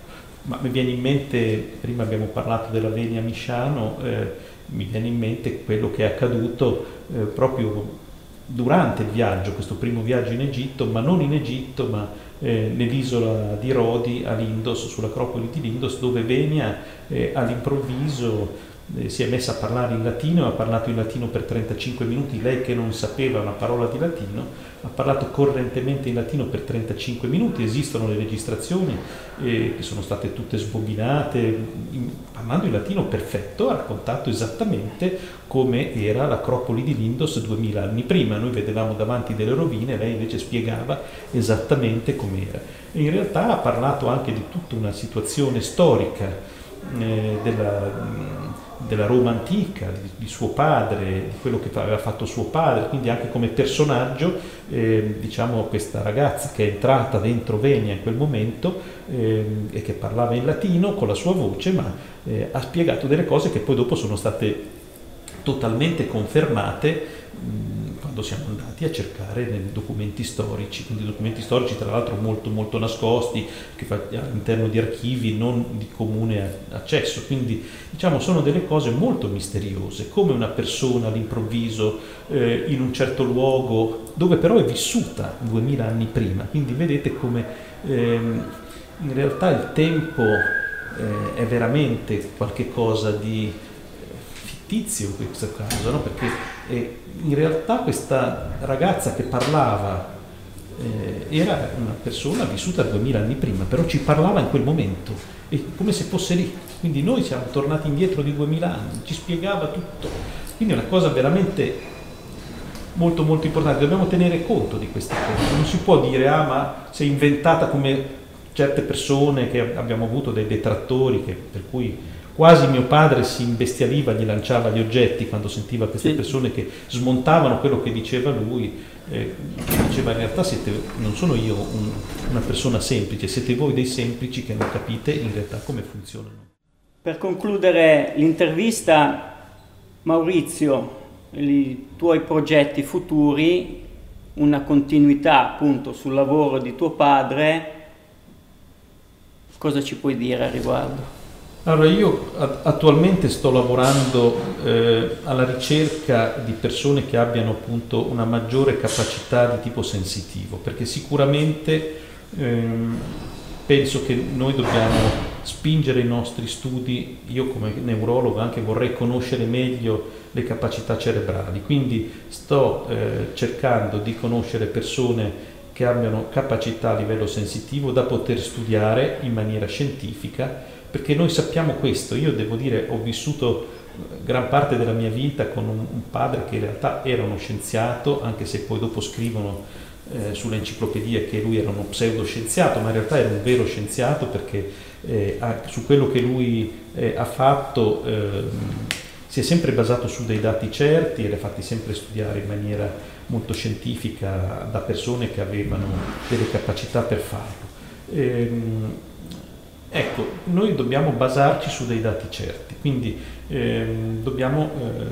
Ma mi viene in mente, prima abbiamo parlato della Venia Misciano, eh, mi viene in mente quello che è accaduto eh, proprio durante il viaggio, questo primo viaggio in Egitto, ma non in Egitto, ma eh, nell'isola di Rodi a Lindos, sull'acropoli di Lindos, dove Venia eh, all'improvviso eh, si è messa a parlare in latino, ha parlato in latino per 35 minuti, lei che non sapeva una parola di latino, ha parlato correntemente in latino per 35 minuti, esistono le registrazioni eh, che sono state tutte sbobinate, in, parlando in latino perfetto, ha raccontato esattamente come era l'acropoli di Lindos 2000 anni prima, noi vedevamo davanti delle rovine, lei invece spiegava esattamente com'era. E in realtà ha parlato anche di tutta una situazione storica eh, della della Roma antica, di, di, suo padre, di quello che aveva fatto suo padre, quindi anche come personaggio, eh, diciamo, questa ragazza che è entrata dentro Venia in quel momento eh, e che parlava in latino con la sua voce, ma eh, ha spiegato delle cose che poi dopo sono state totalmente confermate. Mh, quando siamo andati a cercare nei documenti storici, quindi documenti storici tra l'altro molto molto nascosti, all'interno di archivi non di comune accesso, quindi diciamo sono delle cose molto misteriose, come una persona all'improvviso eh, in un certo luogo dove però è vissuta duemila anni prima, quindi vedete come ehm, in realtà il tempo eh, è veramente qualcosa di fittizio questo caso, no? perché eh, in realtà questa ragazza che parlava eh, era una persona vissuta 2000 anni prima, però ci parlava in quel momento, come se fosse lì. Quindi noi siamo tornati indietro di 2000 anni, ci spiegava tutto. Quindi è una cosa veramente molto molto importante, dobbiamo tenere conto di queste cose. Non si può dire, ah ma sei inventata come certe persone che abbiamo avuto dei detrattori, che, per cui Quasi mio padre si imbestialiva, gli lanciava gli oggetti quando sentiva queste sì. persone che smontavano quello che diceva lui. Eh, diceva in realtà siete, non sono io un, una persona semplice, siete voi dei semplici che non capite in realtà come funzionano. Per concludere l'intervista, Maurizio, i tuoi progetti futuri, una continuità appunto sul lavoro di tuo padre, cosa ci puoi dire a riguardo? Allora, io attualmente sto lavorando eh, alla ricerca di persone che abbiano appunto una maggiore capacità di tipo sensitivo, perché sicuramente ehm, penso che noi dobbiamo spingere i nostri studi, io come neurologo anche vorrei conoscere meglio le capacità cerebrali, quindi sto eh, cercando di conoscere persone che abbiano capacità a livello sensitivo da poter studiare in maniera scientifica perché noi sappiamo questo, io devo dire ho vissuto gran parte della mia vita con un, un padre che in realtà era uno scienziato, anche se poi dopo scrivono eh, sulle enciclopedie che lui era uno pseudoscienziato, ma in realtà era un vero scienziato perché eh, su quello che lui eh, ha fatto ehm, si è sempre basato su dei dati certi e li ha fatti sempre studiare in maniera molto scientifica da persone che avevano delle capacità per farlo. Ehm, Ecco, noi dobbiamo basarci su dei dati certi, quindi ehm, dobbiamo eh,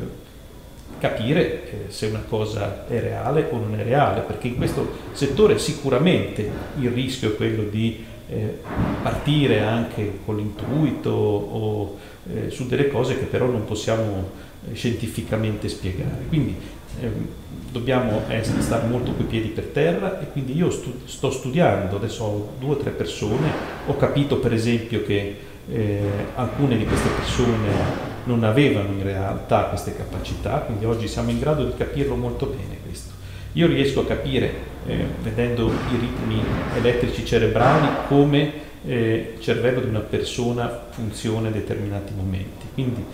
capire eh, se una cosa è reale o non è reale, perché in questo settore sicuramente il rischio è quello di eh, partire anche con l'intuito o eh, su delle cose che però non possiamo eh, scientificamente spiegare. Quindi ehm, dobbiamo stare molto coi piedi per terra e quindi io stu- sto studiando, adesso ho due o tre persone, ho capito per esempio che eh, alcune di queste persone non avevano in realtà queste capacità, quindi oggi siamo in grado di capirlo molto bene questo. Io riesco a capire, eh, vedendo i ritmi elettrici cerebrali, come eh, il cervello di una persona funziona in determinati momenti. Quindi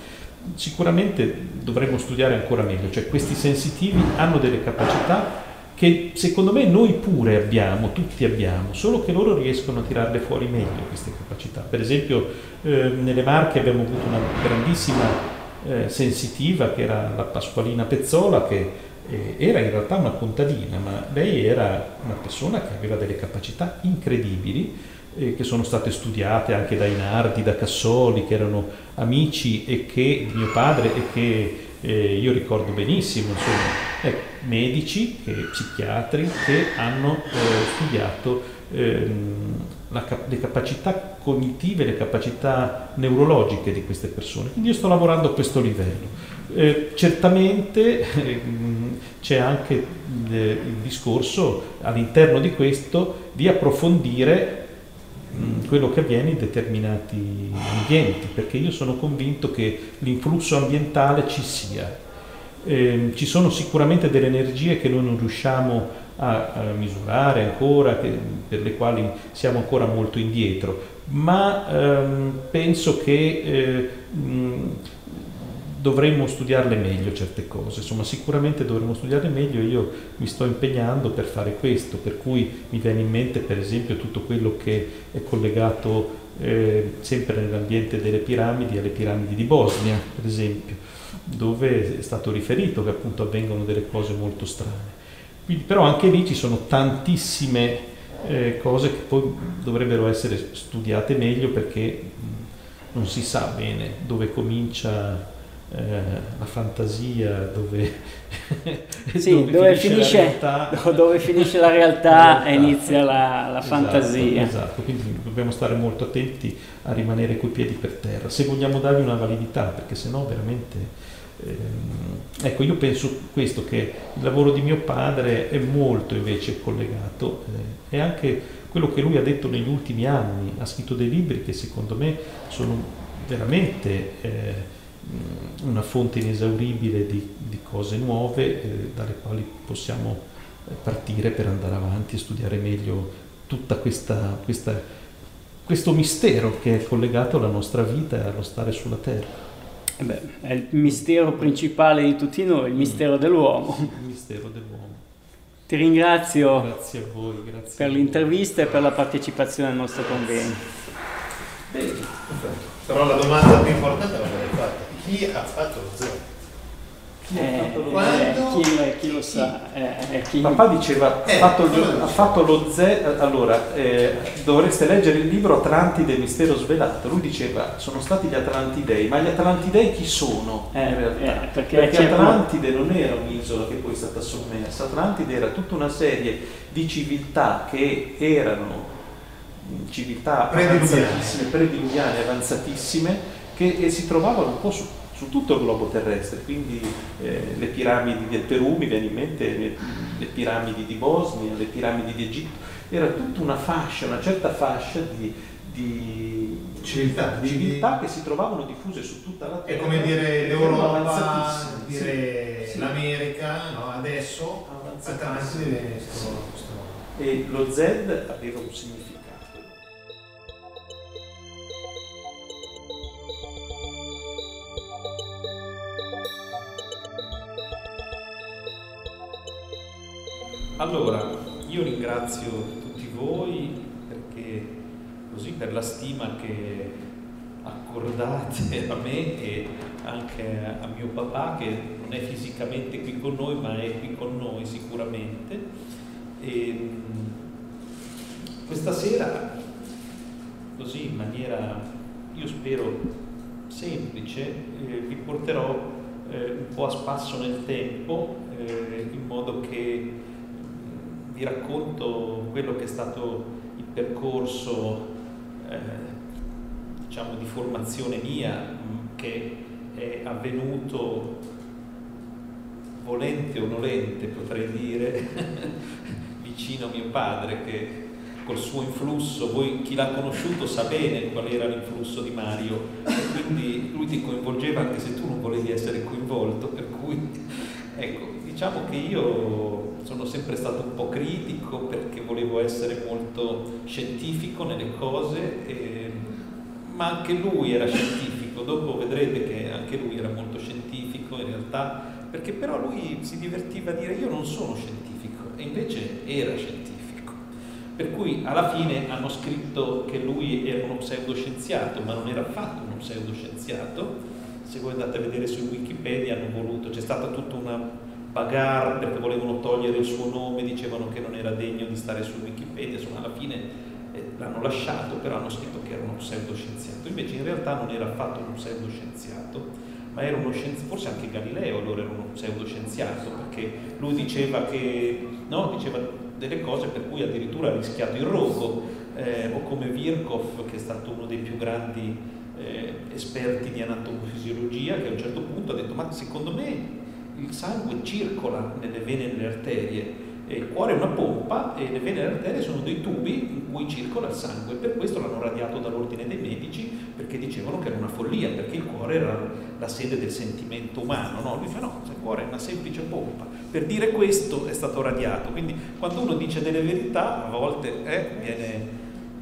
sicuramente dovremmo studiare ancora meglio, cioè questi sensitivi hanno delle capacità che secondo me noi pure abbiamo, tutti abbiamo, solo che loro riescono a tirarle fuori meglio queste capacità. Per esempio eh, nelle Marche abbiamo avuto una grandissima eh, sensitiva che era la Pasqualina Pezzola che eh, era in realtà una contadina, ma lei era una persona che aveva delle capacità incredibili eh, che sono state studiate anche da Inardi, da Cassoli, che erano amici e che mio padre e che eh, io ricordo benissimo, insomma, ecco, medici e psichiatri che hanno eh, studiato ehm, la, le capacità cognitive, le capacità neurologiche di queste persone. Quindi io sto lavorando a questo livello. Eh, certamente eh, c'è anche eh, il discorso all'interno di questo di approfondire mh, quello che avviene in determinati ambienti, perché io sono convinto che l'influsso ambientale ci sia. Eh, ci sono sicuramente delle energie che noi non riusciamo a, a misurare ancora, che, per le quali siamo ancora molto indietro, ma ehm, penso che eh, mh, dovremmo studiarle meglio certe cose, insomma sicuramente dovremmo studiarle meglio, io mi sto impegnando per fare questo, per cui mi viene in mente per esempio tutto quello che è collegato eh, sempre nell'ambiente delle piramidi, alle piramidi di Bosnia per esempio, dove è stato riferito che appunto avvengono delle cose molto strane. Quindi, però anche lì ci sono tantissime eh, cose che poi dovrebbero essere studiate meglio perché non si sa bene dove comincia eh, la fantasia, dove, sì, dove, dove, finisce, finisce dove, finisce, la realtà e inizia la, la esatto, fantasia. Esatto, quindi dobbiamo stare molto attenti a rimanere coi piedi per terra, se vogliamo dargli una validità, perché sennò veramente... Ehm, ecco, io penso questo, che il lavoro di mio padre è molto invece collegato eh, e anche quello che lui ha detto negli ultimi anni, ha scritto dei libri che secondo me sono veramente... Eh, una fonte inesauribile di, di cose nuove eh, dalle quali possiamo eh, partire per andare avanti e studiare meglio tutta questa, questa, questo mistero che è collegato alla nostra vita e allo stare sulla Terra. Eh beh, è il mistero principale di tutti noi, il mistero dell'uomo. Il mistero dell'uomo. Ti ringrazio grazie voi, grazie per l'intervista e per la partecipazione al nostro convegno. Bene, però la domanda più importante l'abbiamo fatta chi ha fatto lo? Chi, eh, Quando... chi, chi, lo sa? Eh, chi... Papà diceva eh, fatto il, ha fatto lo Z, allora eh, dovreste leggere il libro Atlantide Mistero Svelato. Lui diceva sono stati gli Atlantidei, ma gli Atlantidei chi sono in eh, realtà? Eh, perché, perché Atlantide non era un'isola che poi è stata sommersa, Atlantide era tutta una serie di civiltà che erano civiltà avanzatissime, prediluviane avanzatissime che si trovavano un po' su su tutto il globo terrestre, quindi eh, le piramidi del Perù, mi viene in mente le, le, piramidi di Bosnia, le piramidi di Egitto, era tutta una fascia, una certa fascia di, di civiltà, di civiltà che si trovavano diffuse su tutta la Terra. È come dire l'Europa, dire sì, l'America, no? adesso Atlantide E lo Z aveva un significato Allora, io ringrazio tutti voi perché così per la stima che accordate a me e anche a mio papà che non è fisicamente qui con noi ma è qui con noi sicuramente. E questa sera, così in maniera, io spero, semplice, eh, vi porterò eh, un po' a spasso nel tempo eh, in modo che vi racconto quello che è stato il percorso eh, diciamo di formazione mia che è avvenuto volente o nolente potrei dire vicino a mio padre che col suo influsso, voi chi l'ha conosciuto sa bene qual era l'influsso di Mario quindi lui ti coinvolgeva anche se tu non volevi essere coinvolto, per cui ecco, diciamo che io sono sempre stato un po' critico perché volevo essere molto scientifico nelle cose, e, ma anche lui era scientifico, dopo vedrete che anche lui era molto scientifico in realtà, perché però lui si divertiva a dire io non sono scientifico, e invece era scientifico. Per cui alla fine hanno scritto che lui era uno pseudoscienziato, ma non era affatto uno pseudoscienziato. Se voi andate a vedere su Wikipedia hanno voluto, c'è stata tutta una bagarre perché volevano togliere il suo nome, dicevano che non era degno di stare su Wikipedia, insomma alla fine eh, l'hanno lasciato, però hanno scritto che era uno pseudoscienziato. Invece in realtà non era affatto uno pseudoscienziato, ma era uno scienziato, forse anche Galileo allora era uno pseudoscienziato, perché lui diceva che, no, diceva delle cose per cui addirittura ha rischiato il rogo, eh, o come Virchow, che è stato uno dei più grandi eh, esperti di anatomofisiologia, che a un certo punto ha detto, ma secondo me il sangue circola nelle vene e nelle arterie, il cuore è una pompa e le vene e le arterie sono dei tubi in cui circola il sangue. Per questo l'hanno radiato dall'ordine dei medici perché dicevano che era una follia, perché il cuore era la sede del sentimento umano. No? Lui fa no, il cuore è una semplice pompa. Per dire questo è stato radiato. Quindi quando uno dice delle verità, a volte eh, viene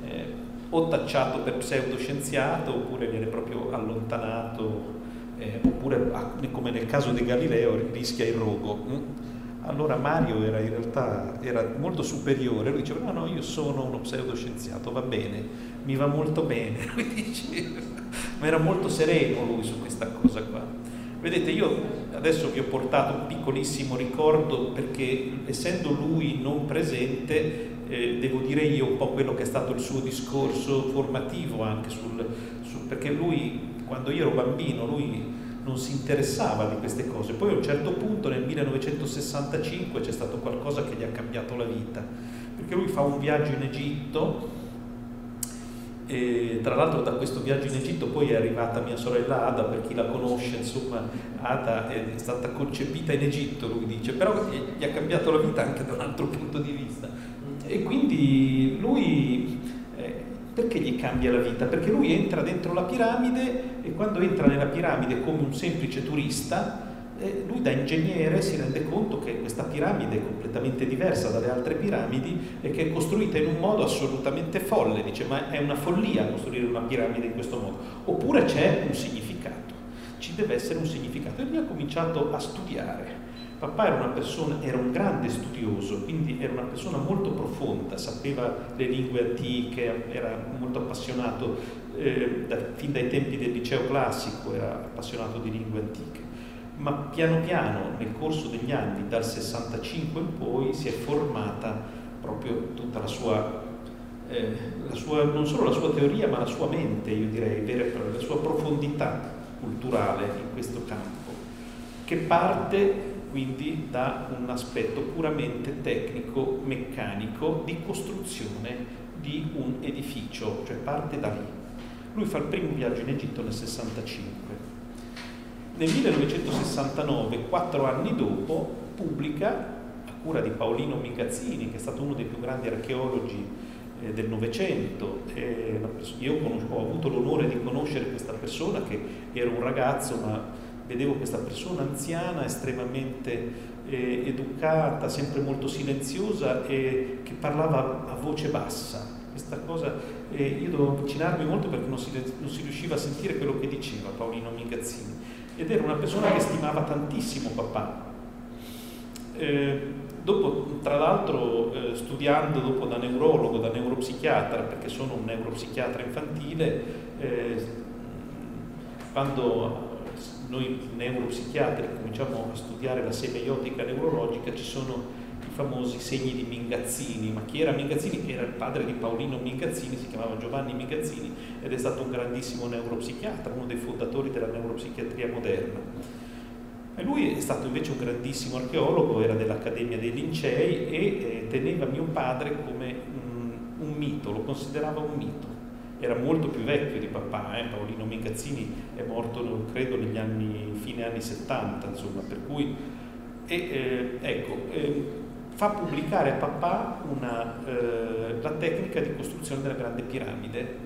eh, o tacciato per pseudoscienziato oppure viene proprio allontanato eh, oppure come nel caso di Galileo rischia il rogo. Mm? Allora Mario era in realtà era molto superiore, lui diceva no no io sono uno pseudoscienziato, va bene, mi va molto bene, lui diceva, ma era molto sereno lui su questa cosa qua. Vedete, io adesso vi ho portato un piccolissimo ricordo perché essendo lui non presente, eh, devo dire io un po' quello che è stato il suo discorso formativo anche sul, sul perché lui quando io ero bambino lui non si interessava di queste cose. Poi a un certo punto nel 1965 c'è stato qualcosa che gli ha cambiato la vita, perché lui fa un viaggio in Egitto e tra l'altro da questo viaggio in Egitto poi è arrivata mia sorella Ada, per chi la conosce, insomma Ada è stata concepita in Egitto, lui dice, però gli ha cambiato la vita anche da un altro punto di vista. E quindi lui perché gli cambia la vita? Perché lui entra dentro la piramide e quando entra nella piramide come un semplice turista, eh, lui da ingegnere si rende conto che questa piramide è completamente diversa dalle altre piramidi e che è costruita in un modo assolutamente folle, dice ma è una follia costruire una piramide in questo modo, oppure c'è un significato, ci deve essere un significato. E lui ha cominciato a studiare Papà era una persona, era un grande studioso, quindi era una persona molto profonda, sapeva le lingue antiche, era molto appassionato, eh, da, fin dai tempi del liceo classico era appassionato di lingue antiche. Ma piano piano, nel corso degli anni, dal 65 in poi, si è formata proprio tutta la sua, eh, la sua non solo la sua teoria, ma la sua mente, io direi, la sua profondità culturale in questo campo, che parte quindi da un aspetto puramente tecnico, meccanico di costruzione di un edificio, cioè parte da lì. Lui fa il primo viaggio in Egitto nel 65. Nel 1969, quattro anni dopo, pubblica, a cura di Paolino Migazzini, che è stato uno dei più grandi archeologi eh, del Novecento, eh, io ho avuto l'onore di conoscere questa persona che era un ragazzo ma vedevo questa persona anziana, estremamente eh, educata, sempre molto silenziosa e che parlava a voce bassa. Questa cosa, eh, io dovevo avvicinarmi molto perché non si, non si, riusciva a sentire quello che diceva Paolino Mingazzini. Ed era una persona che stimava tantissimo papà. Eh, dopo, tra l'altro, eh, studiando dopo da neurologo, da neuropsichiatra, perché sono un neuropsichiatra infantile, eh, quando noi neuropsichiatri cominciamo a studiare la semiotica neurologica, ci sono i famosi segni di Mingazzini, ma chi era Mingazzini? Era il padre di Paolino Mingazzini, si chiamava Giovanni Mingazzini ed è stato un grandissimo neuropsichiatra, uno dei fondatori della neuropsichiatria moderna. E lui è stato invece un grandissimo archeologo, era dell'Accademia dei Lincei e eh, teneva mio padre come un, un mito, lo considerava un mito era molto più vecchio di papà, eh? Paolino Mingazzini è morto credo negli anni, fine anni 70, insomma, per cui e, eh, ecco, eh, fa pubblicare a papà una, eh, la tecnica di costruzione della grande piramide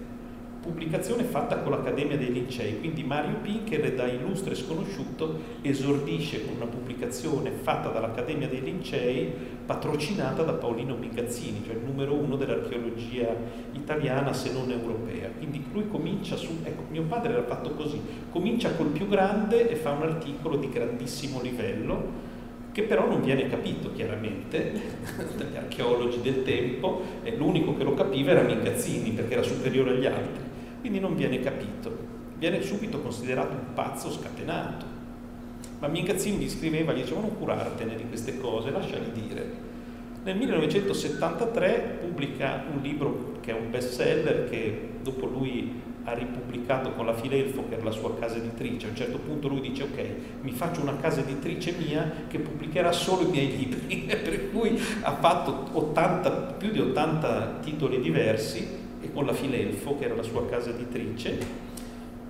pubblicazione fatta con l'Accademia dei Lincei, quindi Mario Pinker da illustre sconosciuto esordisce con una pubblicazione fatta dall'Accademia dei Lincei patrocinata da Paolino Migazzini, cioè il numero uno dell'archeologia italiana se non europea. Quindi lui comincia su, ecco, mio padre era fatto così, comincia col più grande e fa un articolo di grandissimo livello che però non viene capito chiaramente dagli archeologi del tempo, e l'unico che lo capiva era Mingazzini perché era superiore agli altri, quindi non viene capito, viene subito considerato un pazzo scatenato. Ma Mingazzini gli scriveva, gli diceva non curartene di queste cose, lasciali dire. Nel 1973 pubblica un libro che è un best seller che dopo lui ha ripubblicato con la Filelfo, che era la sua casa editrice. A un certo punto lui dice: Ok, mi faccio una casa editrice mia che pubblicherà solo i miei libri. per cui ha fatto 80, più di 80 titoli diversi e con la Filelfo, che era la sua casa editrice,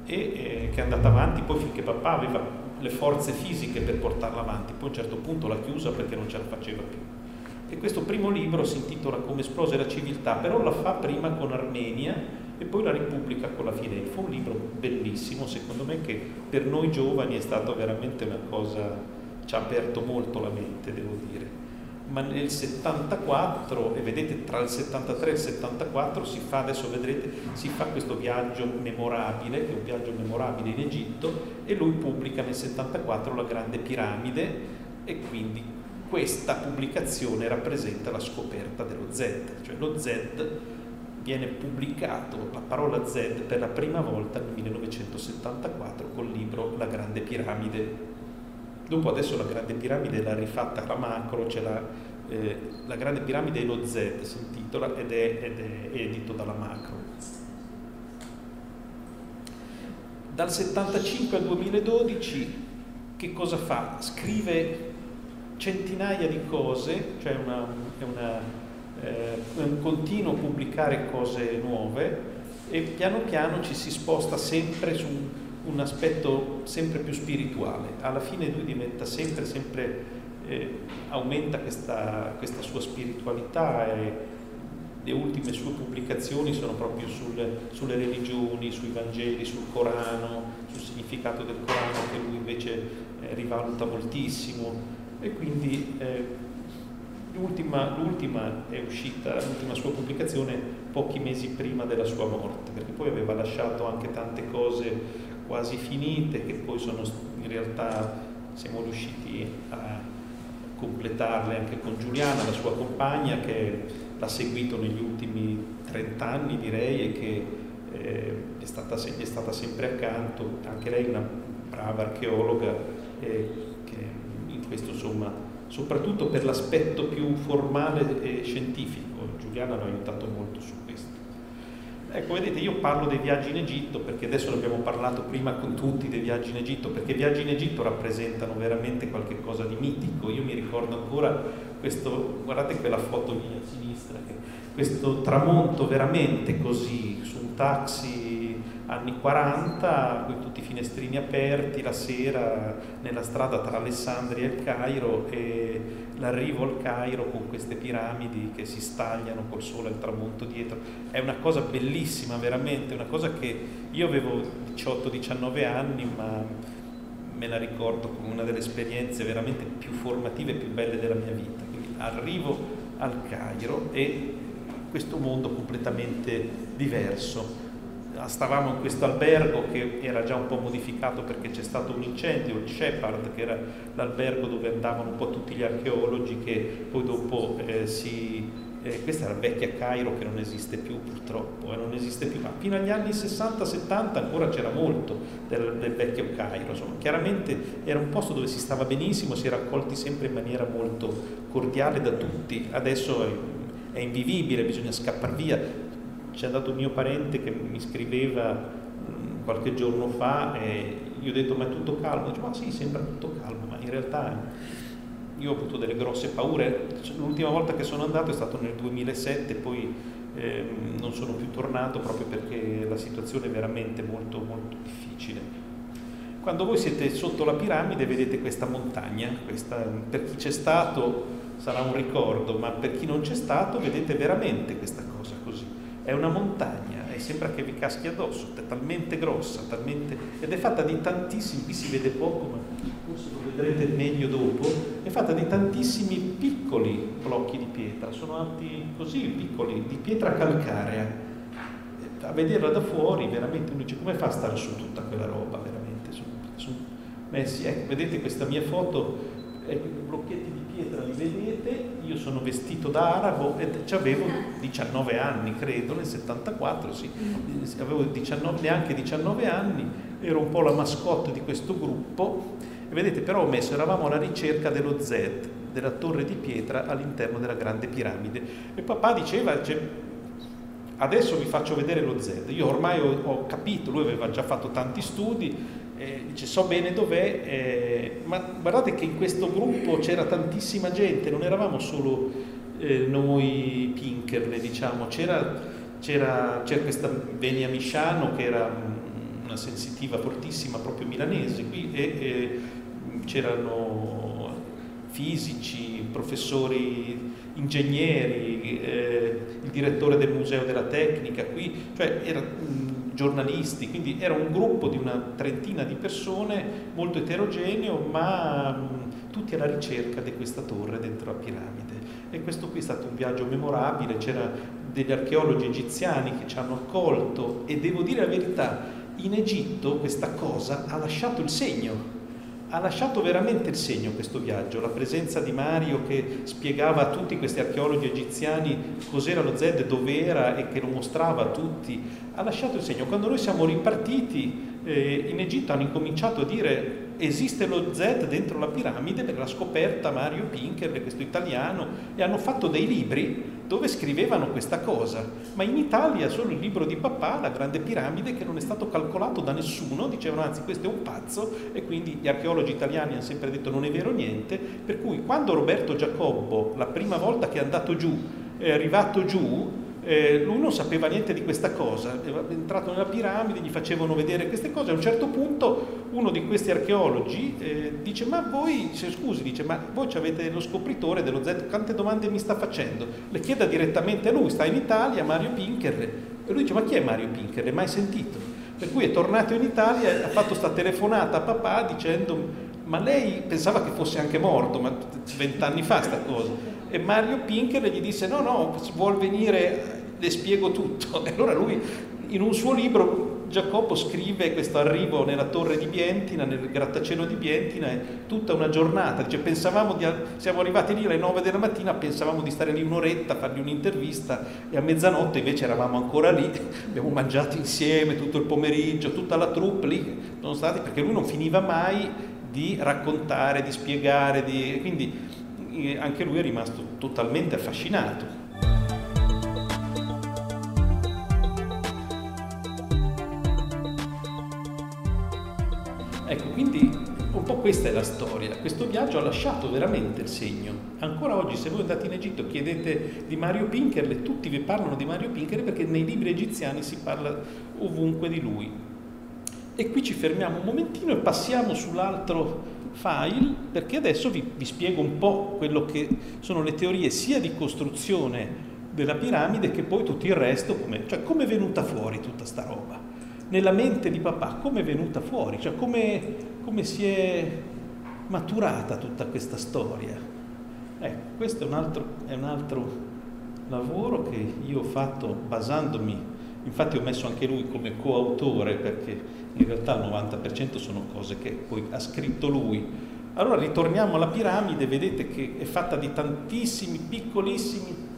e eh, che è andata avanti poi finché papà aveva le forze fisiche per portarla avanti. Poi a un certo punto l'ha chiusa perché non ce la faceva più. E questo primo libro si intitola Come esplose la civiltà, però la fa prima con Armenia e poi la Repubblica con la Fidelfo, un libro bellissimo secondo me che per noi giovani è stato veramente una cosa, ci ha aperto molto la mente devo dire. Ma nel 74, e vedete tra il 73 e il 74 si fa, adesso vedrete, si fa questo viaggio memorabile, che è un viaggio memorabile in Egitto, e lui pubblica nel 74 la Grande Piramide e quindi questa pubblicazione rappresenta la scoperta dello Z, cioè lo Z viene pubblicato la parola Z per la prima volta nel 1974 col libro La Grande Piramide. Dopo adesso la Grande Piramide l'ha rifatta la macro, c'è la, eh, la Grande Piramide e lo Z si intitola ed è, ed è edito dalla macro. Dal 75 al 2012 che cosa fa? Scrive centinaia di cose, cioè una, una eh, un continuo pubblicare cose nuove e piano piano ci si sposta sempre su un, aspetto sempre più spirituale. Alla fine lui diventa sempre, sempre, eh, aumenta questa, questa, sua spiritualità e le ultime sue pubblicazioni sono proprio sul, sulle religioni, sui Vangeli, sul Corano, sul significato del Corano che lui invece eh, rivaluta moltissimo e quindi eh, L'ultima, l'ultima, è uscita, l'ultima sua pubblicazione pochi mesi prima della sua morte, perché poi aveva lasciato anche tante cose quasi finite che poi sono in realtà siamo riusciti a completarle anche con Giuliana, la sua compagna, che l'ha seguito negli ultimi 30 anni direi e che eh, è, stata, è, stata, sempre accanto, anche lei una brava archeologa eh, che in questo insomma soprattutto per l'aspetto più formale e scientifico. Giuliana l'ha aiutato molto. Ecco, vedete, io parlo dei viaggi in Egitto perché adesso ne abbiamo parlato prima con tutti dei viaggi in Egitto, perché i viaggi in Egitto rappresentano veramente qualcosa di mitico. Io mi ricordo ancora questo, guardate quella foto lì a sinistra, questo tramonto veramente così su un taxi anni 40, con tutti i finestrini aperti, la sera nella strada tra Alessandria e il Cairo e l'arrivo al Cairo con queste piramidi che si stagliano col sole al tramonto dietro. È una cosa bellissima, veramente, una cosa che io avevo 18-19 anni, ma me la ricordo come una delle esperienze veramente più formative e più belle della mia vita. Quindi arrivo al Cairo e questo mondo completamente diverso stavamo in questo albergo che era già un po' modificato perché c'è stato un incendio, il Shepard, che era l'albergo dove andavano un po' tutti gli archeologi che poi dopo eh, si... Eh, questa era vecchia Cairo che non esiste più purtroppo, eh, non esiste più, ma fino agli anni 60-70 ancora c'era molto del, del, vecchio Cairo, insomma, chiaramente era un posto dove si stava benissimo, si era accolti sempre in maniera molto cordiale da tutti, adesso è, è invivibile, bisogna scappare via, c'è andato un mio parente che mi scriveva mh, qualche giorno fa e io ho detto ma è tutto calmo, dice ma sì sembra tutto calmo, ma in realtà io ho avuto delle grosse paure, l'ultima volta che sono andato è stato nel 2007, poi eh, non sono più tornato proprio perché la situazione è veramente molto molto difficile. Quando voi siete sotto la piramide vedete questa montagna, questa, per chi c'è stato sarà un ricordo, ma per chi non c'è stato vedete veramente questa cosa così è una montagna e sembra che vi caschi addosso, è talmente grossa, talmente... ed è fatta di tantissimi, qui si vede poco, ma forse lo vedrete meglio dopo, è fatta di tantissimi piccoli blocchi di pietra, sono alti così piccoli, di pietra calcarea. A vederla da fuori veramente uno dice come fa a stare su tutta quella roba veramente? Su, su messi. Ecco, vedete questa mia foto i blocchetti di pietra li vedete, io sono vestito da arabo e avevo 19 anni, credo, nel 74, sì, avevo 19, neanche 19 anni, ero un po' la mascotte di questo gruppo. E vedete però ho messo, eravamo alla ricerca dello Z, della torre di pietra all'interno della grande piramide. E papà diceva, cioè, adesso vi faccio vedere lo Z, io ormai ho, ho capito, lui aveva già fatto tanti studi, eh, dice so bene dov'è, eh, ma guardate che in questo gruppo c'era tantissima gente, non eravamo solo eh, noi Pinkerle, diciamo, c'era, c'era, c'era questa Venia Misciano che era una sensitiva fortissima proprio milanese qui e c'erano fisici, professori ingegneri, eh, il direttore del Museo della Tecnica qui, cioè era, mh, giornalisti, quindi era un gruppo di una trentina di persone molto eterogeneo, ma mh, tutti alla ricerca di questa torre dentro la piramide. E questo qui è stato un viaggio memorabile, c'erano degli archeologi egiziani che ci hanno accolto e devo dire la verità, in Egitto questa cosa ha lasciato il segno ha lasciato veramente il segno questo viaggio, la presenza di Mario che spiegava a tutti questi archeologi egiziani cos'era lo Zed, dove era e che lo mostrava a tutti, ha lasciato il segno. Quando noi siamo ripartiti eh, in Egitto hanno incominciato a dire esiste lo Z dentro la piramide per l'ha scoperta Mario Pinker, questo italiano, e hanno fatto dei libri dove scrivevano questa cosa, ma in Italia solo il libro di papà, la grande piramide, che non è stato calcolato da nessuno, dicevano anzi questo è un pazzo e quindi gli archeologi italiani hanno sempre detto non è vero niente, per cui quando Roberto Giacobbo, la prima volta che è andato giù, è arrivato giù, eh, lui non sapeva niente di questa cosa, è entrato nella piramide, gli facevano vedere queste cose, a un certo punto uno di questi archeologi eh, dice ma voi, scusi, dice ma voi avete lo scopritore dello Z, quante domande mi sta facendo? Le chieda direttamente a lui, sta in Italia, Mario Pinkerle, e lui dice ma chi è Mario Pinkerle? Mai sentito? Per cui è tornato in Italia, ha fatto questa telefonata a papà dicendo ma lei pensava che fosse anche morto, ma vent'anni fa sta cosa e Mario Pinker gli disse no no, vuol venire le spiego tutto. E allora lui in un suo libro Giacoppo scrive questo arrivo nella torre di Bientina, nel grattacielo di Bientina, è tutta una giornata. Dice, pensavamo di, siamo arrivati lì alle 9 della mattina, pensavamo di stare lì un'oretta, fargli un'intervista e a mezzanotte invece eravamo ancora lì, abbiamo mangiato insieme tutto il pomeriggio, tutta la troupe lì, sono stati, perché lui non finiva mai di raccontare, di spiegare, di, quindi anche lui è rimasto totalmente affascinato. Quindi un po' questa è la storia. Questo viaggio ha lasciato veramente il segno. Ancora oggi, se voi andate in Egitto chiedete di Mario Pinkerle, tutti vi parlano di Mario Pinkerle perché nei libri egiziani si parla ovunque di lui. E qui ci fermiamo un momentino e passiamo sull'altro file perché adesso vi, vi spiego un po' quello che sono le teorie sia di costruzione della piramide che poi tutto il resto, come, cioè come è venuta fuori tutta sta roba. Nella mente di papà come è venuta fuori, cioè come, come si è maturata tutta questa storia. Ecco, questo è un, altro, è un altro lavoro che io ho fatto basandomi, infatti ho messo anche lui come coautore perché in realtà il 90% sono cose che poi ha scritto lui. Allora ritorniamo alla piramide, vedete che è fatta di tantissimi piccolissimi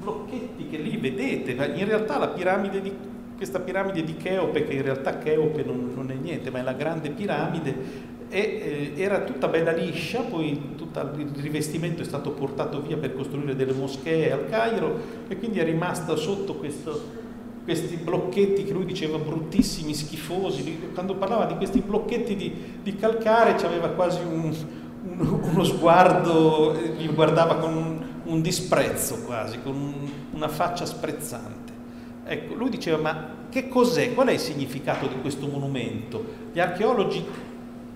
blocchetti che lì vedete, in realtà la piramide di, questa piramide di Cheope, che in realtà Cheope non, non è niente, ma è la grande piramide, e, eh, era tutta bella liscia, poi tutto il rivestimento è stato portato via per costruire delle moschee al Cairo e quindi è rimasta sotto questo questi blocchetti che lui diceva bruttissimi, schifosi, quando parlava di questi blocchetti di, di calcare aveva quasi un, un, uno sguardo, li guardava con un, un disprezzo quasi, con un, una faccia sprezzante. Ecco, lui diceva, ma che cos'è? Qual è il significato di questo monumento? Gli archeologi,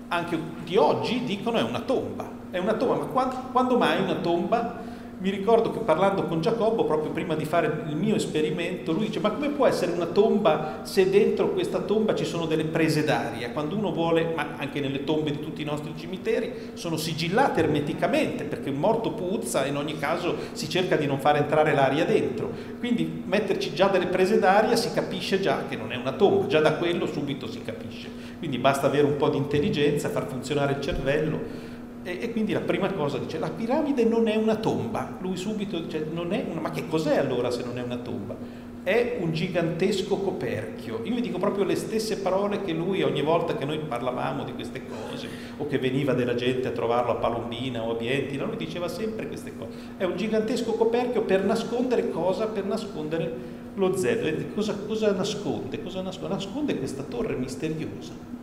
anche di oggi, dicono è una tomba. È una tomba, ma quando, quando mai una tomba mi ricordo che parlando con Giacobbo, proprio prima di fare il mio esperimento, lui dice: Ma come può essere una tomba se dentro questa tomba ci sono delle prese d'aria? Quando uno vuole, ma anche nelle tombe di tutti i nostri cimiteri, sono sigillate ermeticamente perché un morto puzza e in ogni caso si cerca di non far entrare l'aria dentro. Quindi metterci già delle prese d'aria si capisce già che non è una tomba, già da quello subito si capisce. Quindi basta avere un po' di intelligenza, far funzionare il cervello E, e, quindi la prima cosa dice, la piramide non è una tomba. Lui subito dice, non è una, ma che cos'è allora se non è una tomba? È un gigantesco coperchio. Io vi dico proprio le stesse parole che lui ogni volta che noi parlavamo di queste cose, o che veniva della gente a trovarlo a Palombina o a Vientina, lui diceva sempre queste cose. È un gigantesco coperchio per nascondere cosa? Per nascondere lo Z. Vedete cosa, cosa nasconde? Cosa nasconde? Nasconde questa torre misteriosa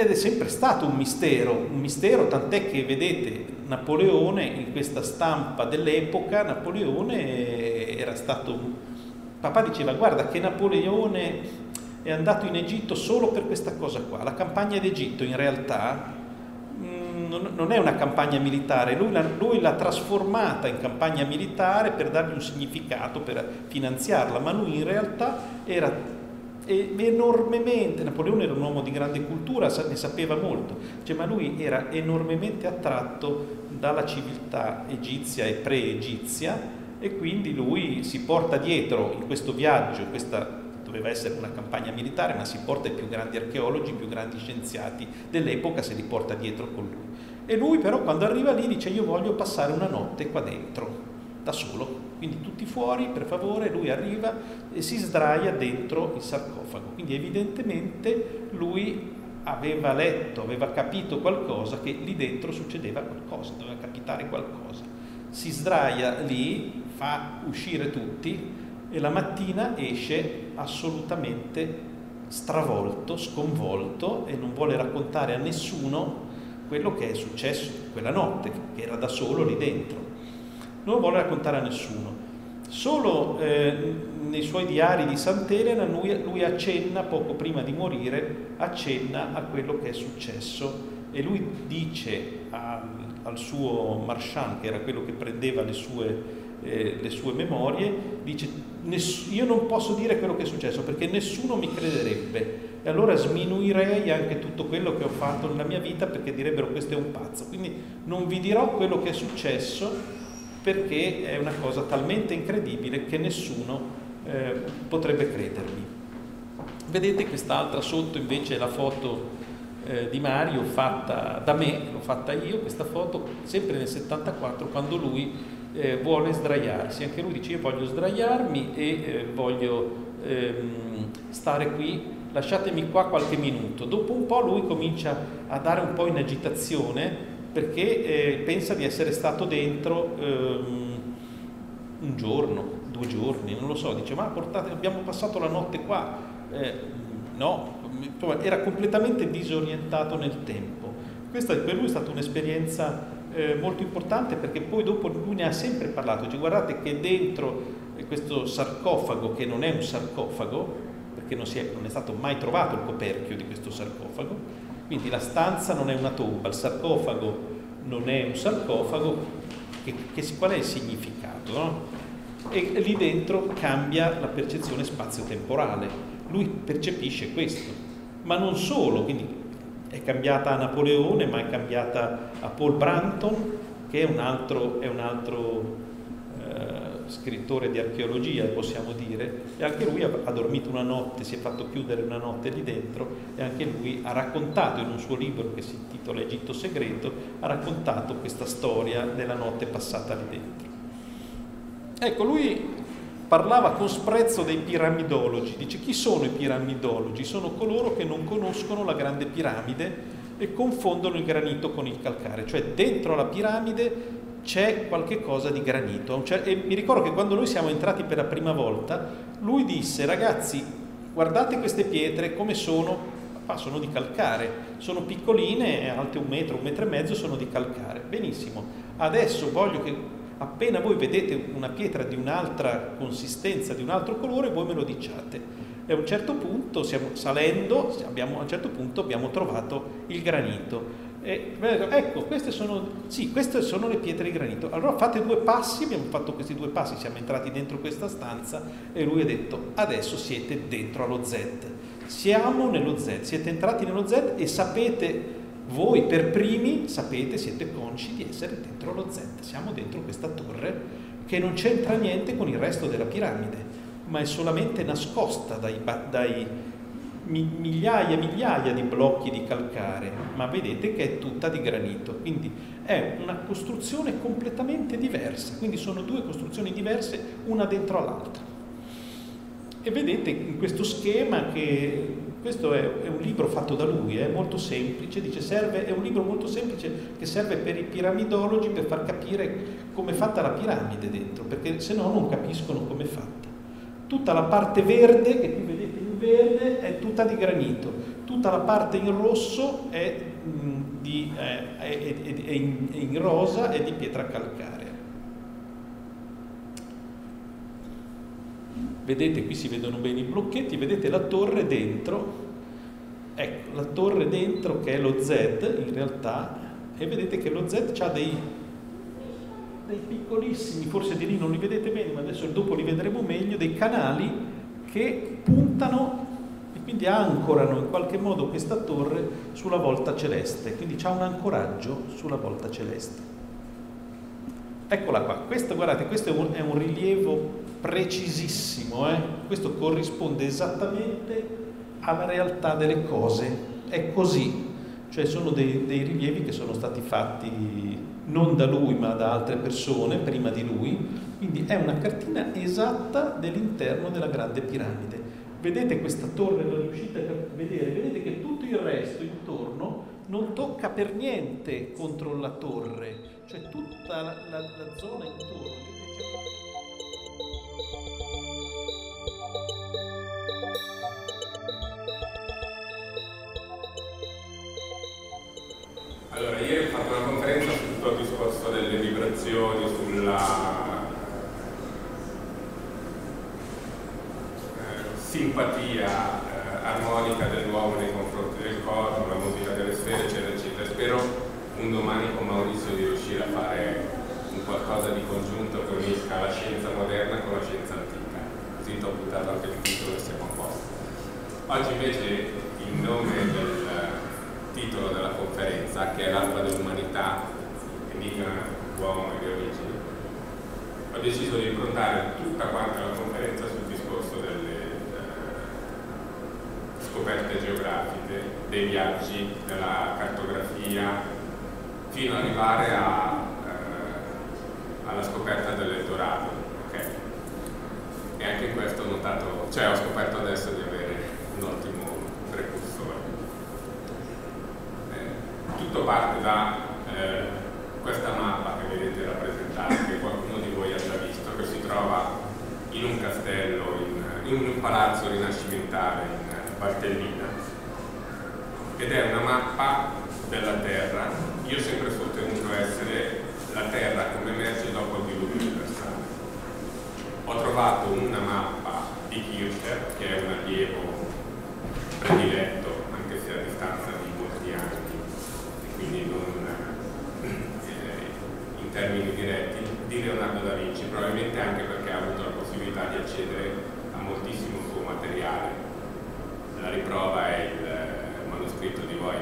ed è sempre stato un mistero, un mistero tant'è che vedete Napoleone in questa stampa dell'epoca, Napoleone era stato, papà diceva guarda che Napoleone è andato in Egitto solo per questa cosa qua, la campagna d'Egitto in realtà mm, non è una campagna militare, lui l'ha, lui l'ha, trasformata in campagna militare per dargli un significato, per finanziarla, ma lui in realtà era enormemente, Napoleone era un uomo di grande cultura, ne sapeva molto, cioè, ma lui era enormemente attratto dalla civiltà egizia e pre-egizia e quindi lui si porta dietro in questo viaggio, questa doveva essere una campagna militare, ma si porta i più grandi archeologi, i più grandi scienziati dell'epoca, se li porta dietro con lui. E lui però quando arriva lì dice io voglio passare una notte qua dentro, da solo, quindi tutti fuori, per favore, lui arriva e si sdraia dentro il sarcofago. Quindi evidentemente lui aveva letto, aveva capito qualcosa, che lì dentro succedeva qualcosa, doveva capitare qualcosa. Si sdraia lì, fa uscire tutti e la mattina esce assolutamente stravolto, sconvolto e non vuole raccontare a nessuno quello che è successo quella notte, che era da solo lì dentro non lo vuole raccontare a nessuno. Solo eh, nei suoi diari di Sant'Elena lui, lui, accenna, poco prima di morire, accenna a quello che è successo e lui dice a, al suo Marchand, che era quello che prendeva le sue, eh, le sue memorie, dice io non posso dire quello che è successo perché nessuno mi crederebbe e allora sminuirei anche tutto quello che ho fatto nella mia vita perché direbbero questo è un pazzo. Quindi non vi dirò quello che è successo perché è una cosa talmente incredibile che nessuno eh, potrebbe credermi. Vedete quest'altra sotto invece è la foto eh, di Mario fatta da me, l'ho fatta io, questa foto sempre nel 74 quando lui eh, vuole sdraiarsi, anche lui dice io voglio sdraiarmi e eh, voglio ehm, stare qui, lasciatemi qua qualche minuto. Dopo un po' lui comincia a dare un po' in agitazione perché eh, pensa di essere stato dentro ehm, un giorno, due giorni, non lo so, dice ma portate, abbiamo passato la notte qua, eh, no, era completamente disorientato nel tempo. Questa per lui è stata un'esperienza eh, molto importante perché poi dopo lui ne ha sempre parlato, dice guardate che dentro questo sarcofago, che non è un sarcofago, perché non, è, non è stato mai trovato il coperchio di questo sarcofago, quindi la stanza non è una tomba, il sarcofago non è un sarcofago, che, che, qual è il significato? No? E lì dentro cambia la percezione spazio-temporale, lui percepisce questo, ma non solo, quindi è cambiata a Napoleone, ma è cambiata a Paul Branton, che è un altro, è un altro scrittore di archeologia, possiamo dire, e anche lui ha, dormito una notte, si è fatto chiudere una notte lì dentro e anche lui ha raccontato in un suo libro che si intitola Egitto segreto, ha raccontato questa storia della notte passata lì dentro. Ecco, lui parlava con sprezzo dei piramidologi, dice chi sono i piramidologi? Sono coloro che non conoscono la grande piramide e confondono il granito con il calcare, cioè dentro la piramide c'è qualche cosa di granito. E mi ricordo che quando noi siamo entrati per la prima volta, lui disse, ragazzi, guardate queste pietre come sono, ah, sono di calcare, sono piccoline, alte un metro, un metro e mezzo, sono di calcare. Benissimo, adesso voglio che appena voi vedete una pietra di un'altra consistenza, di un altro colore, voi me lo diciate. E a un certo punto, stiamo salendo, abbiamo, a un certo punto abbiamo trovato il granito e, ecco, queste sono, sì, queste sono le pietre di granito. Allora fate due passi, abbiamo fatto questi due passi, siamo entrati dentro questa stanza e lui ha detto adesso siete dentro allo Z. Siamo nello Z, siete entrati nello Z e sapete, voi per primi sapete, siete consci di essere dentro lo Z. Siamo dentro questa torre che non c'entra niente con il resto della piramide, ma è solamente nascosta dai, dai migliaia e migliaia di blocchi di calcare, ma vedete che è tutta di granito, quindi è una costruzione completamente diversa, quindi sono due costruzioni diverse una dentro l'altra. E vedete in questo schema che questo è, è un libro fatto da lui, è molto semplice, dice serve, è un libro molto semplice che serve per i piramidologi per far capire come è fatta la piramide dentro, perché se no non capiscono come è fatta. Tutta la parte verde che qui vedete verde è tutta di granito, tutta la parte in rosso è, mm, di, eh, è, è, è in, in rosa è di pietra calcarea. Vedete, qui si vedono bene i blocchetti, vedete la torre dentro, ecco, la torre dentro che è lo Z in realtà, e vedete che lo Z ha dei, dei piccolissimi, forse di lì non li vedete bene, ma adesso dopo li vedremo meglio, dei canali che puntano e quindi ancorano in qualche modo questa torre sulla volta celeste, quindi c'è un ancoraggio sulla volta celeste. Eccola qua, questo, guardate, questo è un, è un rilievo precisissimo, eh? questo corrisponde esattamente alla realtà delle cose, è così, cioè sono dei, dei rilievi che sono stati fatti non da lui ma da altre persone prima di lui, quindi è una cartina esatta dell'interno della grande piramide. Vedete questa torre, lo riuscite a vedere? Vedete che tutto il resto intorno non tocca per niente contro la torre, cioè tutta la, la, la zona intorno. Allora, ieri ho fatto una conferenza su tutto il discorso delle vibrazioni, sulla simpatia eh, armonica dell'uomo nei confronti del corpo, la musica delle sfere, eccetera, eccetera. Spero un domani con Maurizio di riuscire a fare un qualcosa di congiunto che unisca la scienza moderna con la scienza antica. Così ti ho buttato anche il titolo e siamo a posto. Oggi invece in nome del titolo della conferenza, che è l'alba dell'umanità, enigma uomo e di origini, ho deciso di improntare tutta quanta la conferenza sul discorso delle scoperte geografiche, dei viaggi, della cartografia, fino ad arrivare a, eh, alla scoperta dell'Eldorado. Okay. E anche questo ho notato, cioè ho scoperto adesso di avere un ottimo precursore. Eh, tutto parte da eh, questa mappa che vedete rappresentata, che qualcuno di voi ha già visto, che si trova in un castello, in, in un palazzo rinascimentale Valtellina ed è una mappa della Terra. Io ho sempre sostenuto essere la Terra come emerge dopo il diluvio universale. Ho trovato una mappa di Kircher, che è un allievo prediletto, anche se a distanza di molti anni, e quindi non eh, in termini diretti, di Leonardo da Vinci, probabilmente anche perché ha avuto la possibilità di accedere a moltissimo suo materiale. La riprova è il eh, manoscritto di voi,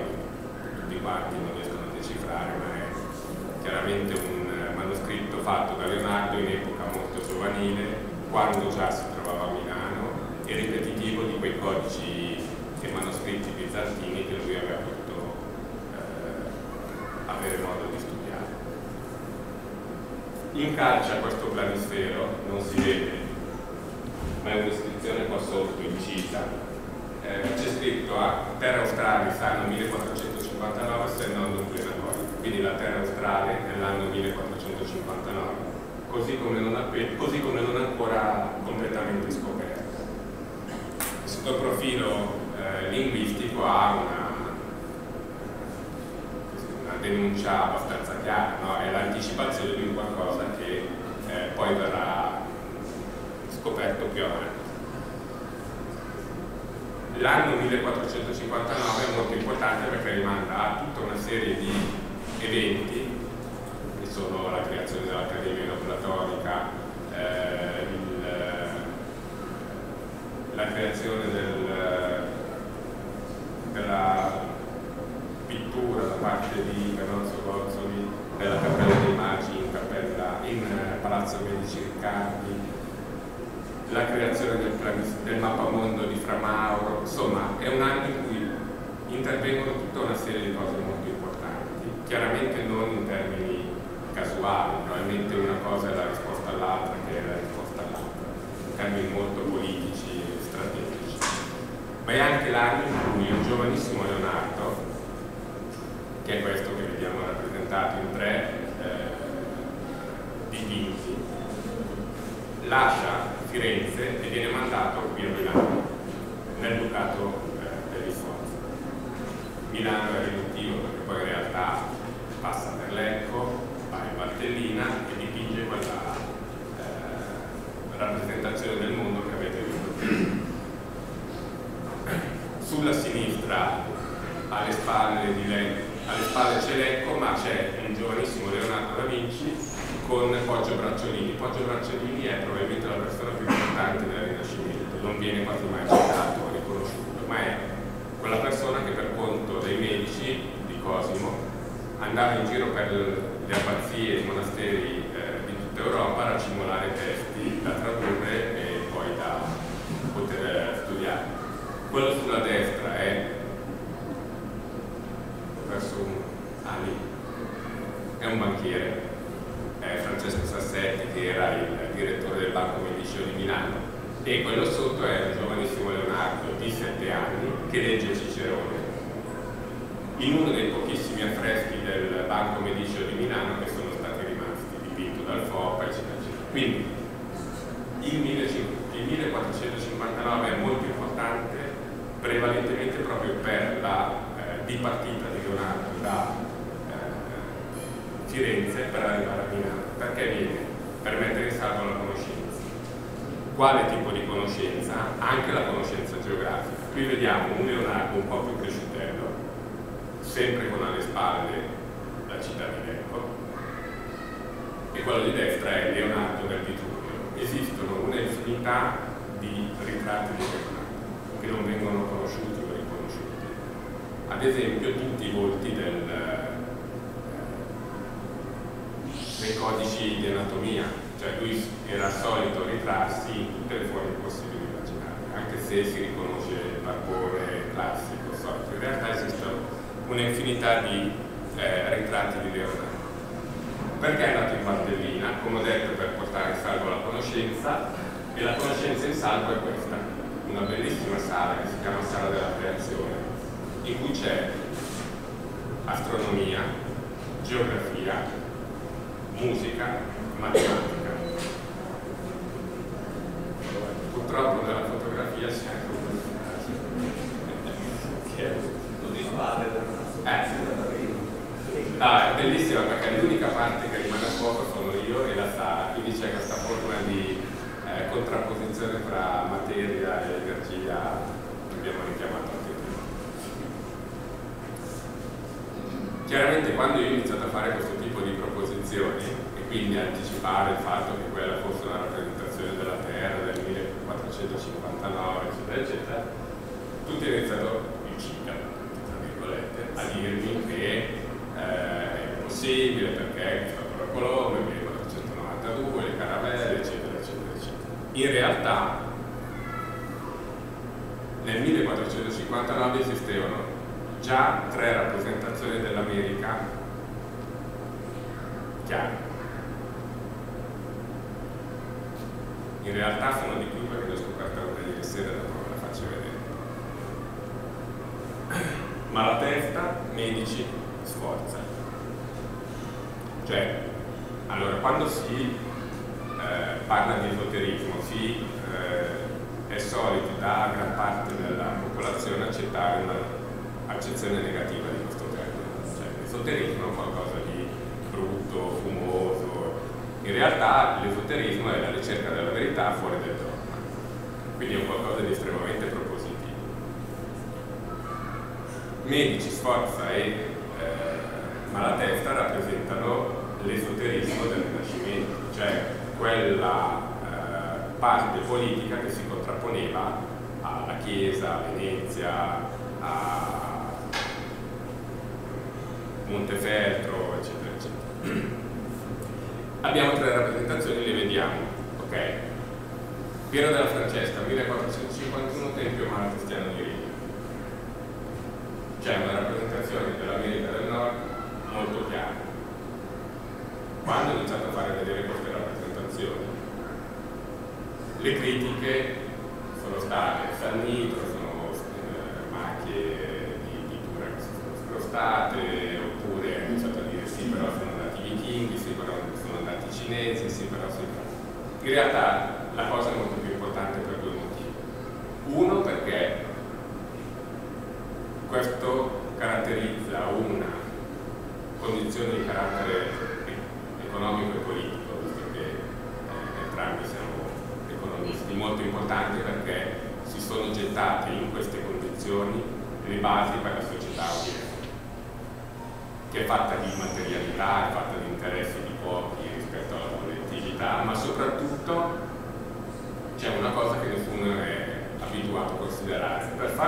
tutti quanti non riescono a decifrare, ma è chiaramente un eh, manoscritto fatto da Leonardo in epoca molto giovanile, quando già si trovava a Milano, e ripetitivo di quei codici e manoscritti bizantini che lui aveva potuto avere modo di studiare. In calcia questo planisfero non si vede, ma è un'iscrizione qua sotto incisa eh, c'è scritto a Terra Australis anno 1459 se non un plenatorio, quindi la Terra Australe nell'anno 1459, così come non, appena, così come non ancora completamente scoperta. Sotto il profilo eh, linguistico ha una, una, denuncia abbastanza chiara, no? è l'anticipazione di un qualcosa che eh, poi verrà scoperto più avanti. L'anno 1459 è molto importante perché rimanda a tutta una serie di eventi, che sono la creazione dell'Accademia Neoplatonica, eh, la creazione del, della pittura da parte di Carlozzo Gozzoli della Cappella dei Magi in, Cappella, in eh, Palazzo Medici Riccardi, la creazione del, del mappamondo di Fra Mauro, insomma è un anno in cui intervengono tutta una serie di cose molto importanti, chiaramente non in termini casuali, probabilmente una cosa è la risposta all'altra che è la risposta all'altra, in termini molto politici e strategici, ma è anche l'anno in cui il giovanissimo Leonardo che è questo che vediamo rappresentato in tre eh, dipinti, lascia Firenze e viene mandato qui a Milano, nel Ducato eh, degli Sforzi. Milano è riduttivo perché poi in realtà passa per Lecco, va in Valtellina e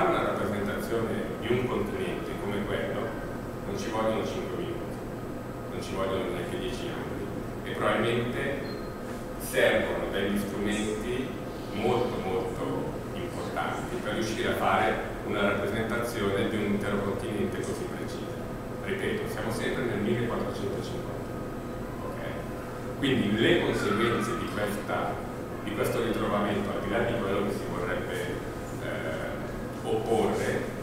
una rappresentazione di un continente come quello non ci vogliono 5 minuti, non ci vogliono neanche 10 anni e probabilmente servono degli strumenti molto molto importanti per riuscire a fare una rappresentazione di un intero continente così preciso. Ripeto, siamo sempre nel 1450. Okay? Quindi le conseguenze di, questa, di questo ritrovamento, al di là di quello che si vorrebbe opporre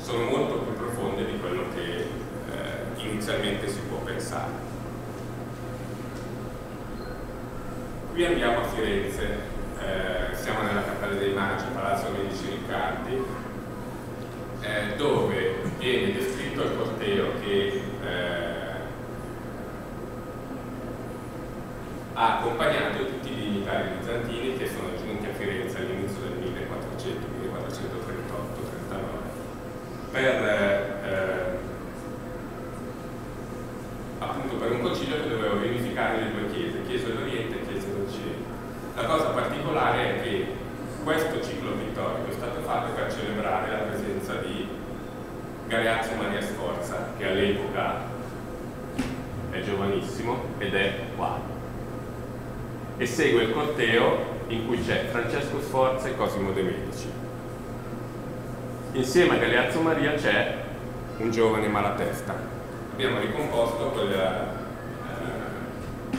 sono molto più profonde di quello che eh, inizialmente si può pensare. Qui andiamo a Firenze, eh, siamo nella Cappella dei Magi, Palazzo Medici Riccardi, eh, dove viene descritto il corteo che eh, ha accompagnato insieme a Galeazzo Maria c'è un giovane malatesta. Abbiamo ricomposto quella eh,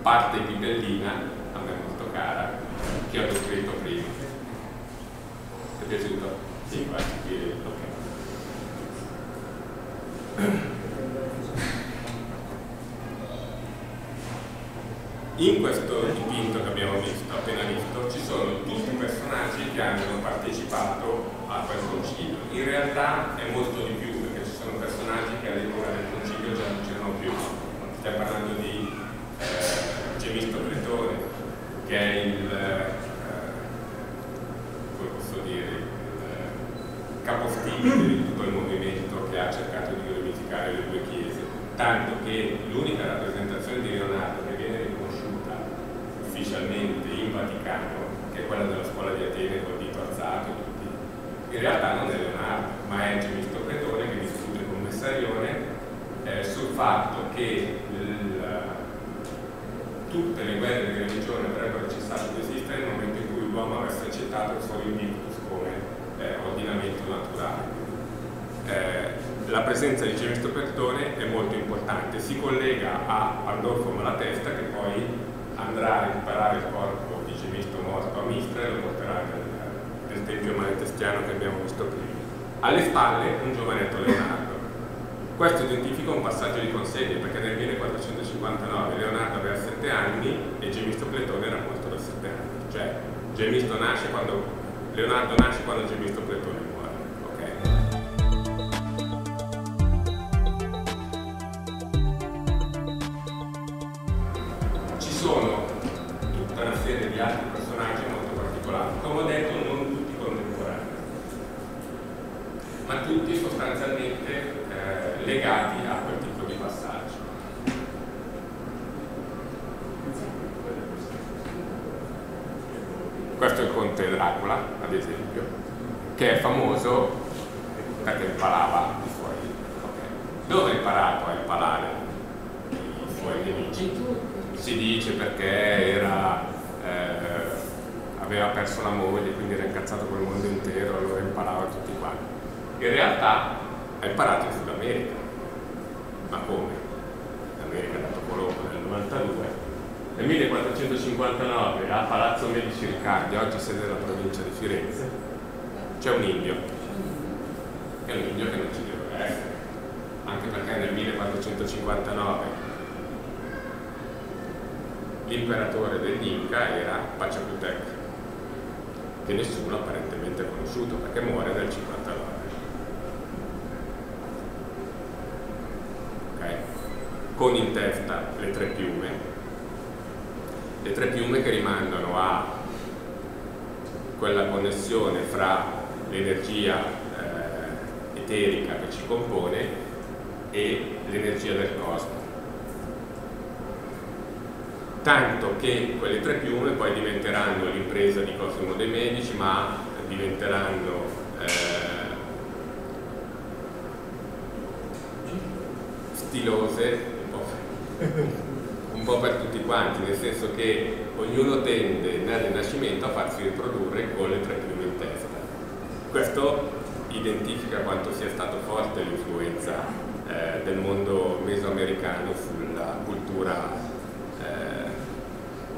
parte di Bellina, a me molto cara, che ho descritto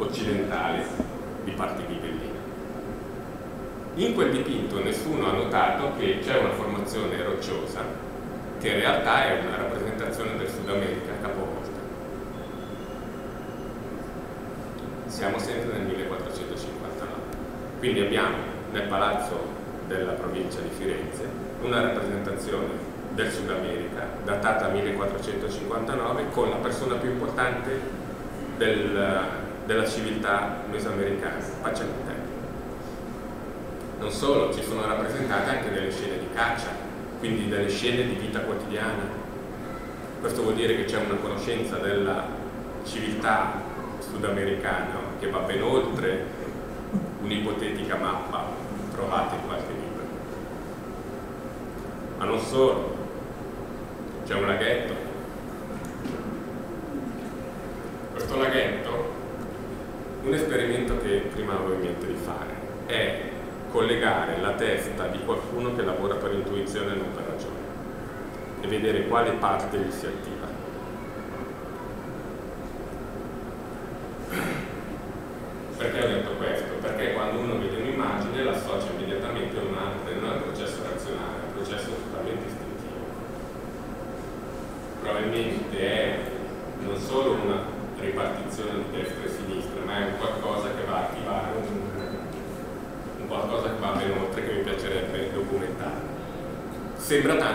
occidentale di Partini Bellina. In quel dipinto nessuno ha notato che c'è una formazione rocciosa che in realtà è una rappresentazione del Sud America capovolta. Siamo sempre nel 1459. Quindi abbiamo nel palazzo della provincia di Firenze una rappresentazione del Sud America datata 1459 con la persona più importante del, della civiltà mesoamericana, pace con tempo. Non solo, ci sono rappresentate anche delle scene di caccia, quindi delle scene di vita quotidiana. Questo vuol dire che c'è una conoscenza della civiltà sudamericana che va ben oltre un'ipotetica mappa trovata in qualche libro. Ma non solo, c'è un laghetto. Questo laghetto un esperimento che prima avevo in mente di fare è collegare la testa di qualcuno che lavora per intuizione e non per ragione e vedere quale parte gli si attiva. sembra tanto.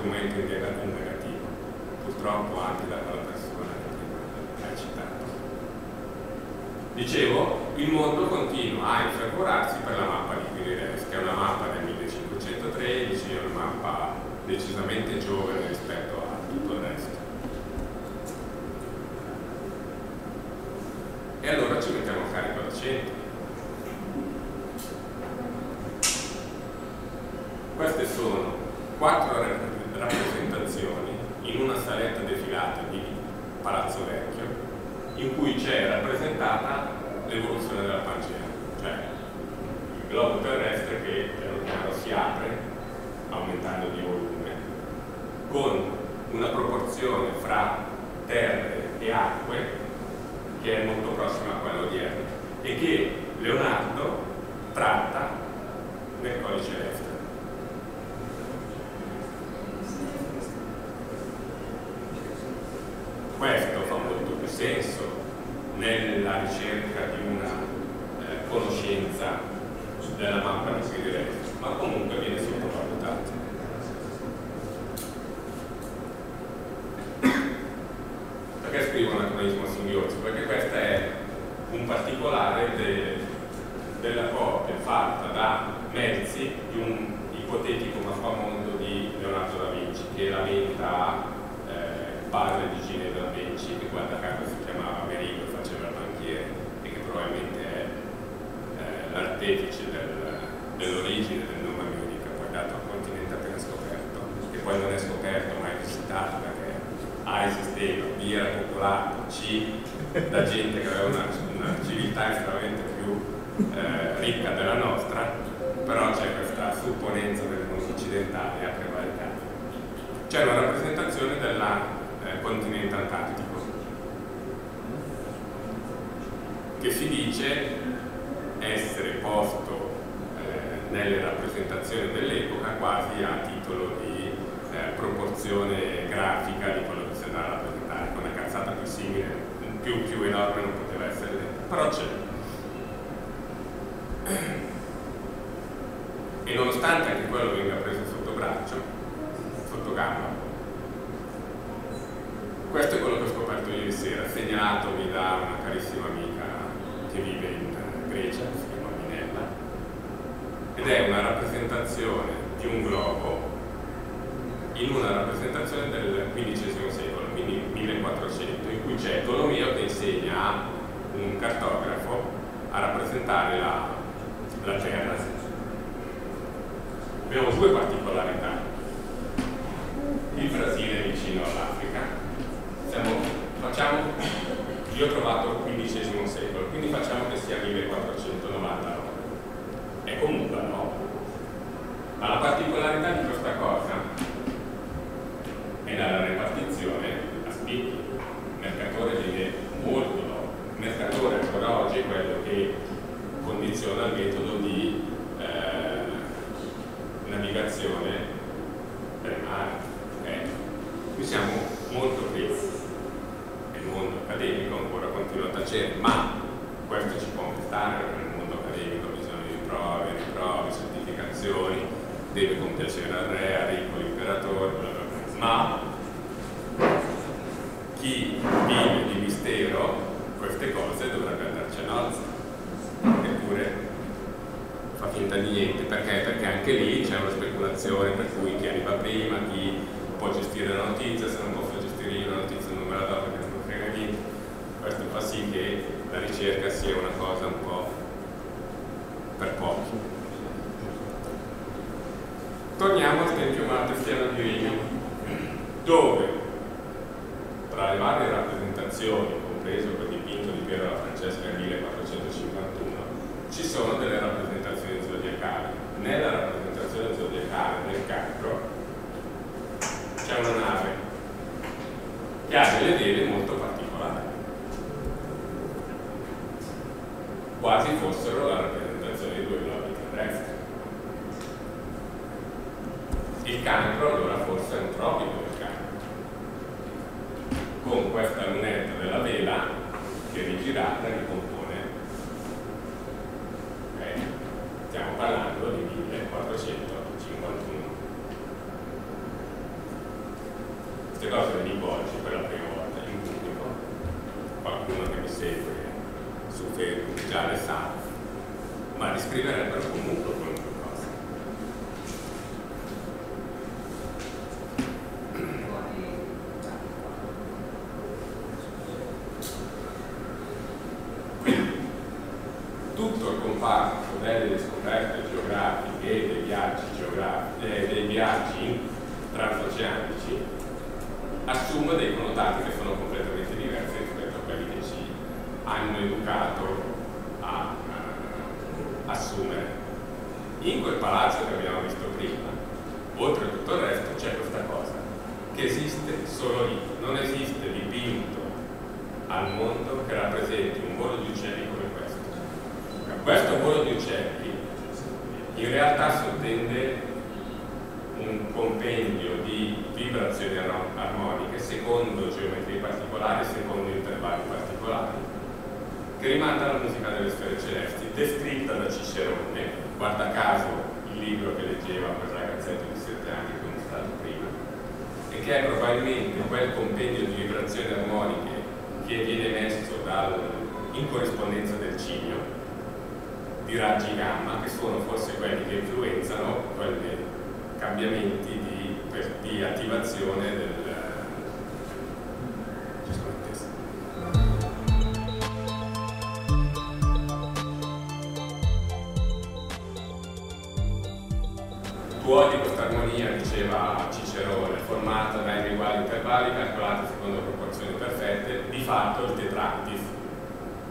strumento in un negativo, purtroppo anche dalla persona che hai citato. Dicevo, il mondo continua a infervorarsi per la mappa di Guinness, che è una mappa del 1513, è una mappa decisamente giovane rispetto a tutto il resto. E allora ci mettiamo a carico al centro. Tutto il comparto delle scoperte geografiche e dei viaggi, eh, dei viaggi transoceanici assume dei connotati che sono completamente diversi rispetto a quelli che ci hanno educato a eh, assumere. In quel palazzo che abbiamo visto prima, oltre a tutto il resto, c'è questa cosa, che esiste solo lì, non esiste dipinto al mondo che rappresenti un volo di uccelli come questo. Questo volo di uccelli in realtà sottende un compendio di vibrazioni armo- armoniche secondo geometrie particolari, secondo intervalli particolari, che rimanda alla musica delle sfere celesti, descritta da Cicerone, guarda caso il libro che leggeva quel ragazzetto di 7 anni che ho mostrato prima, e che è probabilmente quel compendio di vibrazioni armoniche che viene emesso dal, in corrispondenza del cigno, di raggi gamma, che sono forse quelli che influenzano quei cambiamenti di, per- di attivazione del... ci sono in testa. Tu odi questa armonia, diceva Cicerone, formata da n uguali intervalli calcolati secondo proporzioni perfette, di fatto il tetrattis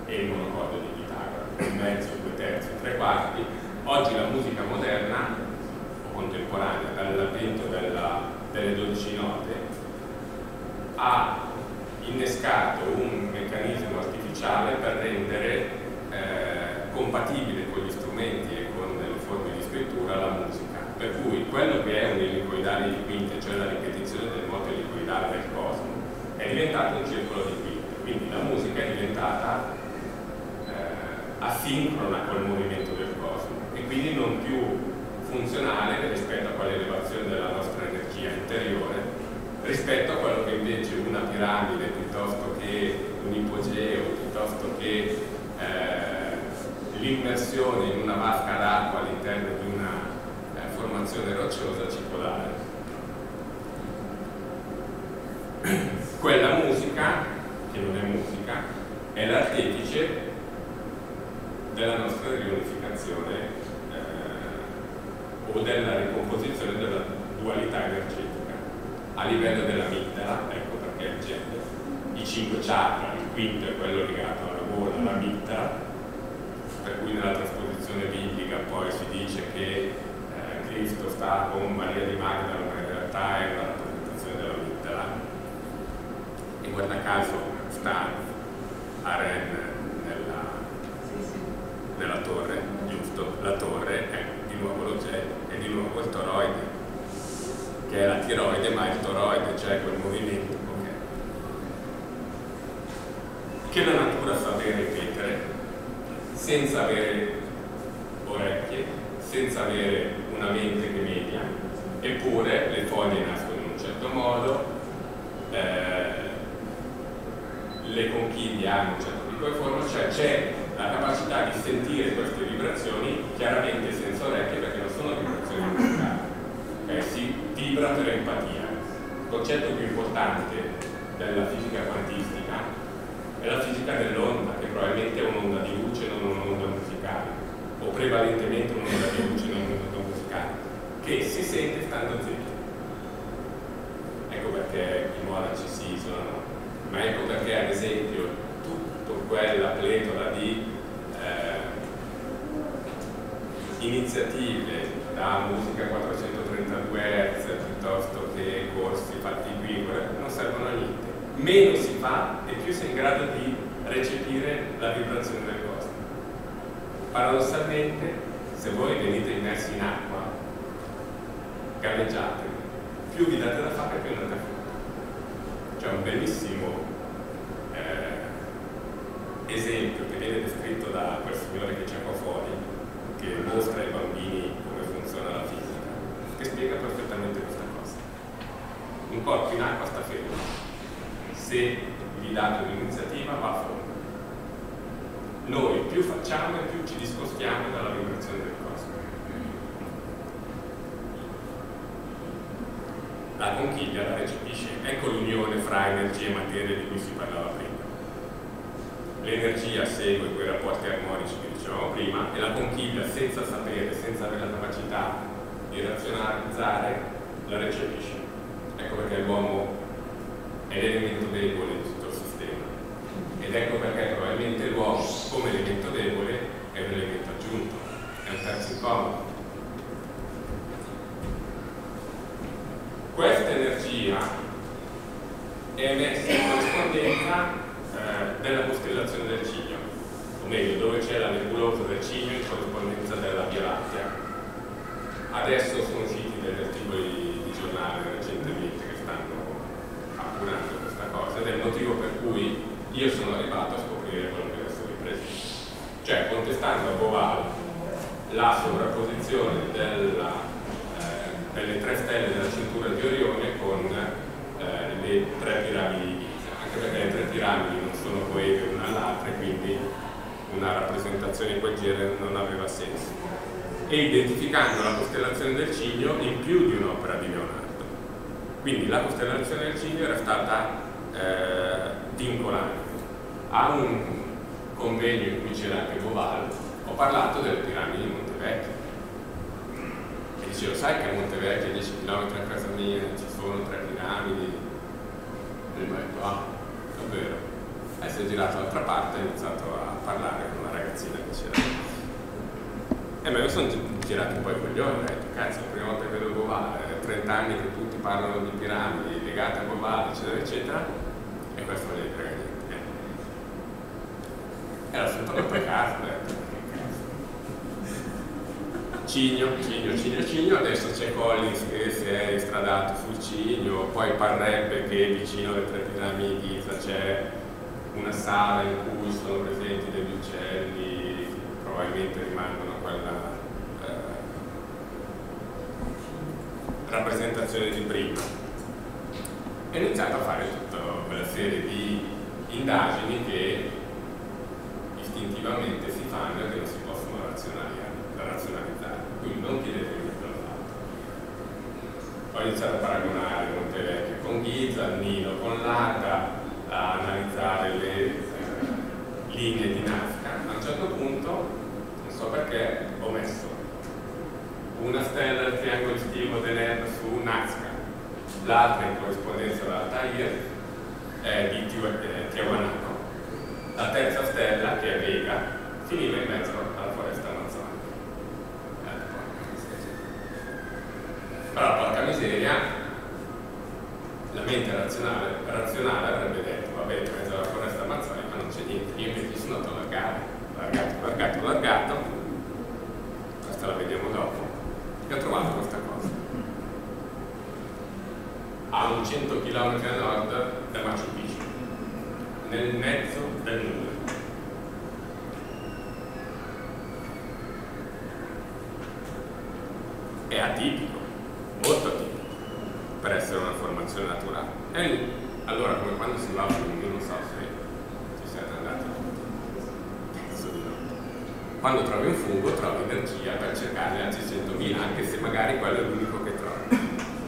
e il monocordo di Pitagora, un mezzo, terzi, tre quarti. Oggi la musica moderna o contemporanea, dall'avvento delle 12 note, ha innescato un meccanismo artificiale per rendere eh, compatibile con gli strumenti e con le forme di scrittura la musica. Per cui quello che è un elicoidale di quinte, cioè la ripetizione del moto elicoidale del cosmo, è diventato un circolo di quinte. Quindi la musica è diventata asincrona col movimento del cosmo e quindi non più funzionale rispetto a quell'elevazione della nostra energia interiore rispetto a quello che invece una piramide piuttosto che un ipogeo piuttosto che eh, l'immersione in una vasca d'acqua all'interno di una eh, formazione rocciosa ci può dare. Quella musica, che non è musica, è l'artefice della nostra riunificazione eh, o della ricomposizione della dualità energetica. A livello dell'amigdala, ecco perché il genere, i cinque chakra, il quinto è quello legato alla gola, all'amigdala, per cui nella trasposizione biblica poi si dice che eh, Cristo sta con Maria di Magdala, ma in realtà è una rappresentazione dell'amigdala, e guarda caso sta a Ren nella, torre, visto la torre, è di nuovo l'oggetto, è di nuovo il toroide, che è la tiroide ma è il toroide, cioè quel movimento okay. che la natura sa ben ripetere senza avere orecchie, senza avere una mente che media, eppure le foglie nascono in un certo modo, eh, le conchiglie hanno un certo tipo di forma, cioè c'è la capacità di sentire queste vibrazioni chiaramente senza orecchie perché non sono vibrazioni musicali, okay? si vibra per empatia. Il concetto più importante della fisica quantistica è la fisica dell'onda, che probabilmente è un'onda di luce, non un'onda musicale, o prevalentemente un'onda di luce, non un'onda musicale, che si sente stando zitto. Ecco perché i monaci si isolano, ma ecco perché ad esempio quella pletora di eh, iniziative da musica 432 Hz piuttosto che corsi fatti qui non servono a niente meno si fa e più è in grado di recepire la vibrazione del cosmo. Paradossalmente, se voi venite immersi in acqua, galleggiate, più vi date da fare più andate fuori. C'è un bellissimo eh, esempio che viene descritto da quel signore che c'è qua fuori, che mostra ai bambini come funziona la fisica, che spiega perfettamente questa cosa. Un corpo in acqua sta fermo, se gli date un'iniziativa va a fondo. Noi più facciamo e più ci discostiamo dalla vibrazione del cosmo. La conchiglia la recepisce, ecco l'unione fra energia e materia di cui si parlava prima. L'energia segue quei rapporti armonici che dicevamo prima e la conchiglia senza sapere, senza avere la capacità di razionalizzare, la recepisce. Ecco perché l'uomo è l'elemento debole di tutto il sistema. Ed ecco perché probabilmente l'uomo, come elemento debole, è un elemento aggiunto, è un terzo incomodo. Questa energia è emessa in corrispondenza della costellazione del Cigno, o meglio, dove c'è la nebulosa del Cigno in corrispondenza della Via Lattea. Adesso sono usciti degli articoli di giornale recentemente curando questa cosa ed è il motivo per cui io sono arrivato a scoprire quello che adesso vi presento. Cioè, contestando a Boval la sovrapposizione della, eh, delle tre stelle della cintura di Orione con eh, le tre piramidi di Giza, anche perché le tre piramidi sono coeve una all'altra e quindi una rappresentazione in quel genere non aveva senso. E identificando la costellazione del Cigno in più di un'opera di Leonardo. Quindi la costellazione del Cigno era stata eh, vincolante. A un convegno in cui c'era anche Boval ho parlato delle piramidi di Montevecchio. E dicevo, sai che a Montevecchio, a 10 km a casa mia, ci sono tre piramidi? E mi ha detto, ah, davvero. E si è girato dall'altra parte e ha iniziato a parlare con una ragazzina che c'era. E me lo sono girato un po' i coglioni, ho detto, cazzo, la prima volta che vedo Boval, 30 anni che tutti parlano di piramidi legate a Boval, eccetera, eccetera, e questo non gli frega niente. E allora sono tornato a casa, ho detto, Cigno, Cigno, Cigno, Cigno, adesso c'è Collins che si è ristradato sul Cigno, poi parrebbe che vicino alle tre piramidi c'è una sala in cui sono presenti degli uccelli, probabilmente rimangono quella rappresentazione di prima. E ho iniziato a fare tutta quella serie di indagini che istintivamente si fanno e che non si possono razionalizzare. Quindi non chiedetemi che l'ho fatto. Ho iniziato a paragonare Montevecchio con Giza, Nino con l'Ada, a analizzare le eh, linee di Nazca. A un certo punto, non so perché, ho messo una stella del triangolo estivo Deneb su Nazca, l'altra in corrispondenza all'Altair eh, di Tiahuanaco, la terza stella, che è Vega, finiva in mezzo alla foresta amazzonica. Però porca miseria, la mente razionale, razionale avrebbe detto, vabbè, in mezzo alla foresta amazzonica non c'è niente, io invece sono andato allargato, allargato, allargato, largato, questa la vediamo dopo, e ho trovato questa cosa. A un 100 km a nord da Machu Picchu, nel mezzo del nulla. È atipico, molto atipico per essere una formazione naturale. E allora, come quando si va a Fumi, non so se ci siete andati, penso di no. Quando trovi un fungo trovi energia per cercare altri 100.000, anche se magari quello è l'unico che trovi.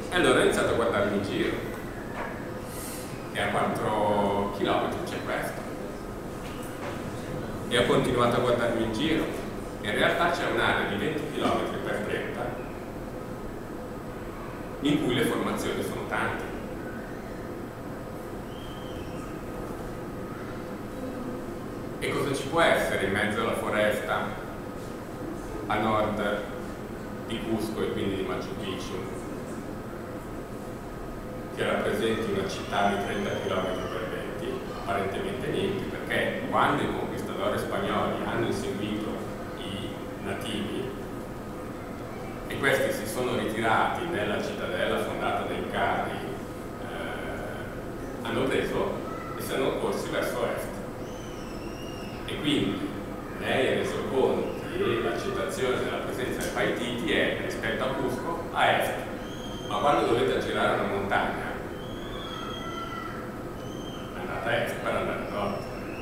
E allora ho iniziato a guardarmi in giro. E a 4 km c'è questo. E ho continuato a guardarmi in giro. In realtà c'è un'area di 20 km per 30 in cui le formazioni sono tante. E cosa ci può essere in mezzo alla foresta a nord di Cusco e quindi di Machu Picchu che rappresenti una città di 30 km per 20? Apparentemente niente, perché quando i conquistadori spagnoli hanno inseguito i nativi e questi si sono ritirati nella cittadella fondata dai Cari, eh, hanno preso e si sono corsi verso est. E quindi lei ha reso conto che l'accettazione della presenza dei Paititi è rispetto a Cusco a est, ma quando dovete aggirare una montagna andate a est per andare a nord,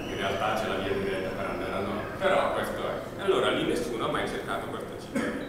in realtà c'è la via diretta per andare a nord, però questo è. E allora lì nessuno ha mai cercato questa cittadella